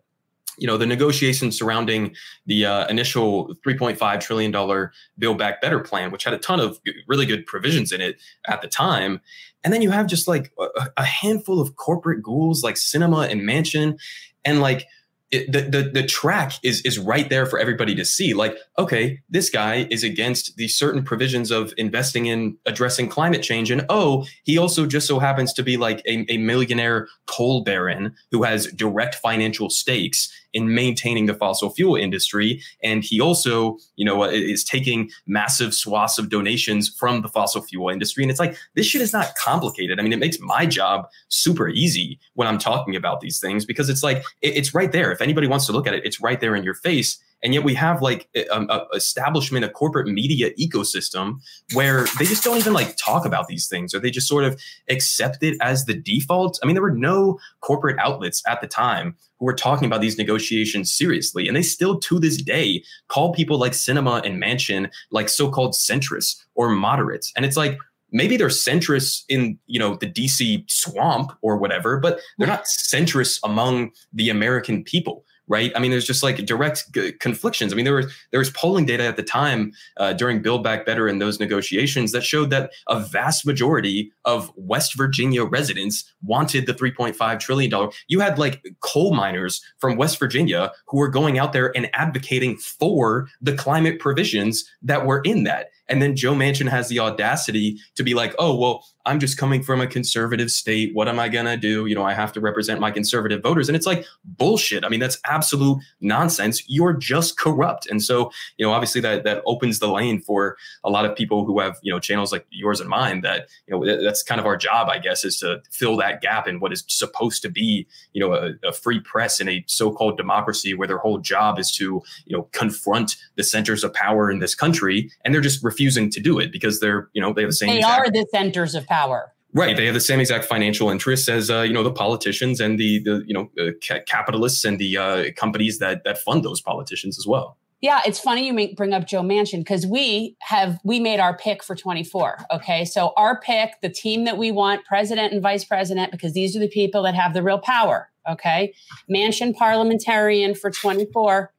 you know the negotiations surrounding the uh, initial 3.5 trillion dollar build back better plan which had a ton of really good provisions in it at the time. And then you have just like a, a handful of corporate ghouls like Sinema and Manchin. And like it, the, the the track is is right there for everybody to see. Like okay this guy is against the certain provisions of investing in addressing climate change. And oh he also just so happens to be like a, a millionaire coal baron who has direct financial stakes in maintaining the fossil fuel industry. And he also you know is taking massive swaths of donations from the fossil fuel industry. And it's like this shit is not complicated. I mean it makes my job super easy when i'm talking about these things because it's like it's right there. If anybody wants to look at it it's right there in your face and yet we have like a, um, a establishment, a corporate media ecosystem where they just don't even like talk about these things, or they just sort of accept it as the default. I mean, there were no corporate outlets at the time who were talking about these negotiations seriously, and they still to this day call people like Sinema and Manchin like so-called centrists or moderates, and it's like maybe they're centrists in you know the DC swamp or whatever, but they're not centrists among the American people right? I mean, there's just like direct g- conflictions. I mean, there was there was polling data at the time uh, during Build Back Better and those negotiations that showed that a vast majority of West Virginia residents wanted the 3.5 trillion dollar. You had like coal miners from West Virginia who were going out there and advocating for the climate provisions that were in that. And then Joe Manchin has the audacity to be like, oh, well, I'm just coming from a conservative state. What am I going to do? You know, I have to represent my conservative voters. And it's like bullshit. I mean, that's absolute nonsense. You're just corrupt. And so, you know, obviously that that opens the lane for a lot of people who have, you know, channels like yours and mine that, you know, that's kind of our job, I guess, is to fill that gap in what is supposed to be, you know, a, a free press in a so-called democracy where their whole job is to, you know, confront the centers of power in this country. And they're just refusing to do it because they're, you know, they have the same. They exact- are the centers of power. Right, they have the same exact financial interests as uh, you know the politicians and the the you know uh, ca- capitalists and the uh, companies that that fund those politicians as well. Yeah, it's funny you make, bring up Joe Manchin because we have we made our pick for 24. Okay, so our pick, the team that we want, president and vice president, because these are the people that have the real power. Okay, Manchin parliamentarian for 24.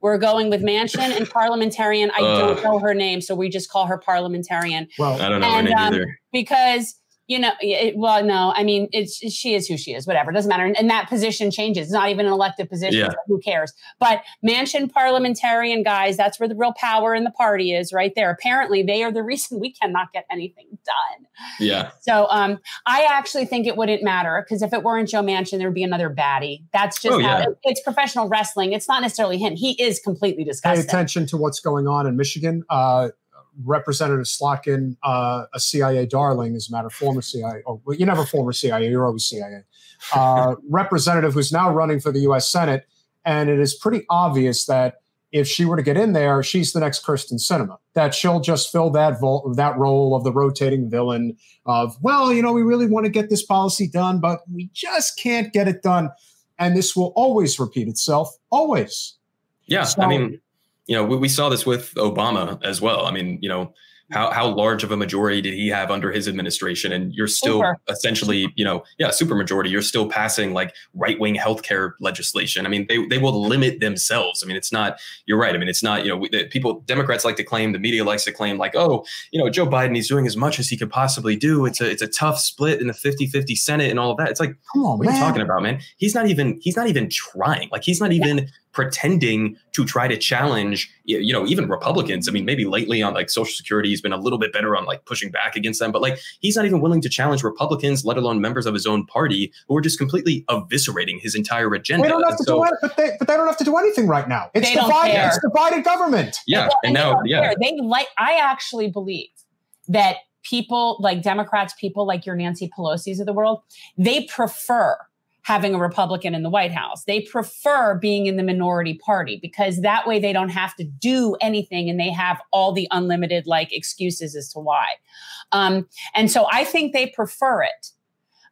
We're going with Manchin and parliamentarian. I don't know her name, so we just call her parliamentarian. Well, I don't know her name um, either. Because you know, it, well, no, I mean, it's she is who she is. Whatever, doesn't matter. And, and that position changes. It's not even an elected position. Yeah. so who cares? But Manchin parliamentarian guys, that's where the real power in the party is, right there. Apparently, they are the reason we cannot get anything done. Yeah. So um, I actually think it wouldn't matter because if it weren't Joe Manchin, there would be another baddie. That's just Oh, yeah. it- it's professional wrestling. It's not necessarily him. He is completely disgusting. Pay attention to what's going on in Michigan. Uh, Representative Slotkin, uh, a CIA darling, as a matter of former CIA. Oh, well, you're never former CIA. You're always CIA. Uh, representative who's now running for the U.S. Senate, and it is pretty obvious that if she were to get in there, she's the next Kyrsten Sinema. That she'll just fill that vol- that role of the rotating villain of, well, you know, we really want to get this policy done, but we just can't get it done, and this will always repeat itself, always. Yeah, So- I mean, you know, we, we saw this with Obama as well. I mean, you know, how how large of a majority did he have under his administration? And you're still Super. essentially, you know, yeah, super majority. You're still passing like right wing healthcare legislation. I mean, they they will limit themselves. I mean, it's not. You're right. I mean, it's not. You know, we, the people Democrats like to claim, the media likes to claim, like, oh, you know, Joe Biden, he's doing as much as he could possibly do. It's a it's a tough split in the 50-50 Senate and all of that. It's like, come on, what are you talking about, man? He's not even he's not even trying. Like he's not even pretending to try to challenge you know even republicans i mean maybe lately on like social security he's been a little bit better on like pushing back against them but like he's not even willing to challenge republicans let alone members of his own party who are just completely eviscerating his entire agenda They don't have And to so- do it, but they but they don't have to do anything right now. It's divided. It's divided government. yeah Well, and they now don't yeah care. They like. I actually believe that people like Democrats, people like your Nancy Pelosi's of the world, they prefer having a Republican in the White House. They prefer being in the minority party because that way they don't have to do anything and they have all the unlimited like excuses as to why. Um, and so I think they prefer it.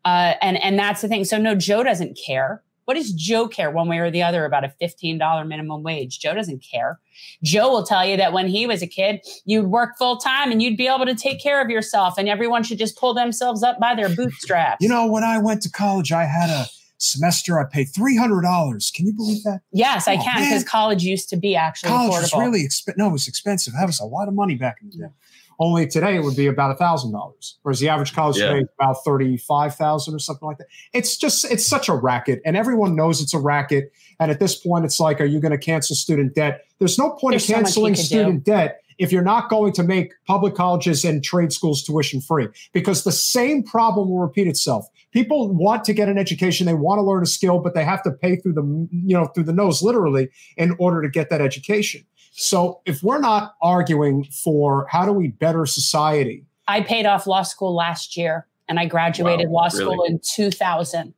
Uh, and and that's the thing. So no, Joe doesn't care. What does Joe care one way or the other about a $15 minimum wage? Joe doesn't care. Joe will tell you that when he was a kid, you'd work full time and you'd be able to take care of yourself, and everyone should just pull themselves up by their bootstraps. You know, when I went to college, I had a semester. I paid three hundred dollars. Can you believe that? yes, I Oh, can because college used to be actually College affordable. was really expensive. No, it was expensive. That was a lot of money back in the day. Only today it would be about a thousand dollars, whereas the average college Yeah. today is about thirty-five thousand or something like that. It's just it's such a racket, and everyone knows it's a racket. And at this point, it's like, are you going to cancel student debt? There's no point There's so in canceling could student debt if you're not going to make public colleges and trade schools tuition free, because the same problem will repeat itself. People want to get an education, they want to learn a skill, but they have to pay through the you know through the nose, literally, in order to get that education. So if we're not arguing for how do we better society, I paid off law school last year and I graduated Wow, law school really? in 2000.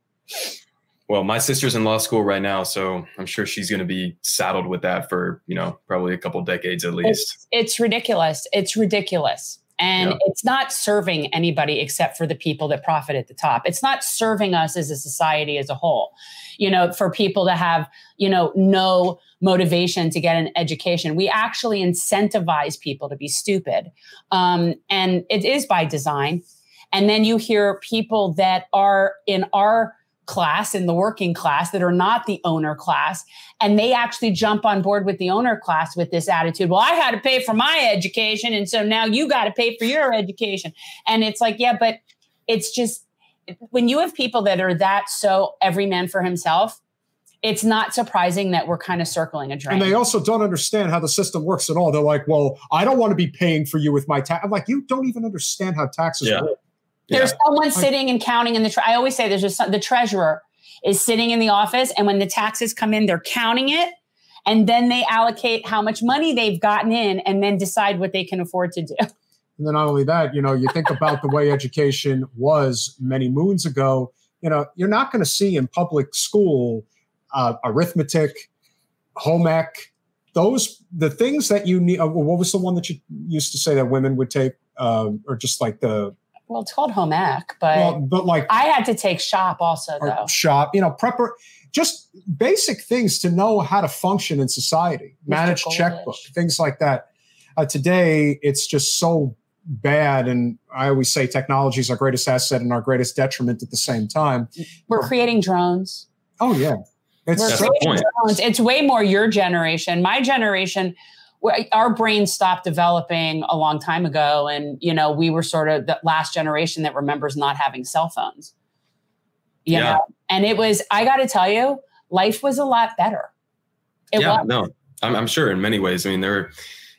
Well, my sister's in law school right now, so I'm sure she's going to be saddled with that for you know probably a couple decades at least. It's, it's ridiculous. It's ridiculous. And Yeah. it's not serving anybody except for the people that profit at the top. It's not serving us as a society as a whole. You know, for people to have, you know, no motivation to get an education. We actually incentivize people to be stupid. Um, and it is by design. And then you hear people that are in our class, in the working class, that are not the owner class, and they actually jump on board with the owner class with this attitude. Well, I had to pay for my education, and so now you got to pay for your education. And it's like, yeah, but it's just when you have people that are that so every man for himself, it's not surprising that we're kind of circling a drain. And they also don't understand how the system works at all. They're like, well, I don't want to be paying for you with my tax. I'm like, you don't even understand how taxes Yeah. work. There's someone sitting and counting in the. Tre- I always say there's just some, the treasurer is sitting in the office, and when the taxes come in, they're counting it, and then they allocate how much money they've gotten in, and then decide what they can afford to do. And then not only that, you know, you think about the way education was many moons ago. You know, you're not going to see in public school uh, arithmetic, home ec, those the things that you need. Uh, what was the one that you used to say that women would take, uh, or just like the Well, it's called home ec, but well, but like I had to take shop also though. shop, you know, prepper, just basic things to know how to function in society, manage Goldish. checkbook, things like that. Uh, today, it's just so bad. And I always say technology is our greatest asset and our greatest detriment at the same time. We're creating drones. Oh, yeah. It's We're so- creating drones. It's way more your generation. My generation, wh- our brains stopped developing a long time ago, and you know we were sort of the last generation that remembers not having cell phones. You Yeah. know, and it was. I got to tell you, life was a lot better. It yeah, was. no, I'm, I'm sure in many ways. I mean, there, were,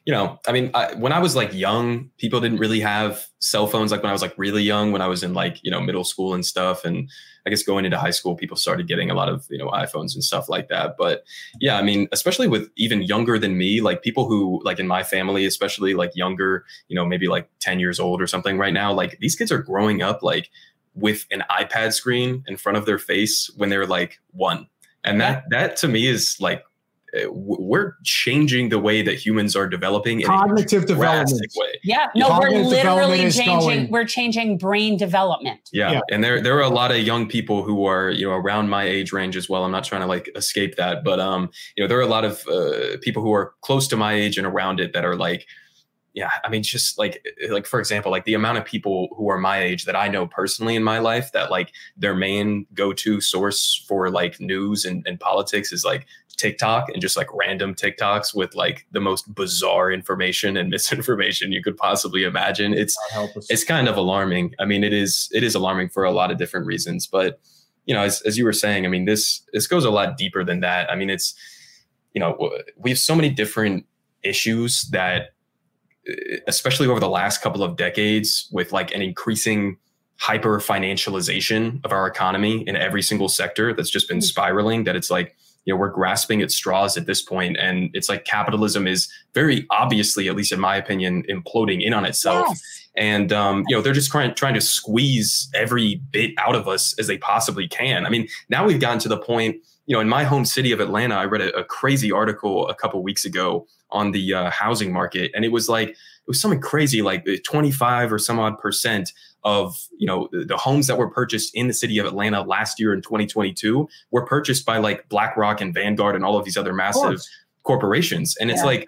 you know, I mean, I, when I was like young, people didn't really have cell phones. Like when I was like really young, when I was in like you know middle school and stuff, and I guess going into high school, people started getting a lot of you know iPhones and stuff like that. But yeah, I mean, especially with even younger than me, like people who like in my family, especially like younger, you know, maybe like 10 years old or something right now, like these kids are growing up like with an iPad screen in front of their face when they're like one. And that that to me is like we're changing the way that humans are developing in Cognitive a development. way. Yeah, no, we're literally changing. going- We're changing brain development. Yeah. Yeah. And there there are a lot of young people who are, you know, around my age range as well. I'm not trying to like escape that, but um, you know, there are a lot of uh, people who are close to my age and around it that are like yeah, I mean just like like for example, like the amount of people who are my age that I know personally in my life that like their main go-to source for like news and, and politics is like TikTok and just like random TikToks with like the most bizarre information and misinformation you could possibly imagine. It's it's kind of alarming. I mean, it is it is alarming for a lot of different reasons. But you know, as as you were saying, I mean, this this goes a lot deeper than that. I mean, it's you know, we have so many different issues that, uh, especially over the last couple of decades, with like an increasing hyper financialization of our economy in every single sector that's just been spiraling that it's like you know we're grasping at straws at this point and it's like capitalism is very obviously at least in my opinion imploding in on itself and um, you know they're just trying trying to squeeze every bit out of us as they possibly can. I mean, now we've gotten to the point. You know, in my home city of Atlanta, I read a, a crazy article a couple weeks ago on the uh, housing market, and it was like it was something crazy, like twenty five or some odd percent of you know the homes that were purchased in the city of Atlanta last year in 2022 were purchased by like BlackRock and Vanguard and all of these other massive corporations, and it's Yeah. like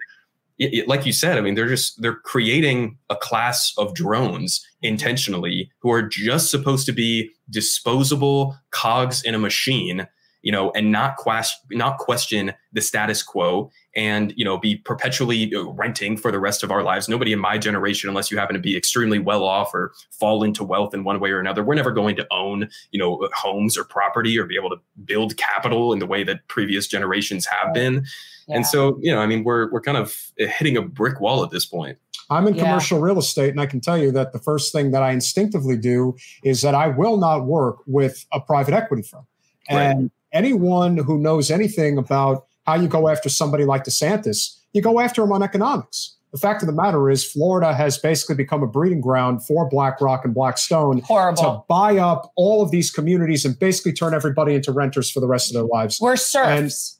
it, it- like you said, I mean, they're just they're creating a class of drones intentionally who are just supposed to be disposable cogs in a machine, you know, and not quest not question the status quo and you know be perpetually uh, renting for the rest of our lives. Nobody in my generation, unless you happen to be extremely well off or fall into wealth in one way or another, we're never going to own you know homes or property or be able to build capital in the way that previous generations have been. Yeah. And so, you know, I mean, we're we're kind of hitting a brick wall at this point. I'm in Yeah. commercial real estate, and I can tell you that the first thing that I instinctively do is that I will not work with a private equity firm. Right. And anyone who knows anything about how you go after somebody like DeSantis, you go after him on economics. The fact of the matter is, Florida has basically become a breeding ground for BlackRock and Blackstone Horrible. to buy up all of these communities and basically turn everybody into renters for the rest of their lives. We're serfs.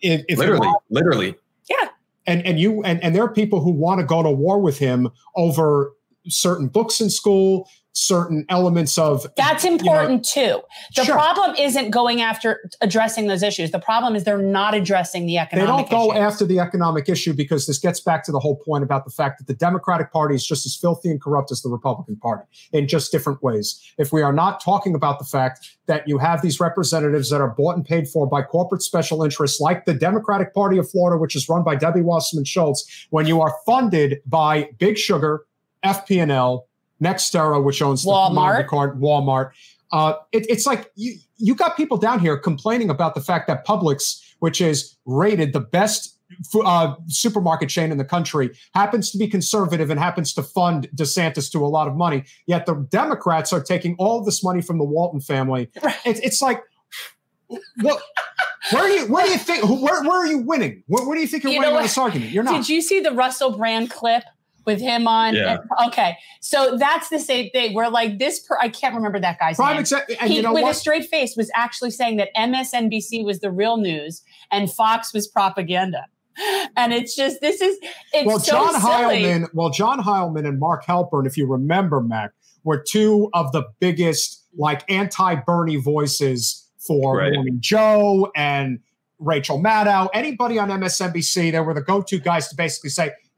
If, if literally, not- literally. Yeah. and and you and, and there are people who want to go to war with him over certain books in school, certain elements of That's you know, important too. The Sure. problem isn't going after addressing those issues. The problem is they're not addressing the economic. They don't go issue. after the economic issue because this gets back to the whole point about the fact that the Democratic Party is just as filthy and corrupt as the Republican Party in just different ways. If we are not talking about the fact that you have these representatives that are bought and paid for by corporate special interests like the Democratic Party of Florida, which is run by Debbie Wasserman Schultz, when you are funded by Big Sugar, FP&L, Nextera, which owns the Walmart. Walmart. Uh, it, it's like you, you got people down here complaining about the fact that Publix, which is rated the best uh, supermarket chain in the country, happens to be conservative and happens to fund DeSantis to a lot of money. Yet the Democrats are taking all this money from the Walton family. It's, it's like, what? Where do you where do you think where, where are you winning? Where, where do you think you're You winning this argument? You're not. Did you see the Russell Brand clip with him on? Yeah. Okay, so that's the same thing. Where like this, per, I can't remember that guy's Prime name. exec- and he, you know with what? a straight face, was actually saying that MSNBC was the real news and Fox was propaganda. And it's just this is it's well, so John silly. Heilemann, well, John Heilemann and Mark Halpern, if you remember, Mac, were two of the biggest like anti-Bernie voices for Right. Morning Joe and Rachel Maddow. Anybody on MSNBC, they were the go-to guys to basically say, "Yeah, Ber- Ber-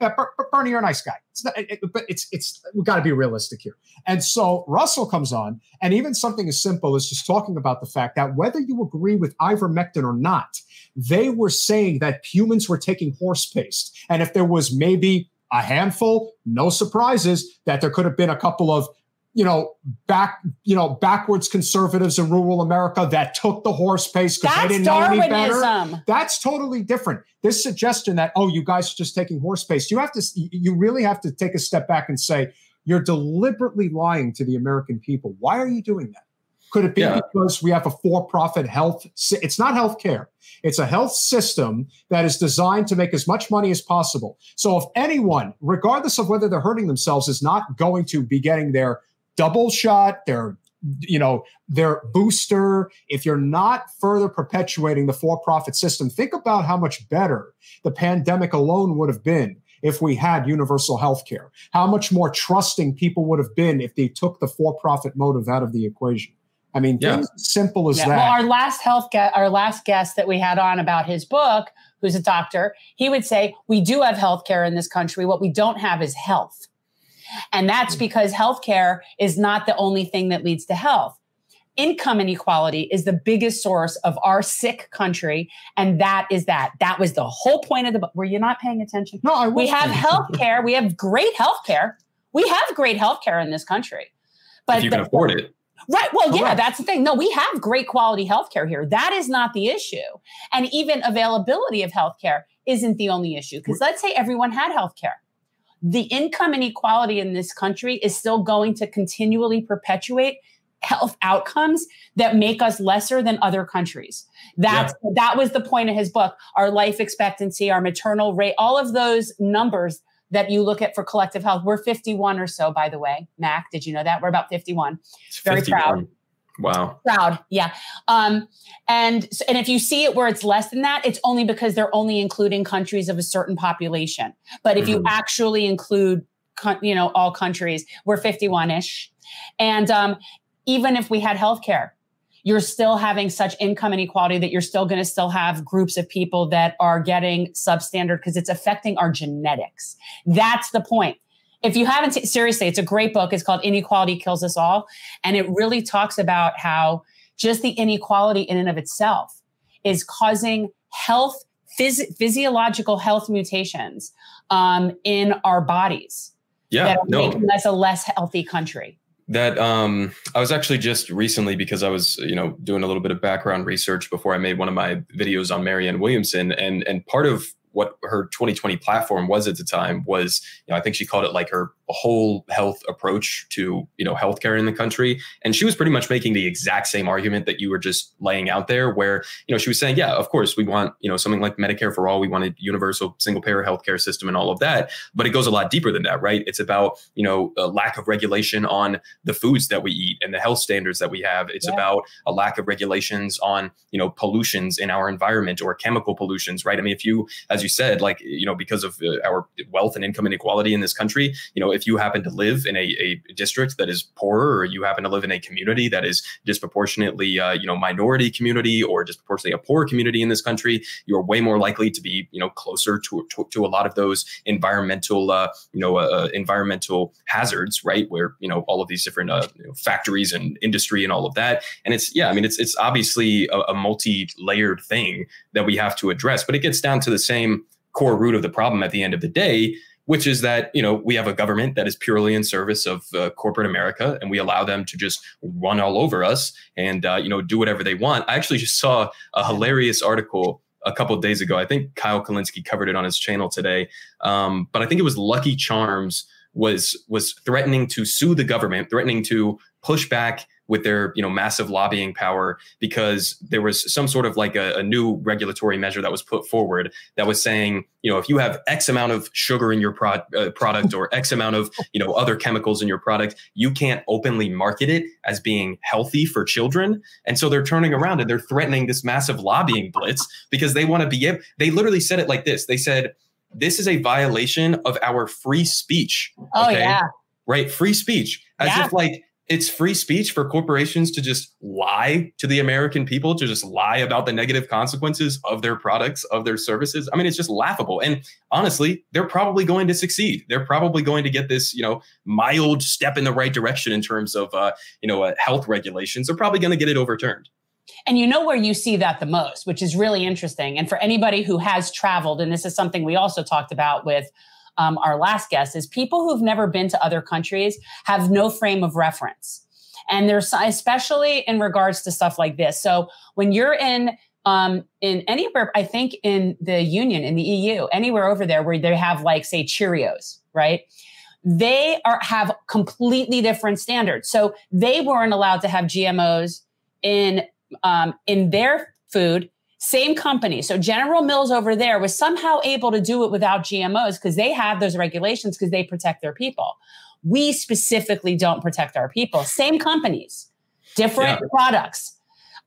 "Bernie, you're a nice guy." It's not, it- but it's it's we've got to be realistic here. And so Russell comes on, and even something as simple as just talking about the fact that whether you agree with ivermectin or not, they were saying that humans were taking horse paste. And if there was maybe a handful, no surprises, that there could have been a couple of, you know, back, you know, backwards conservatives in rural America that took the horse pace because they That's didn't know any better. That's totally different. This suggestion that, oh, you guys are just taking horse pace. you have to, you really have to take a step back and say, you're deliberately lying to the American people. Why are you doing that? Could it be Yeah. because we have a for-profit health? sy- It's not healthcare. It's a health system that is designed to make as much money as possible. So if anyone, regardless of whether they're hurting themselves, is not going to be getting their double shot, their you know their booster if you're not further perpetuating the for-profit system think about how much better the pandemic alone would have been if we had universal health care how much more trusting people would have been if they took the for-profit motive out of the equation i mean Yeah. things as simple as Yeah, that Well, our last health gu- our last guest that we had on about his book, who's a doctor, he would say we do have health care in this country. What we don't have is health. And that's mm-hmm. because healthcare is not the only thing that leads to health. Income inequality is the biggest source of our sick country. And that is that. That was the whole point of the book. Were you not paying attention? No, I We have paying health care. We have great health care. We have great health care in this country. But if you the- can afford it. Right. Well, yeah, that's the thing. No, we have great quality healthcare here. That is not the issue. And even availability of healthcare isn't the only issue. Because let's say everyone had healthcare. The income inequality in this country is still going to continually perpetuate health outcomes that make us lesser than other countries. That's that was the point of his book. Our life expectancy, our maternal rate, all of those numbers that you look at for collective health. We're 51 or so, by the way. Mac, did you know that? We're about 51. Very 51. proud. Wow. Proud, yeah. Um, and and if you see it where it's less than that, it's only because they're only including countries of a certain population. But if you Mhm. actually include, you know, all countries, we're fifty-one ish. And um, even if we had healthcare, you're still having such income inequality that you're still going to still have groups of people that are getting substandard because it's affecting our genetics. That's the point. If you haven't, se- seriously, it's a great book. It's called Inequality Kills Us All. And it really talks about how just the inequality in and of itself is causing health, phys- physiological health mutations um, in our bodies Yeah. that are No. making us a less healthy country. that um i was actually just recently because i was you know doing a little bit of background research before i made one of my videos on marianne williamson and and part of what her 2020 platform was at the time was you know i think she called it like her whole health approach to you know healthcare in the country, and she was pretty much making the exact same argument that you were just laying out there, where you know she was saying, yeah, of course we want you know something like Medicare for all, we want a universal single payer healthcare system and all of that, but it goes a lot deeper than that, right? It's about you know a lack of regulation on the foods that we eat and the health standards that we have. It's Yeah. about a lack of regulations on you know pollutions in our environment or chemical pollutions, right? I mean, if you, as you said, like you know because of uh, our wealth and income inequality in this country, you know if you happen to live in a, a district that is poorer or you happen to live in a community that is disproportionately uh, you know minority community or disproportionately a poor community in this country, you're way more likely to be you know closer to to, to a lot of those environmental uh, you know uh, environmental hazards, right? Where you know all of these different uh, you know, factories and industry and all of that, and it's yeah, I mean it's it's obviously a, a multi-layered thing that we have to address, but it gets down to the same core root of the problem at the end of the day which is that you know we have a government that is purely in service of uh, corporate America, and we allow them to just run all over us and uh, you know do whatever they want. I actually just saw a hilarious article a couple days ago. I think Kyle Kulinski covered it on his channel today, um, but I think it was Lucky Charms was was threatening to sue the government, threatening to push back with their you know massive lobbying power because there was some sort of like a, a new regulatory measure that was put forward that was saying you know if you have x amount of sugar in your pro- uh, product or x amount of you know other chemicals in your product you can't openly market it as being healthy for children. And so they're turning around and they're threatening this massive lobbying blitz because they want to be able they literally said it like this. They said this is a violation of our free speech. Oh, yeah. right? Free speech. As Yeah. if like it's free speech for corporations to just lie to the American people, to just lie about the negative consequences of their products, of their services. I mean, it's just laughable. And honestly, they're probably going to succeed. They're probably going to get this, you know, mild step in the right direction in terms of, uh, you know, uh, health regulations. They're probably going to get it overturned. And you know where you see that the most, which is really interesting. And for anybody who has traveled, and this is something we also talked about with um, our last guest, is people who've never been to other countries have no frame of reference. And there's especially in regards to stuff like this. So when you're in um, in anywhere, I think in the Union, in the EU, anywhere over there where they have like say Cheerios, right? They are have completely different standards. So they weren't allowed to have GMOs in um, in their food. Same company. So General Mills over there was somehow able to do it without GMOs because they have those regulations because they protect their people. We specifically don't protect our people. Same companies, different Yeah. products.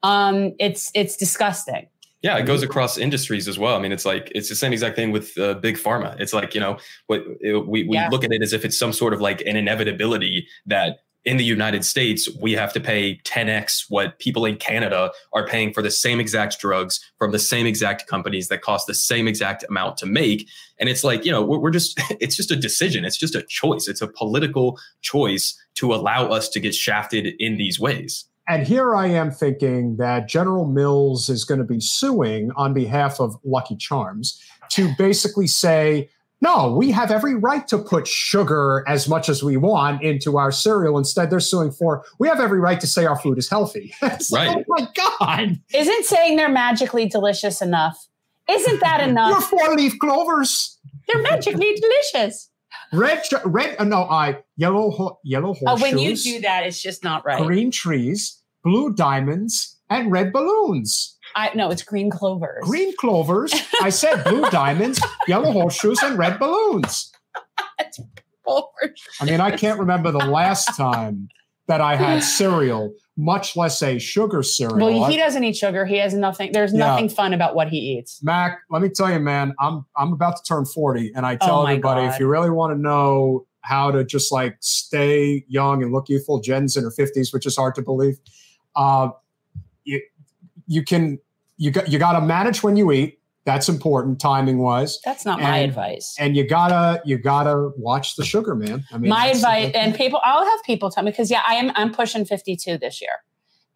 Um, it's it's disgusting. Yeah, it goes across industries as well. I mean, it's like it's the same exact thing with uh, big pharma. It's like you know, what it, we we Yeah. look at it as if it's some sort of like an inevitability that in the United States we have to pay 10x what people in Canada are paying for the same exact drugs from the same exact companies that cost the same exact amount to make. And it's like you know, we're, just it's just a decision. It's just a choice. It's a political choice to allow us to get shafted in these ways. And here I am thinking that General Mills is going to be suing on behalf of Lucky Charms to basically say, no, we have every right to put sugar as much as we want into our cereal. Instead, they're suing for, we have every right to say our food is healthy. It's like, Right. oh my God. Isn't saying they're magically delicious enough? Isn't that Your enough? four leaf clovers. They're magically delicious. Red, red, uh, no, I, yellow, ho- yellow Oh, horseshoes. when you do that, it's just not right. green trees, blue diamonds, and red balloons. I no, it's green clovers. Green clovers. I said blue diamonds, yellow horseshoes, and red balloons. I mean, I can't remember the last time that I had cereal, much less a sugar cereal. Well, he doesn't eat sugar. He has nothing. There's Yeah. nothing fun about what he eats. Mac, let me tell you, man, I'm I'm about to turn 40, and I Oh tell my everybody God. if you really want to know how to just like stay young and look youthful, Jen's in her 50s, which is hard to believe. Uh, you you can you got you got to manage when you eat. That's important, timing wise. That's not my advice. And you gotta you gotta watch the sugar, man. I mean, my advice, and people, I'll have people tell me because yeah, I am. I'm pushing 52 this year,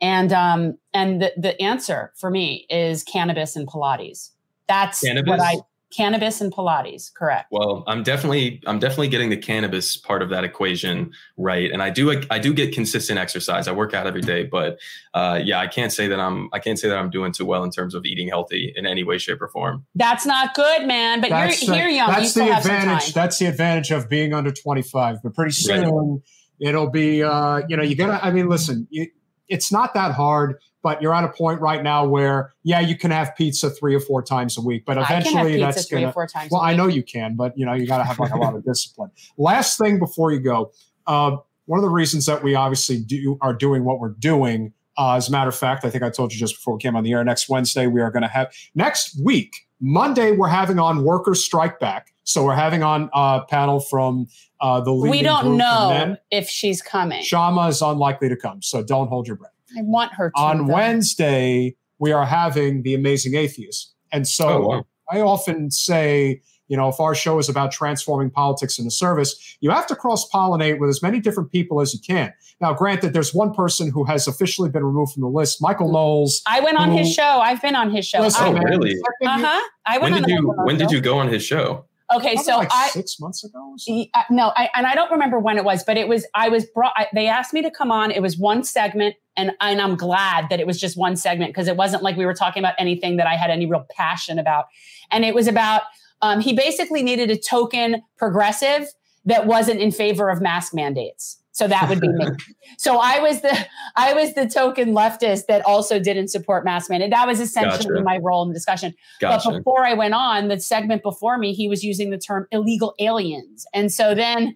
and um, and the the answer for me is cannabis and Pilates. That's Cannabis? what I Cannabis and Pilates, correct? Well, I'm definitely I'm definitely getting the cannabis part of that equation right, and I do I do get consistent exercise. I work out every day, but uh, yeah, I can't say that I'm I can't say that I'm doing too well in terms of eating healthy in any way, shape, or form. That's not good, man. But That's you're the- you're young. you That's still the have some advantage. time. That's the advantage of being under 25. But pretty Right. soon it'll be, uh, you know, you gotta. I mean, listen, you, it's not that hard, but you're at a point right now where, yeah, you can have pizza three or four times a week, but I can have eventually that's times a Well, I know you can, but you know, you got to have like a lot of discipline. Last thing before you go, uh, one of the reasons that we obviously do are doing what we're doing. Uh, as a matter of fact, I think I told you just before we came on the air. Next Wednesday, we are going to have next week, Monday, we're having on Workers Strike Back. So we're having on a panel from uh, the leading We don't know if she's coming. Kshama is unlikely to come, so don't hold your breath. I want her to. On though. Wednesday, we are having the Amazing Atheist, and so Oh, wow. I often say, you know, if our show is about transforming politics into service, you have to cross pollinate with as many different people as you can. Now, granted, there's one person who has officially been removed from the list, Michael Knowles. I went on his show. I've been on his show. Listen, Oh, man, really? Uh huh. I When went on did the you Michael when did you go on his show? Okay, Probably so like I six months ago. or something. Uh, no, I, and I don't remember when it was, but it was. I was brought. I, they asked me to come on. It was one segment, and and I'm glad that it was just one segment because it wasn't like we were talking about anything that I had any real passion about, and it was about. Um, he basically needed a token progressive that wasn't in favor of mask mandates. So that would be me. So I was the I was the token leftist that also didn't support mask mandate. That was essentially Gotcha. my role in the discussion. Gotcha. But before I went on, the segment before me, he was using the term illegal aliens. And so then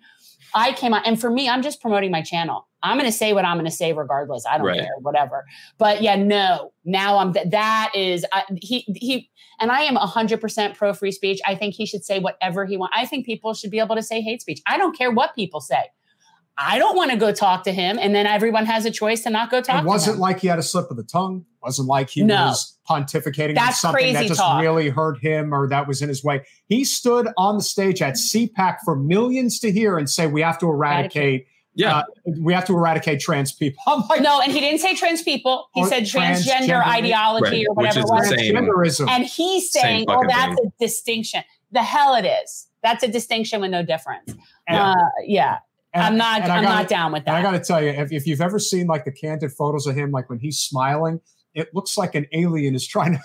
I came on, and for me, I'm just promoting my channel. I'm going to say what I'm going to say regardless. I don't Right. care, whatever. But yeah, no. Now I'm th- that is he he and I am 100% pro free speech. I think he should say whatever he wants. I think people should be able to say hate speech. I don't care what people say. I don't want to go talk to him, and then everyone has a choice to not go talk. It wasn't like he had a slip of the tongue. wasn't like he No. was pontificating on That's something that crazy just talk. really hurt him or that was in his way. He stood on the stage at CPAC for millions to hear and say, "We have to eradicate. Yeah. uh, we have to eradicate trans people." I'm like, no, and he didn't say trans people. He said transgender, transgender- ideology Right, or which whatever is it the same. transgenderism. And he's saying, "Oh, that's thing. a distinction." The hell it is. That's a distinction with no difference. Yeah. Uh, yeah. And- I'm not. I I'm gotta- not down with that. I got to tell you, if, if you've ever seen like the candid photos of him, like when he's smiling, it looks like an alien is trying to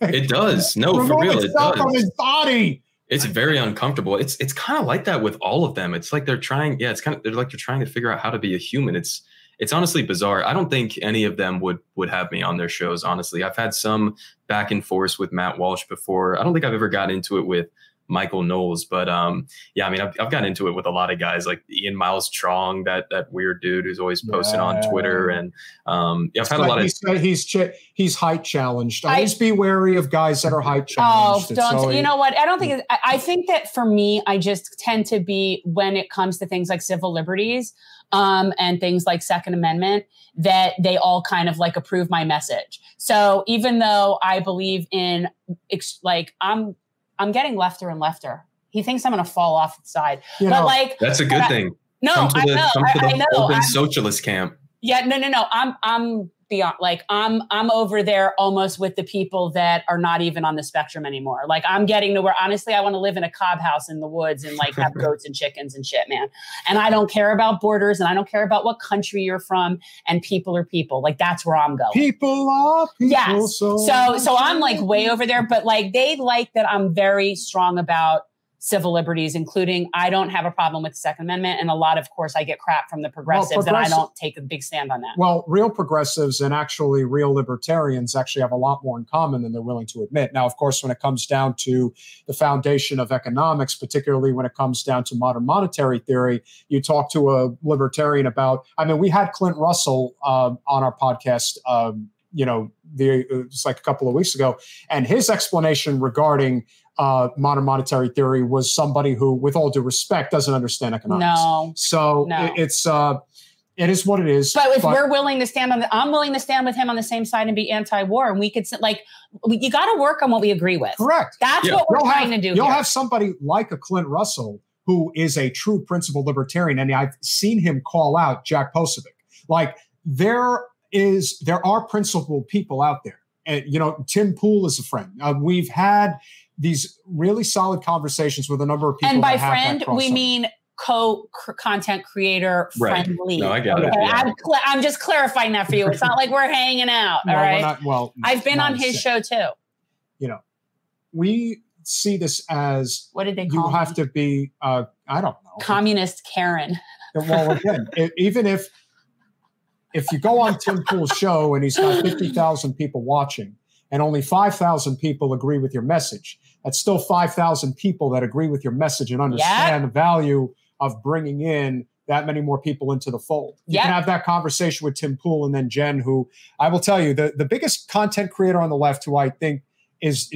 It does. No, for real, it itself from his body. It's very uncomfortable. It's it's kind of like that with all of them. It's like they're trying. Yeah, it's kind of they're like they're trying to figure out how to be a human. It's it's honestly bizarre. I don't think any of them would would have me on their shows. Honestly, I've had some back and forth with Matt Walsh before. I don't think I've ever got into it with Michael Knowles, but um, yeah, I mean, I've, I've gotten into it with a lot of guys like Ian Miles Cheong, that that weird dude who's always posting on Twitter, and um, yeah, I've had a Like lot of he's, he's ch- he's height challenged. I- Always be wary of guys that are height Oh, challenged. It's don't always- you know what? I don't think. I, I think that for me, I just tend to be when it comes to things like civil liberties um, and things like Second Amendment that they all kind of like approve my message. So even though I believe in ex- like I'm I'm getting lefter and lefter. He thinks I'm going to fall off the side, You but know, like that's a good I- thing. No, come to I the know, come to I- the I know. open I- socialist camp. Yeah, no, no, no. I'm I'm beyond like I'm I'm over there almost with the people that are not even on the spectrum anymore. Like I'm getting to where honestly I want to live in a cob house in the woods and like have goats and chickens and shit, man. And I don't care about borders and I don't care about what country you're from and people are people. Like that's where I'm going. people are people. Yes. So, So so I'm like way over there, but like they like that I'm very strong about civil liberties, including I don't have a problem with the Second Amendment. And a lot, of course, I get crap from the progressives, and I don't take a big stand on that. Well, real progressives and actually real libertarians actually have a lot more in common than they're willing to admit. Now, of course, when it comes down to the foundation of economics, particularly when it comes down to modern monetary theory, you talk to a libertarian about. I mean, we had Clint Russell um, on our podcast. Um, you know, the it's like a couple of weeks ago, and his explanation regarding uh, modern monetary theory was somebody who, with all due respect, doesn't understand economics. No. So No. it- it's uh, it is what it is. But if we're willing to stand on the, I'm willing to stand with him on the same side and be anti-war, and we could like, we, you got to work on what we agree with. Correct. That's what we're You'll trying have, to do. You'll here. have somebody like a Clint Russell who is a true principled libertarian, and I've seen him call out Jack Posobiec. Like there is, there are principled people out there. And you know, Tim Pool is a friend. Uh, we've had these really solid conversations with a number of people. and by that have that friend, we mean co content creator Right. friendly. No, I got it. Yeah. I'm, cl- I'm just clarifying that for you. It's not like we're hanging out. No, all we're right. not- well, I've been on his show too. you know, we see this as What did they you call have to be. Uh, I don't know. Communist Karen. Well, again, e- even if if you go on Tim Pool's show and he's got fifty thousand people watching, and only five thousand people agree with your message, that's still five thousand people that agree with your message and understand the value of bringing in that many more people into the fold. You Yeah. can have that conversation with Tim Pool and then Jen, who I will tell you the the biggest content creator on the left, who I think is.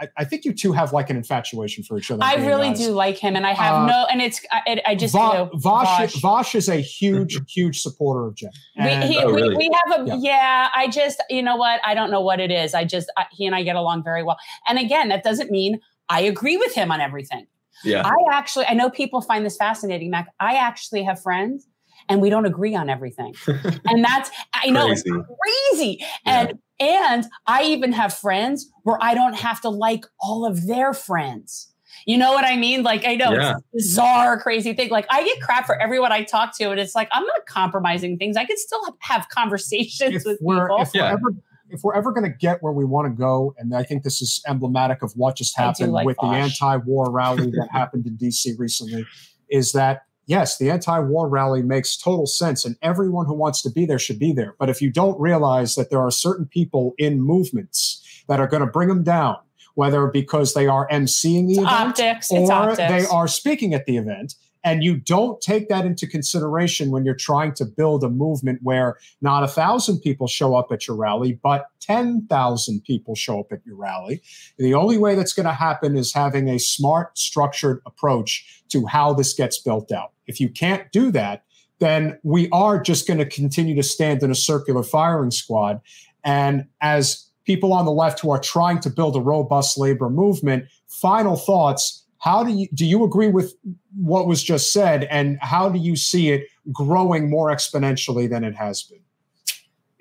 I, I think you two have like an infatuation for each other. I really honest. do like him, and I have Uh, no, and it's I, I just Va- do. Vosh, Vosh. Vosh is a huge, huge supporter of Jen. We, And- he, we, we have a Yeah. yeah. I just you know what I don't know what it is. I just I, he and I get along very well. And again, that doesn't mean I agree with him on everything. Yeah. I actually I know people find this fascinating, Mac. I actually have friends and we don't agree on everything. and that's I know Crazy. it's crazy. And and I even have friends where I don't have to like all of their friends. You know what I mean? Like I know Yeah. it's a bizarre, crazy thing. Like I get crap for everyone I talk to, and it's like I'm not compromising things. I could still have conversations with we're, people. if we're ever if we're ever going to get where we want to go, and I think this is emblematic of what just happened like with the anti-war rally that happened in DC recently, is that yes, the anti-war rally makes total sense, and everyone who wants to be there should be there. But if you don't realize that there are certain people in movements that are going to bring them down, whether because they are emceeing the It's event optics. or they are speaking at the event and you don't take that into consideration when you're trying to build a movement where not a thousand people show up at your rally but 10,000 people show up at your rally the only way that's going to happen is having a smart structured approach to how this gets built out if you can't do that then we are just going to continue to stand in a circular firing squad. And as people on the left who are trying to build a robust labor movement final thoughts how do you do you agree with what was just said? And how do you see it growing more exponentially than it has been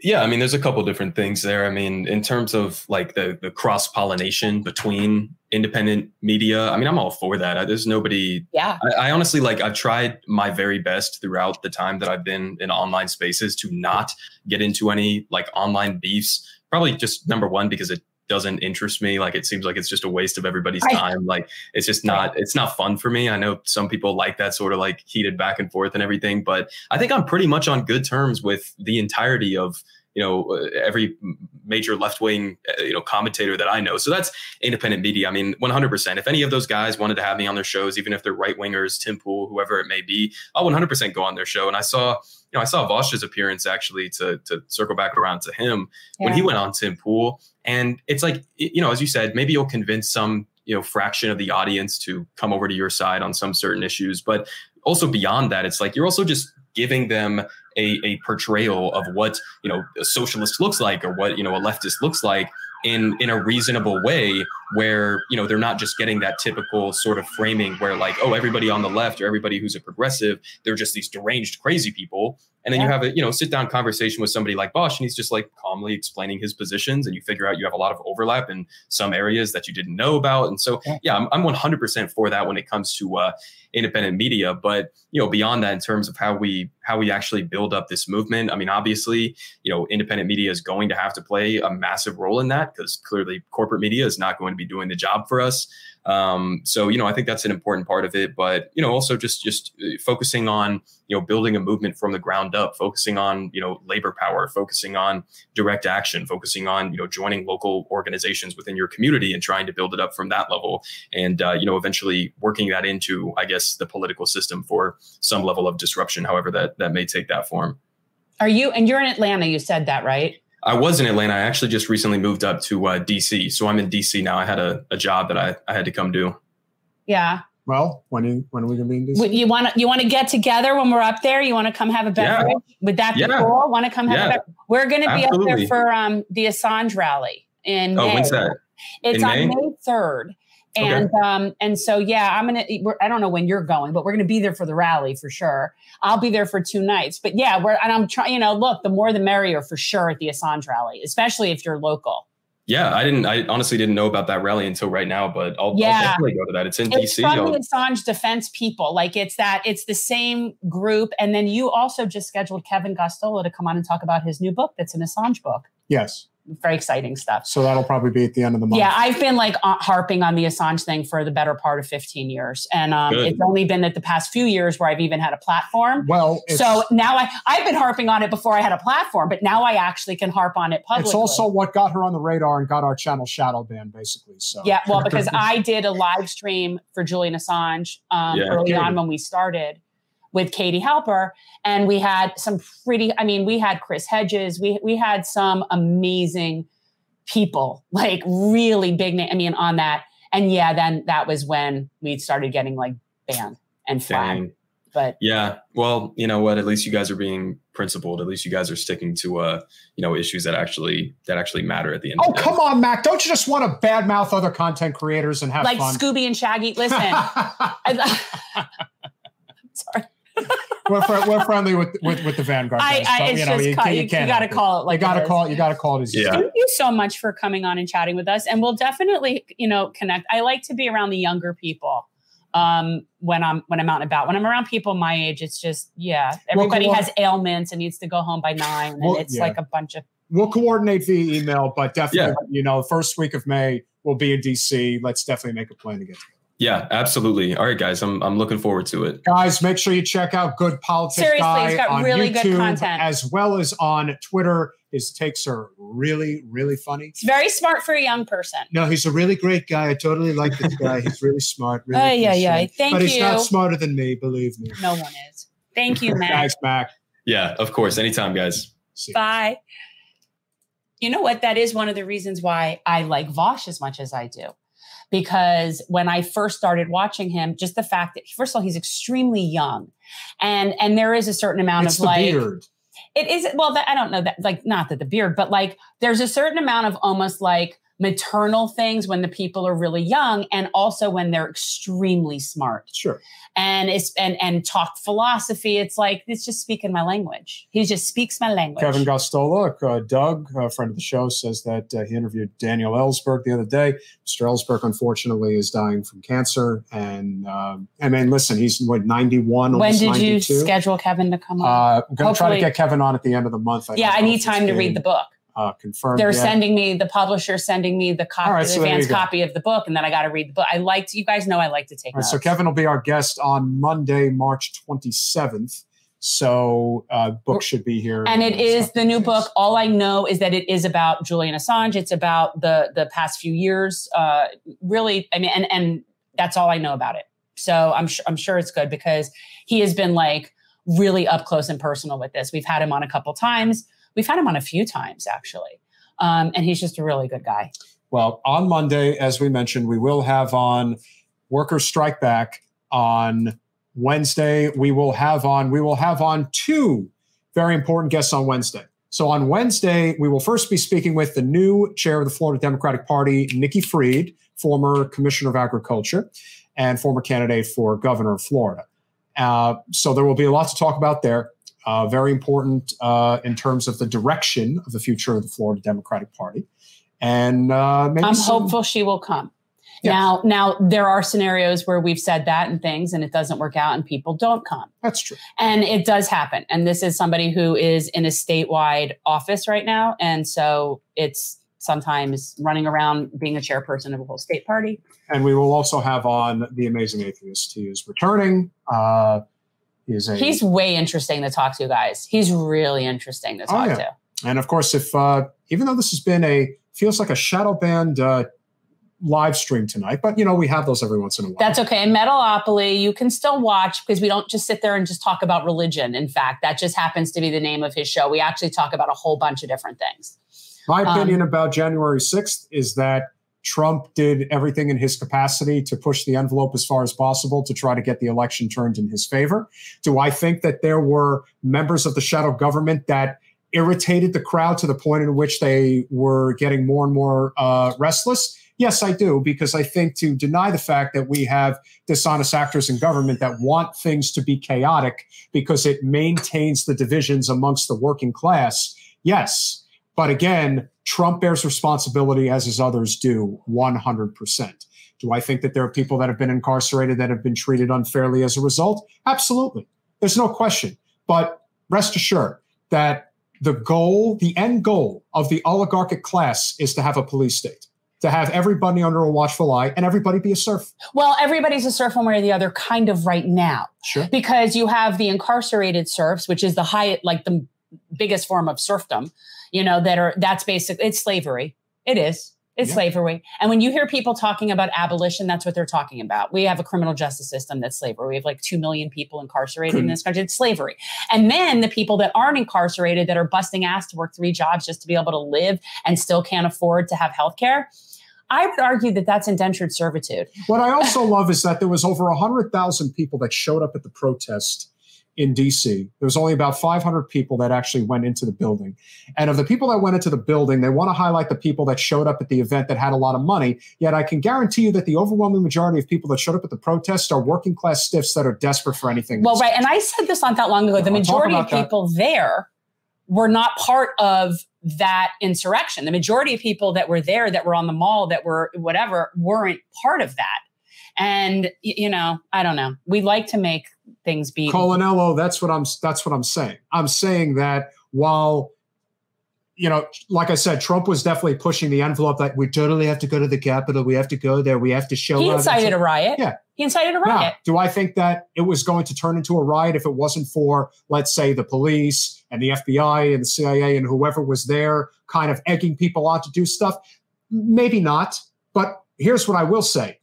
Yeah, I mean, there's a couple different things there. I mean, in terms of like the the cross pollination between independent media, I mean, I'm all for that. I, there's nobody. Yeah. I, I honestly like. I've tried my very best throughout the time that I've been in online spaces to not get into any like online beefs. Probably just number one because it doesn't interest me. Like it seems like it's just a waste of everybody's time. Like it's just not. It's not fun for me. I know some people like that sort of like heated back and forth and everything, but I think I'm pretty much on good terms with the entirety of you know uh, every major left wing uh, you know commentator that I know. So that's independent media. I mean, 100%. If any of those guys wanted to have me on their shows, even if they're right wingers, Tim Pool, whoever it may be, I'll 100% go on their show. And I saw you know I saw Vosh's appearance actually to to circle back around to him when he went on Tim Pool, and it's like you know as you said, maybe you'll convince some you know fraction of the audience to come over to your side on some certain issues, but also beyond that, it's like you're also just giving them a, a portrayal of what you know a socialist looks like or what you know a leftist looks like in in a reasonable way where you know they're not just getting that typical sort of framing where like oh everybody on the left or everybody who's a progressive they're just these deranged crazy people and then you have a you know sit down conversation with somebody like Vosh and he's just like calmly explaining his positions and you figure out you have a lot of overlap in some areas that you didn't know about. And so yeah. I'm, I'm 100% for that when it comes to uh, independent media. But you know beyond that in terms of how we how we actually build up this movement i mean obviously you know independent media is going to have to play a massive role in that because clearly corporate media is not going to be doing the job for us um, so you know i think that's an important part of it but you know also just just uh, focusing on you know building a movement from the ground up focusing on you know labor power focusing on direct action focusing on you know joining local organizations within your community and trying to build it up from that level and uh, you know eventually working that into i guess the political system for some level of disruption however that that may take that form Are you and you're in Atlanta? You said that right? I was in atlanta i actually just recently moved up to uh, dc so i'm in dc now i had a, a job that I, I had to come do Yeah. well when are, when are we going to be in DC? You want to you want to get together when we're up there? You want to come have a Yeah. beverage? Would that be Yeah. cool? Want to come have Yeah. a beverage? We're going to be up there for um, the Assange rally in oh May. when's that It's In on May? May third. Okay. And um and so yeah, I'm gonna. We're, I don't know when you're going, but we're gonna be there for the rally for sure. I'll be there for two nights. But yeah, we're and I'm trying. You know, look, the more the merrier for sure at the Assange rally, especially if you're local. Yeah, I didn't. I honestly didn't know about that rally until right now, but I'll, Yeah. I'll definitely go to that. It's in It's DC. from I'll- the Assange defense people. Like it's that it's the same group. And then you also just scheduled Kevin Gosztola to come on and talk about his new book that's an Assange book. Yes. Very exciting stuff. So that'll probably be at the end of the month. Yeah, I've been like uh, harping on the Assange thing for the better part of 15 years. And um, it's only been that the past few years where I've even had a platform. Well, it's- so now I, I've been harping on it before I had a platform, but now I actually can harp on it publicly. It's also what got her on the radar and got our channel shadow banned, basically. So Yeah, well, because I did a live stream for Julian Assange um, Yeah. early on when we started with Katie Halper, and we had some pretty. I mean, we had Chris Hedges, we we had some amazing people, like really big name. I mean, on that, and yeah, then that was when we started getting like banned and flagged. But Yeah. Well, you know what? At least you guys are being principled. At least you guys are sticking to uh, you know, issues that actually that actually matter at the end. Oh of the day. come on, Mac! Don't you just want to badmouth other content creators and have like fun? Scooby and Shaggy, listen. I- we're, fr- we're friendly with, with with the Vanguard. I- guys, I- but, you know, you, ca- can't- you- you you gotta call it like you gotta call it. You gotta call it as you Thank you so much for coming on and chatting with us, and we'll definitely, you know, connect. I like to be around the younger people um, when I'm when I'm out and about. When I'm around people my age, it's just yeah, Well, everybody cool. has ailments and needs to go home by nine, and Well, it's yeah. like a bunch of We'll coordinate via email, but definitely, Yeah. you know, first week of May we'll be in DC. Let's definitely make a plan to get together. Yeah, absolutely. All right, guys. I'm I'm looking forward to it. Guys, make sure you check out Good Politics Seriously, Guy he's got on really good YouTube content. as well as on Twitter. His takes are really, really funny. it's very smart for a young person. No, he's a really great guy. I totally like this guy. He's really smart. Really Ay, yeah, appreciate ay. it. Thank but he's not smarter than me, believe me. No one is. Thank you, Matt. Thanks, Mac. Yeah, of course. Anytime, guys. Bye. You know what? That is one of the reasons why I like Vosh as much as I do. Because when I first started watching him, just the fact that first of all, he's extremely young. And and there is a certain amount It's of like beard. it is well that I don't know that like not that the beard, but like there's a certain amount of almost like maternal things when the people are really young and also when they're extremely smart. Sure. And it's and and talk philosophy. It's like it's just speaking my language. He just speaks my language. Kevin Gosztola, uh, Doug, a friend of the show, says that uh, he interviewed Daniel Ellsberg the other day. Mr. Ellsberg, unfortunately, is dying from cancer. And um, I mean, listen, he's what, 91, When almost did you schedule Kevin to come on? Uh, I'm going to try to get Kevin on at the end of the month. yeah, I need time to read the book. Uh, confirmed. They're yet. sending me the publisher sending me the copy, right, the so advanced copy of the book, and then I got to read the book. I like to, you guys know I like to take right, so Kevin will be our guest on Monday, March 27th. So uh, book should be here. and it is the new book. All I know is that it is about Julian Assange. It's about the the past few years. Uh, really, I mean, and and that's all I know about it. So I'm sure I'm sure it's good because he has been like really up close and personal with this. We've had him on a couple times. We've had him on a few times actually, um, and he's just a really good guy. Well, on Monday, as we mentioned, we will have on Workers Strike Back. On Wednesday, we will have on we will have on two very important guests on Wednesday. So on Wednesday, we will first be speaking with the new chair of the Florida Democratic Party, Nikki Fried, former Commissioner of Agriculture and former candidate for governor of Florida. Uh, so there will be a lot to talk about there. Uh, very important uh, in terms of the direction of the future of the Florida Democratic Party. And uh, I'm some- hopeful she will come. Now, now there are scenarios where we've said that and things, and it doesn't work out, and people don't come. That's true. And it does happen. And this is somebody who is in a statewide office right now, and so it's sometimes running around being a chairperson of a whole state party. And we will also have on the amazing atheist. He is returning. Uh, he is a He's way interesting to talk to, guys. He's really interesting to Oh, talk yeah. to. And of course, if uh, even though this has been a feels like a shadow band uh, live stream tonight, but you know we have those every once in a while. That's okay. In Metalopoly, you can still watch because we don't just sit there and just talk about religion. In fact, that just happens to be the name of his show. We actually talk about a whole bunch of different things. My Um, opinion about January 6th is that Trump did everything in his capacity to push the envelope as far as possible to try to get the election turned in his favor. Do I think that there were members of the shadow government that irritated the crowd to the point in which they were getting more and more uh, restless? Yes, I do, because I think to deny the fact that we have dishonest actors in government that want things to be chaotic because it maintains the divisions amongst the working class, yes. But again, Trump bears responsibility as his others do 100%. Do I think that there are people that have been incarcerated that have been treated unfairly as a result? Absolutely. There's no question. But rest assured that the goal, the end goal of the oligarchic class is to have a police state, to have everybody under a watchful eye and everybody be a serf. Well, everybody's a serf one way or the other, kind of right now. Sure. Because you have the incarcerated serfs, which is the high, like the biggest form of serfdom, you know, that are, that's basic, it's slavery. It is. It's Yeah. slavery. And when you hear people talking about abolition, that's what they're talking about. We have a criminal justice system that's slavery. We have like 2 million people incarcerated in this country. It's slavery. And then the people that aren't incarcerated, that are busting ass to work three jobs just to be able to live and still can't afford to have health care. I would argue that that's indentured servitude. What I also love is that there was over 100,000 people that showed up at the protest in DC. There was only about 500 people that actually went into the building. And of the people that went into the building, they want to highlight the people that showed up at the event that had a lot of money. Yet I can guarantee you that the overwhelming majority of people that showed up at the protest are working class stiffs that are desperate for anything. Well, right. And I said this not that long ago. The majority of about that. people there were not part of that insurrection. The majority of people that were there, that were on the mall, that were whatever, weren't part of that. And you know, I don't know. We like to make things be Colonello, that's what I'm that's what I'm saying. I'm saying that while you know, like I said, Trump was definitely pushing the envelope that we totally have to go to the Capitol. We have to go there. We have to show He incited a riot. Yeah. He incited a Now, riot. do I think that it was going to turn into a riot if it wasn't for, let's say, the police and the FBI and the CIA and whoever was there kind of egging people on to do stuff? Maybe not. But here's what I will say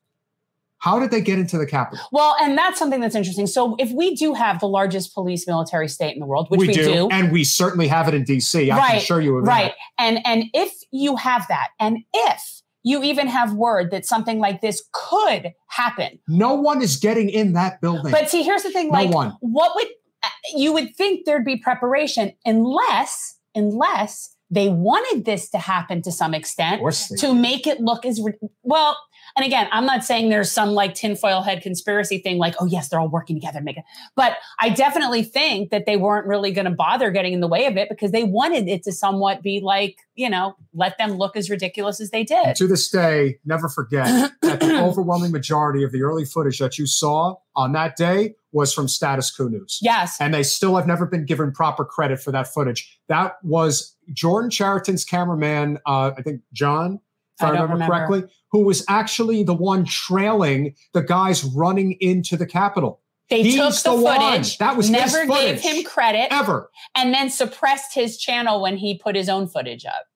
How did they get into the Capitol? Well, and that's something that's interesting. So if we do have the largest police military state in the world, which we, do, And we certainly have it in DC. I can assure you of right. that. And and if you have that, and if you even have word that something like this could happen, No one is getting in that building. but see, here's the thing: No like, one. what would uh, you would think there'd be preparation, unless unless they wanted this to happen to some extent to make it look as well. And again, I'm not saying there's some like tinfoil head conspiracy thing, like, oh yes, they're all working together to make it. But I definitely think that they weren't really going to bother getting in the way of it because they wanted it to somewhat be like, you know, let them look as ridiculous as they did. to this day, never forget that the overwhelming majority of the early footage that you saw on that day was from Status Coup News. Yes. And they still have never been given proper credit for that footage. That was Jordan Chariton's cameraman, uh, I think John, if I, I remember, remember. correctly, who was actually the one trailing the guys running into the Capitol. They He's took the, one. footage, That was his never gave him credit ever, and then suppressed his channel when he put his own footage up.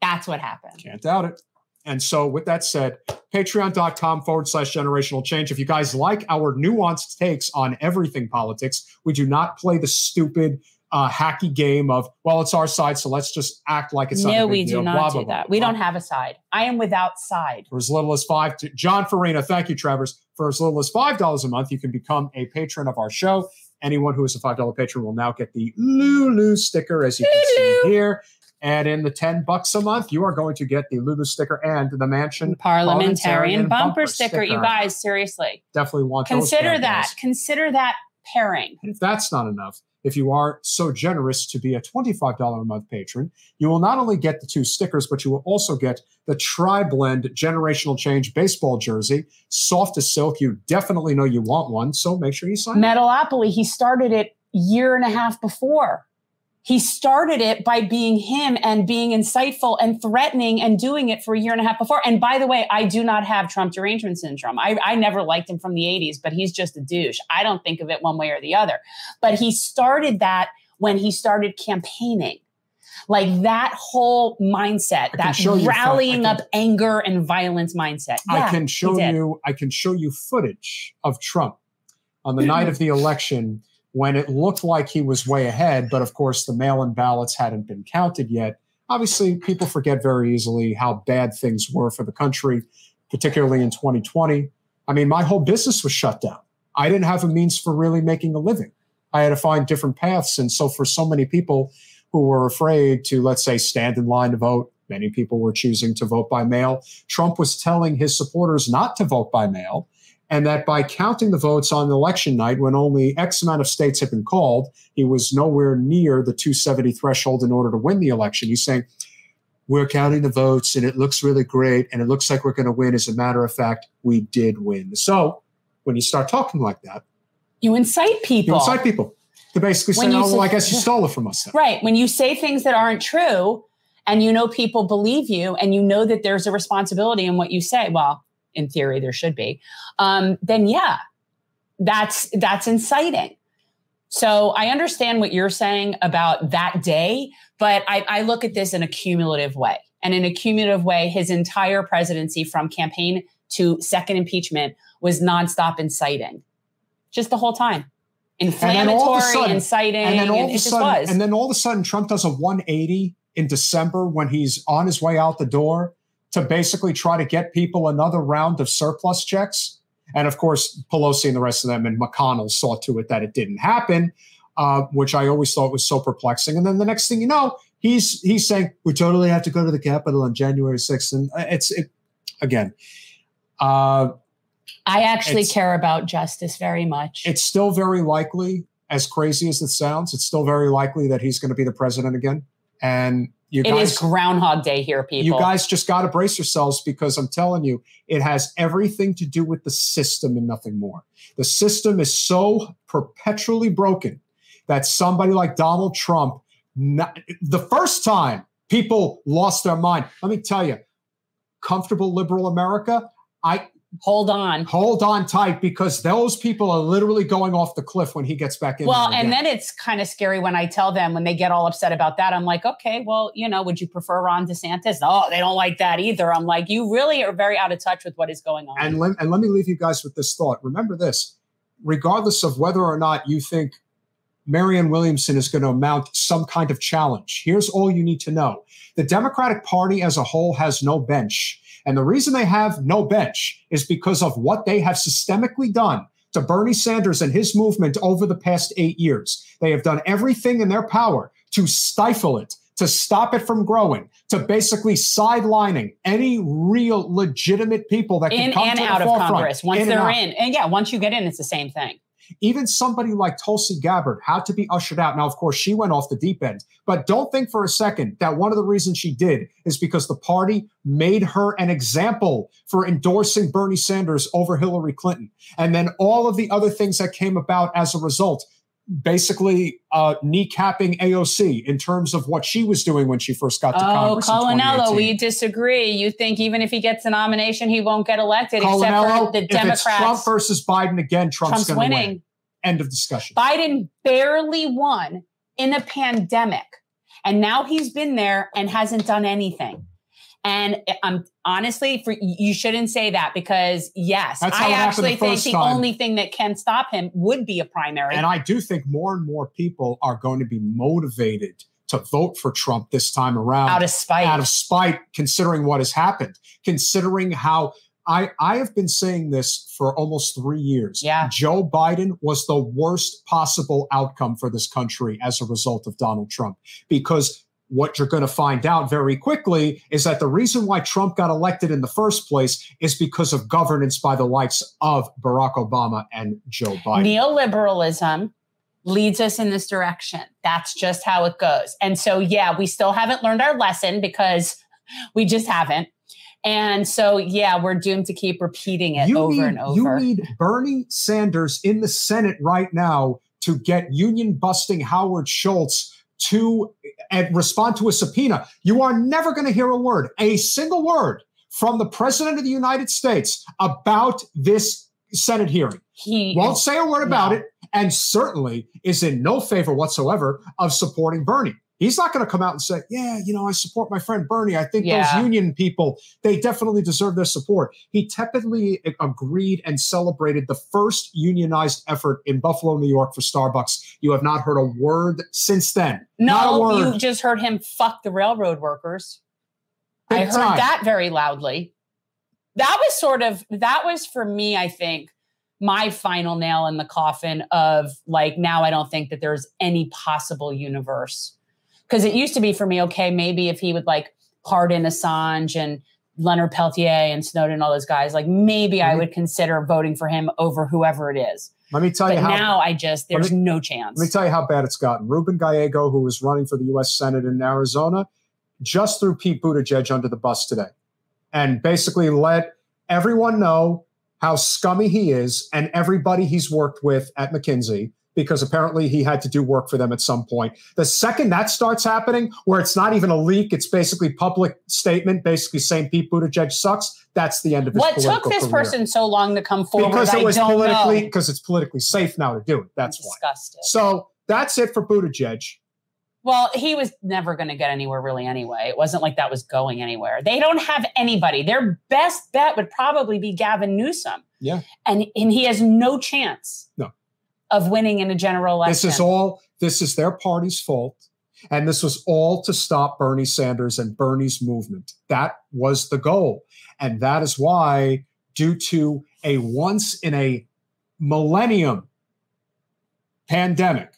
That's what happened. Can't doubt it. And so, with that said, patreon.com forward slash generational change. If you guys like our nuanced takes on everything politics, we do not play the stupid, uh, hacky game of, well, it's our side, so let's just act like it's no, we do deal, not blah, do blah, that. blah, we don't have a side. I am without side. For as little as five, to, John Farina, thank you, Travers. For as little as $5 a month, you can become a patron of our show. Anyone who is a $5 patron will now get the Lulu sticker, as you can see here. And in the 10 bucks a month, you are going to get the Lulu sticker and the Manchin Parliamentarian bumper, sticker. You guys, seriously. Definitely want Consider that. Consider that pairing. If that's not enough, if you are so generous to be a $25 a month patron, you will not only get the two stickers, but you will also get the Tri Blend Generational Change baseball jersey, soft as silk. You definitely know you want one, so make sure you sign. Metalopoly, he started it year and a half before. He started it by being him and being insightful and threatening and doing it for a year and a half before. And by the way, I do not have Trump derangement syndrome. I, I never liked him from the 80s, but he's just a douche. I don't think of it one way or the other. But he started that when he started campaigning. Like that whole mindset, that rallying up anger and violence mindset. I can show you I can show you footage of Trump on the night of the election when it looked like he was way ahead, but of course the mail-in ballots hadn't been counted yet. Obviously, people forget very easily how bad things were for the country, particularly in 2020. I mean, my whole business was shut down. I didn't have a means for really making a living. I had to find different paths. And so, for so many people who were afraid to, let's say, stand in line to vote, many people were choosing to vote by mail. Trump was telling his supporters not to vote by mail. And that by counting the votes on election night, when only X amount of states had been called, he was nowhere near the 270 threshold in order to win the election. He's saying, We're counting the votes and it looks really great and it looks like we're going to win. As a matter of fact, we did win. So when you start talking like that, You incite people. you incite people to basically say, When you Oh, well, I guess you stole it from us. Then. Right. When you say things that aren't true and you know people believe you and you know that there's a responsibility in what you say, well, in theory there should be, um, then yeah, that's that's inciting. So I understand what you're saying about that day, but I, I look at this in a cumulative way. And in a cumulative way, his entire presidency from campaign to second impeachment was nonstop inciting. Just the whole time. And then all of a Inflammatory, sudden- inciting, and then all and of a sudden, was. and then all of a sudden, Trump does a 180 in December when he's on his way out the door to basically try to get people another round of surplus checks. And of course, Pelosi and the rest of them and McConnell saw to it that it didn't happen, uh, which I always thought was so perplexing. And then the next thing you know, he's he's saying we totally have to go to the Capitol on January 6th, and uh, it's it again. Uh, I actually care about justice very much. it's still very likely, as crazy as it sounds, it's still very likely that he's going to be the president again. And you It guys, is Groundhog Day here, people. you guys just got to brace yourselves because I'm telling you, it has everything to do with the system and nothing more. The system is so perpetually broken that somebody like Donald Trump, not, the first time people lost their mind, let me tell you, comfortable liberal America, I hold on, hold on tight because those people are literally going off the cliff when he gets back in. well, and then it's kind of scary when I tell them when they get all upset about that. I'm like, okay, well, you know, would you prefer Ron DeSantis? Oh, they don't like that either. I'm like, you really are very out of touch with what is going on. And let, and let me leave you guys with this thought. Remember this regardless of whether or not you think Marianne Williamson is going to mount some kind of challenge, here's all you need to know the Democratic Party as a whole has no bench. And the reason they have no bench is because of what they have systemically done to Bernie Sanders and his movement over the past eight years. They have done everything in their power to stifle it, to stop it from growing, to basically sidelining any real legitimate people that can in come and to the out of forefront. Congress. Once In they're in. And yeah, once you get in, it's the same thing. Even somebody like Tulsi Gabbard had to be ushered out. Now, of course, she went off the deep end, but don't think for a second that one of the reasons she did is because the party made her an example for endorsing Bernie Sanders over Hillary Clinton. And then all of the other things that came about as a result, basically uh, kneecapping AOC in terms of what she was doing when she first got to Oh, Congress. in Colinello, we disagree. You think even if he gets the nomination, he won't get elected, except Colinello, for the if it's Trump versus Biden again, Trump's, Trump's winning. win. End of discussion. Biden barely won in a pandemic. And now he's been there and hasn't done anything. And I'm honestly, for you shouldn't say that because yes, I happened the actually think the time. only thing that can stop him would be a primary. And I do think more and more people are going to be motivated to vote for Trump this time around. Out of spite. Out of spite, considering what has happened, considering how I, I have been saying this for almost three years. Yeah. Joe Biden was the worst possible outcome for this country as a result of Donald Trump. Because what you're going to find out very quickly is that the reason why Trump got elected in the first place is because of governance by the likes of Barack Obama and Joe Biden. neoliberalism leads us in this direction. That's just how it goes. And so, yeah, we still haven't learned our lesson because we just haven't. And so, yeah, we're doomed to keep repeating it over need, and over. You need Bernie Sanders in the Senate right now to get union busting Howard Schultz to and respond to a subpoena. You are never going to hear a word, a single word from the president of the United States about this Senate hearing. He won't say a word about it and certainly is in no favor whatsoever of supporting Bernie. He's not going to come out and say, "Yeah, you know, I support my friend Bernie. I think Yeah. those union people, they definitely deserve their support." He tepidly agreed and celebrated the first unionized effort in Buffalo, New York for Starbucks. You have not heard a word since then. not a no, word. you just heard him fuck the railroad workers. I Big heard time. that very loudly. That was sort of that was for me, I think, my final nail in the coffin of like now I don't think that there's any possible universe. Because it used to be for me, okay, maybe if he would like pardon Assange and Leonard Peltier and Snowden and all those guys, like maybe I Mhm. would consider voting for him over whoever it is. Let me tell But you how. now I just there's me- no chance. Let me tell you how bad it's gotten. Ruben Gallego, who was running for the U.S. Senate in Arizona, just threw Pete Buttigieg under the bus today, and basically let everyone know how scummy he is and everybody he's worked with at McKinsey. Because apparently he had to do work for them at some point. The second that starts happening, where it's not even a leak, it's basically public statement, basically saying Pete Buttigieg sucks. That's the end of his what took this career. person so long to come forward? because it was politically because it's politically safe now to do it. That's why. Disgusted. So that's it for Buttigieg. Well, he was never going to get anywhere really anyway. It wasn't like that was going anywhere. They don't have anybody. Their best bet would probably be Gavin Newsom. Yeah. And and he has no chance No. Of winning in a general election. This is all this is their party's fault. And this was all to stop Bernie Sanders and Bernie's movement. That was the goal. And that is why, due to a once in a millennium pandemic,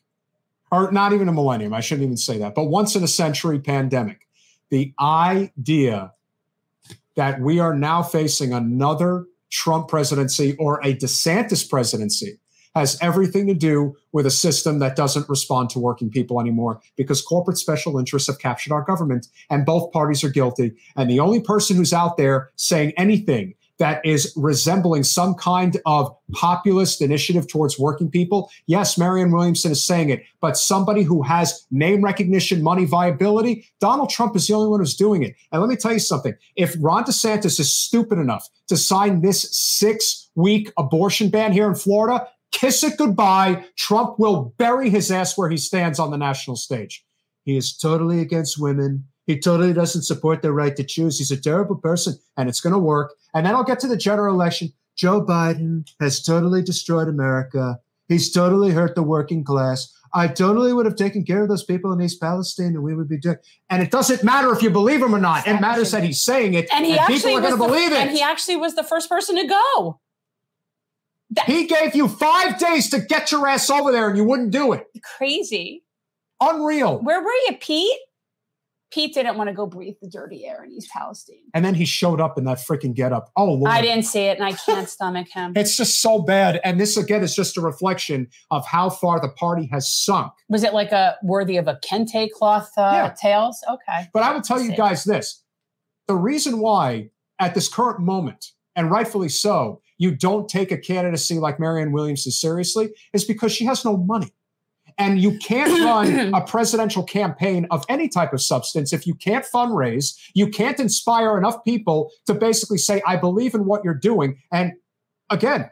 or not even a millennium, I shouldn't even say that, but once in a century pandemic, the idea that we are now facing another Trump presidency or a DeSantis presidency has everything to do with a system that doesn't respond to working people anymore because corporate special interests have captured our government and both parties are guilty. And the only person who's out there saying anything that is resembling some kind of populist initiative towards working people, yes, Marianne Williamson is saying it, but somebody who has name recognition, money, viability, Donald Trump is the only one who's doing it. And let me tell you something if Ron DeSantis is stupid enough to sign this six week abortion ban here in Florida, kiss it goodbye. Trump will bury his ass where he stands on the national stage. He is totally against women. He totally doesn't support their right to choose. He's a terrible person, and it's going to work. And then I'll get to the general election. Joe Biden has totally destroyed America. He's totally hurt the working class. I totally would have taken care of those people in East Palestine, and we would be doing. And it doesn't matter if you believe him or not. It matters that he's saying it, and he actually people are going to believe it. And he actually was the first person to go. He gave you five days to get your ass over there, and you wouldn't do it. Crazy. Unreal. Where were you, Pete? Pete didn't want to go breathe the dirty air in East Palestine. And then he showed up in that freaking getup. Oh Lord. I didn't see it, and I can't stomach him. It's just so bad. And this again is just a reflection of how far the party has sunk. Was it like a worthy of a kente cloth uh, Yeah. tails? Okay. But I will tell you guys this the reason why, at this current moment, and rightfully so, you don't take a candidacy like Marianne Williamson seriously is because she has no money. And you can't run a presidential campaign of any type of substance if you can't fundraise, you can't inspire enough people to basically say, I believe in what you're doing. And again,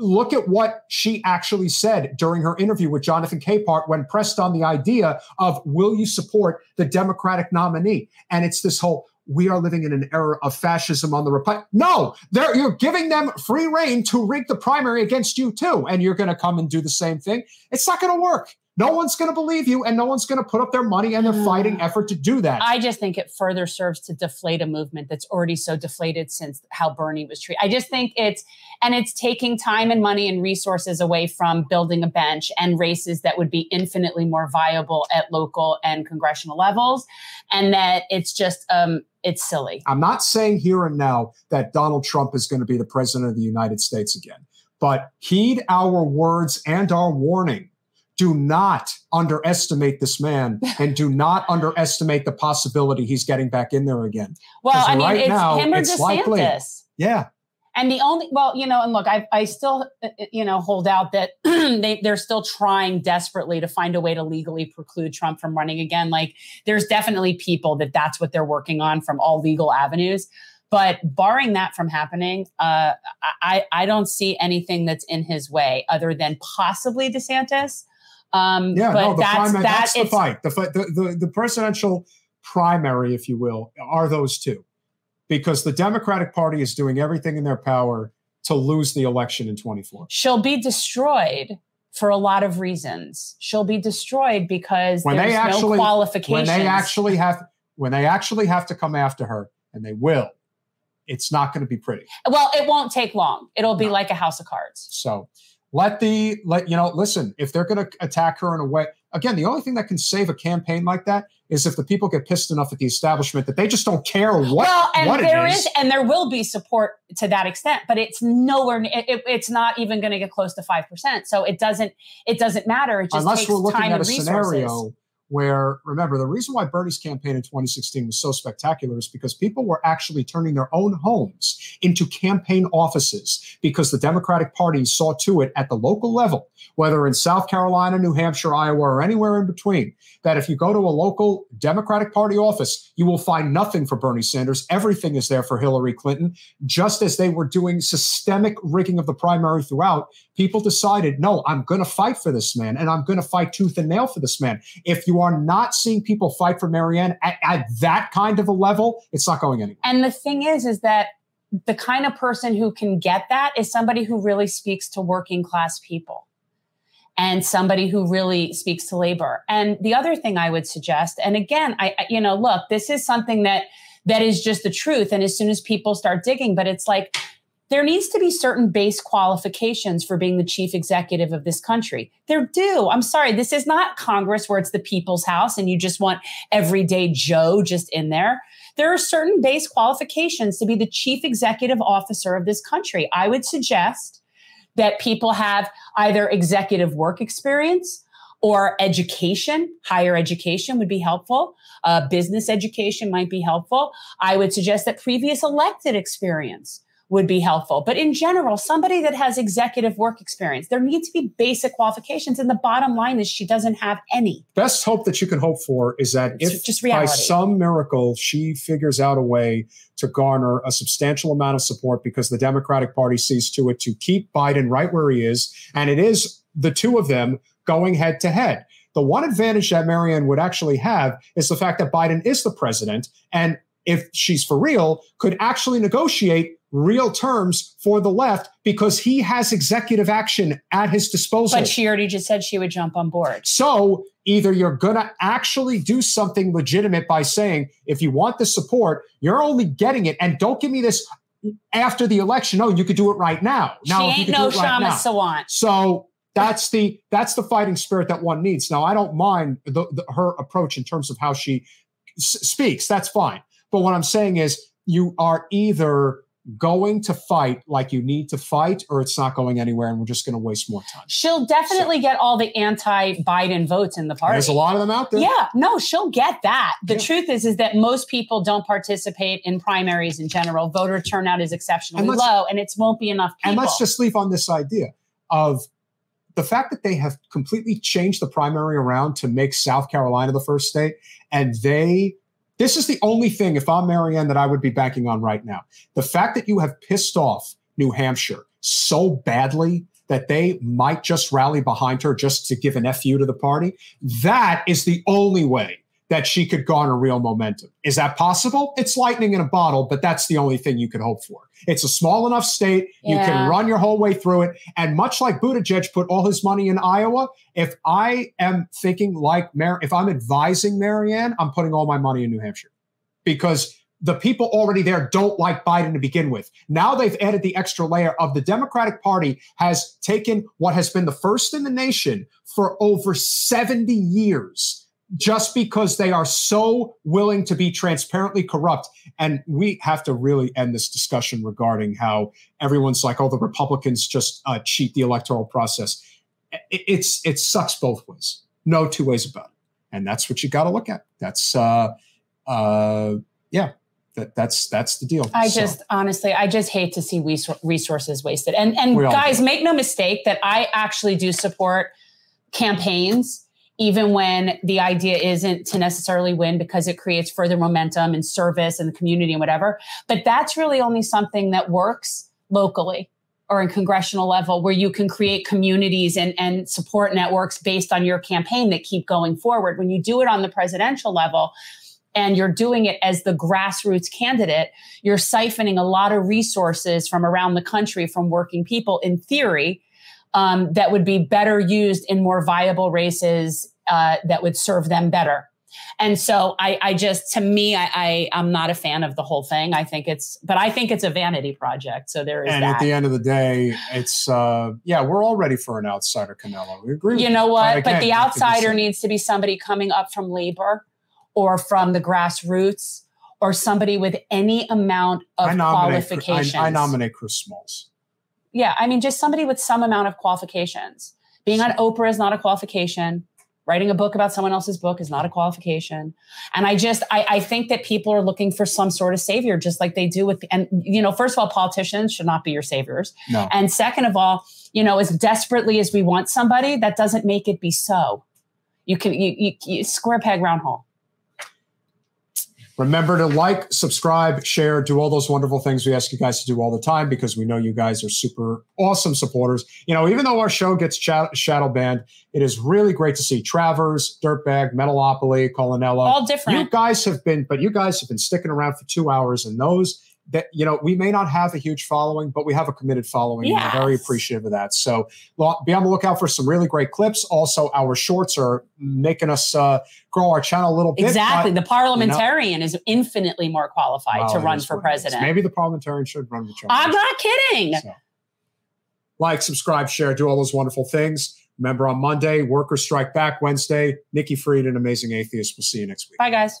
look at what she actually said during her interview with Jonathan Capehart when pressed on the idea of will you support the Democratic nominee? And it's this whole we are living in an era of fascism on the Republic. No, you're giving them free reign to rig the primary against you too, and you're going to come and do the same thing. It's not going to work. No one's going to believe you, and no one's going to put up their money and their fighting effort to do that. I just think it further serves to deflate a movement that's already so deflated since how Bernie was treated. I just think it's, and it's taking time and money and resources away from building a bench and races that would be infinitely more viable at local and congressional levels. And that it's just, um, it's silly. I'm not saying here and now that Donald Trump is going to be the president of the United States again, but heed our words and our warning. Do not underestimate this man and do not underestimate the possibility he's getting back in there again. Well, I mean, right it's now, him or it's likely. DeSantis. Yeah. And the only, well, you know, and look, I, I still, uh, you know, hold out that they, they're still trying desperately to find a way to legally preclude Trump from running again. Like, there's definitely people that that's what they're working on from all legal avenues. But barring that from happening, uh, I, I don't see anything that's in his way other than possibly DeSantis. Um, Yeah, but no, the that's primary, that. that's the fight. The, fight the, the, the presidential primary, if you will, are those two. Because the Democratic Party is doing everything in their power to lose the election in 24. she'll be destroyed for a lot of reasons. She'll be destroyed because When there's they actually no qualifications. when they actually have when they actually have to come after her, and they will, it's not going to be pretty. well, it won't take long. It'll be like a house of cards. So let the let you know. Listen, if they're going to attack her in a way, again, the only thing that can save a campaign like that is if the people get pissed enough at the establishment that they just don't care what, well, and what there it is. is. and there will be support to that extent, but it's nowhere. It, it- it's not even going to get close to five percent. So it doesn't. It doesn't matter. It just Unless takes we're looking time at a and resources. scenario where, remember, the reason why Bernie's campaign in 2016 was so spectacular is because people were actually turning their own homes into campaign offices because the Democratic Party saw to it at the local level, whether in South Carolina, New Hampshire, Iowa, or anywhere in between, that if you go to a local Democratic Party office, you will find nothing for Bernie Sanders. Everything is there for Hillary Clinton. Just as they were doing systemic rigging of the primary throughout, people decided, no, I'm going to fight for this man and I'm going to fight tooth and nail for this man. If you are not seeing people fight for Marianne at, at that kind of a level, it's not going anywhere. And the thing is, is that the kind of person who can get that is somebody who really speaks to working class people and somebody who really speaks to labor. And the other thing I would suggest, and again, I, I- you know, look, this is something that that is just the truth. And as soon as people start digging, but it's like there needs to be certain base qualifications for being the chief executive of this country. There do. I'm sorry, this is not Congress where it's the people's house and you just want everyday Joe just in there. There are certain base qualifications to be the chief executive officer of this country. I would suggest that people have either executive work experience or education, higher education would be helpful. Uh, business education might be helpful. I would suggest that previous elected experience would be helpful. But in general, somebody that has executive work experience, there need to be basic qualifications. And the bottom line is she doesn't have any. Best hope that you can hope for is that It's if just by some miracle she figures out a way to garner a substantial amount of support because the Democratic Party sees to it to keep Biden right where he is, and it is the two of them going head to head. The one advantage that Marianne would actually have is the fact that Biden is the president, and if she's for real, could actually negotiate real terms for the left because he has executive action at his disposal. But she already just said she would jump on board. So either you're going to actually do something legitimate by saying, if you want the support, you're only getting it. And don't give me this after the election. No, you could do it right now. Now, she ain't no right Kshama. Sawant. So that's the that's the fighting spirit that one needs. Now, I don't mind the, the, her approach in terms of how she s- speaks. That's fine. But what I'm saying is, you are either going to fight like you need to fight, or it's not going anywhere, and we're just going to waste more time. She'll definitely get all the anti-Biden votes in the party. There's a lot of them out there. Yeah, no, she'll get that. The truth is, is that most people don't participate in primaries in general. Voter turnout is exceptionally And low, and it won't be enough people. And let's just leave on this idea of the fact that they have completely changed the primary around to make South Carolina the first state. And they, this is the only thing, if I'm Marianne, that I would be banking on right now. The fact that you have pissed off New Hampshire so badly that they might just rally behind her just to give an FU to the party, that is the only way that she could garner real momentum. Is that possible? It's lightning in a bottle, but that's the only thing you could hope for. It's a small enough state. You can run your whole way through it. And much like Buttigieg put all his money in Iowa, if I am thinking like Mar- if I'm advising Marianne, I'm putting all my money in New Hampshire because the people already there don't like Biden to begin with. Now they've added the extra layer of the Democratic Party has taken what has been the first in the nation for over 70 years just because they are so willing to be transparently corrupt. And we have to really end this discussion regarding how everyone's like, oh, the Republicans just uh, cheat the electoral process. It, it's it sucks both ways. No two ways about it. And that's what you got to look at. That's uh, uh, yeah. That, that's that's the deal. I So- just honestly, I just hate to see resou- resources wasted. And and guys, do. make no mistake that I actually do support campaigns, even when the idea isn't to necessarily win because it creates further momentum and service and the community and whatever. But that's really only something that works locally or in congressional level where you can create communities and, and support networks based on your campaign that keep going forward. When you do it on the presidential level, and you're doing it as the grassroots candidate, you're siphoning a lot of resources from around the country from working people in theory um, that would be better used in more viable races uh, that would serve them better. And so I, I just, to me, I, I, I'm not a fan of the whole thing. I think it's, but I think it's a vanity project. So there is And that. at the end of the day, it's uh yeah, we're all ready for an outsider Canelo. We agree. with you know what? but the it could be outsider said. needs to be somebody coming up from labor or from the grassroots or somebody with any amount of I nominate, qualifications. I, I nominate Chris Smalls. Yeah, I mean, just somebody with some amount of qualifications. Being on Oprah is not a qualification. Writing a book about someone else's book is not a qualification. And I just, I, I think that people are looking for some sort of savior, just like they do with, and you know, first of all, politicians should not be your saviors. No. And second of all, you know, as desperately as we want somebody, that doesn't make it be so. You can, you, you, you square peg round hole. Remember to like, subscribe, share, do all those wonderful things we ask you guys to do all the time because we know you guys are super awesome supporters. You know, even though our show gets shadow banned, it is really great to see Travers, Dirtbag, Metalopoly, Colinello. All different. You guys have been, but you guys have been sticking around for two hours, and those that you know we may not have a huge following, but we have a committed following. and We're very appreciative of that. So be on the lookout for some really great clips. Also, our shorts are making us uh, grow our channel a little bit. Exactly. but, The parliamentarian is infinitely more qualified Well, to run for what it is. president. Maybe the parliamentarian should run the show. I'm not kidding. Like, subscribe, share, do all those wonderful things. Remember on Monday, workers strike back. Wednesday, Nikki Fried an Amazing Atheist. We'll see you next week. Bye, guys.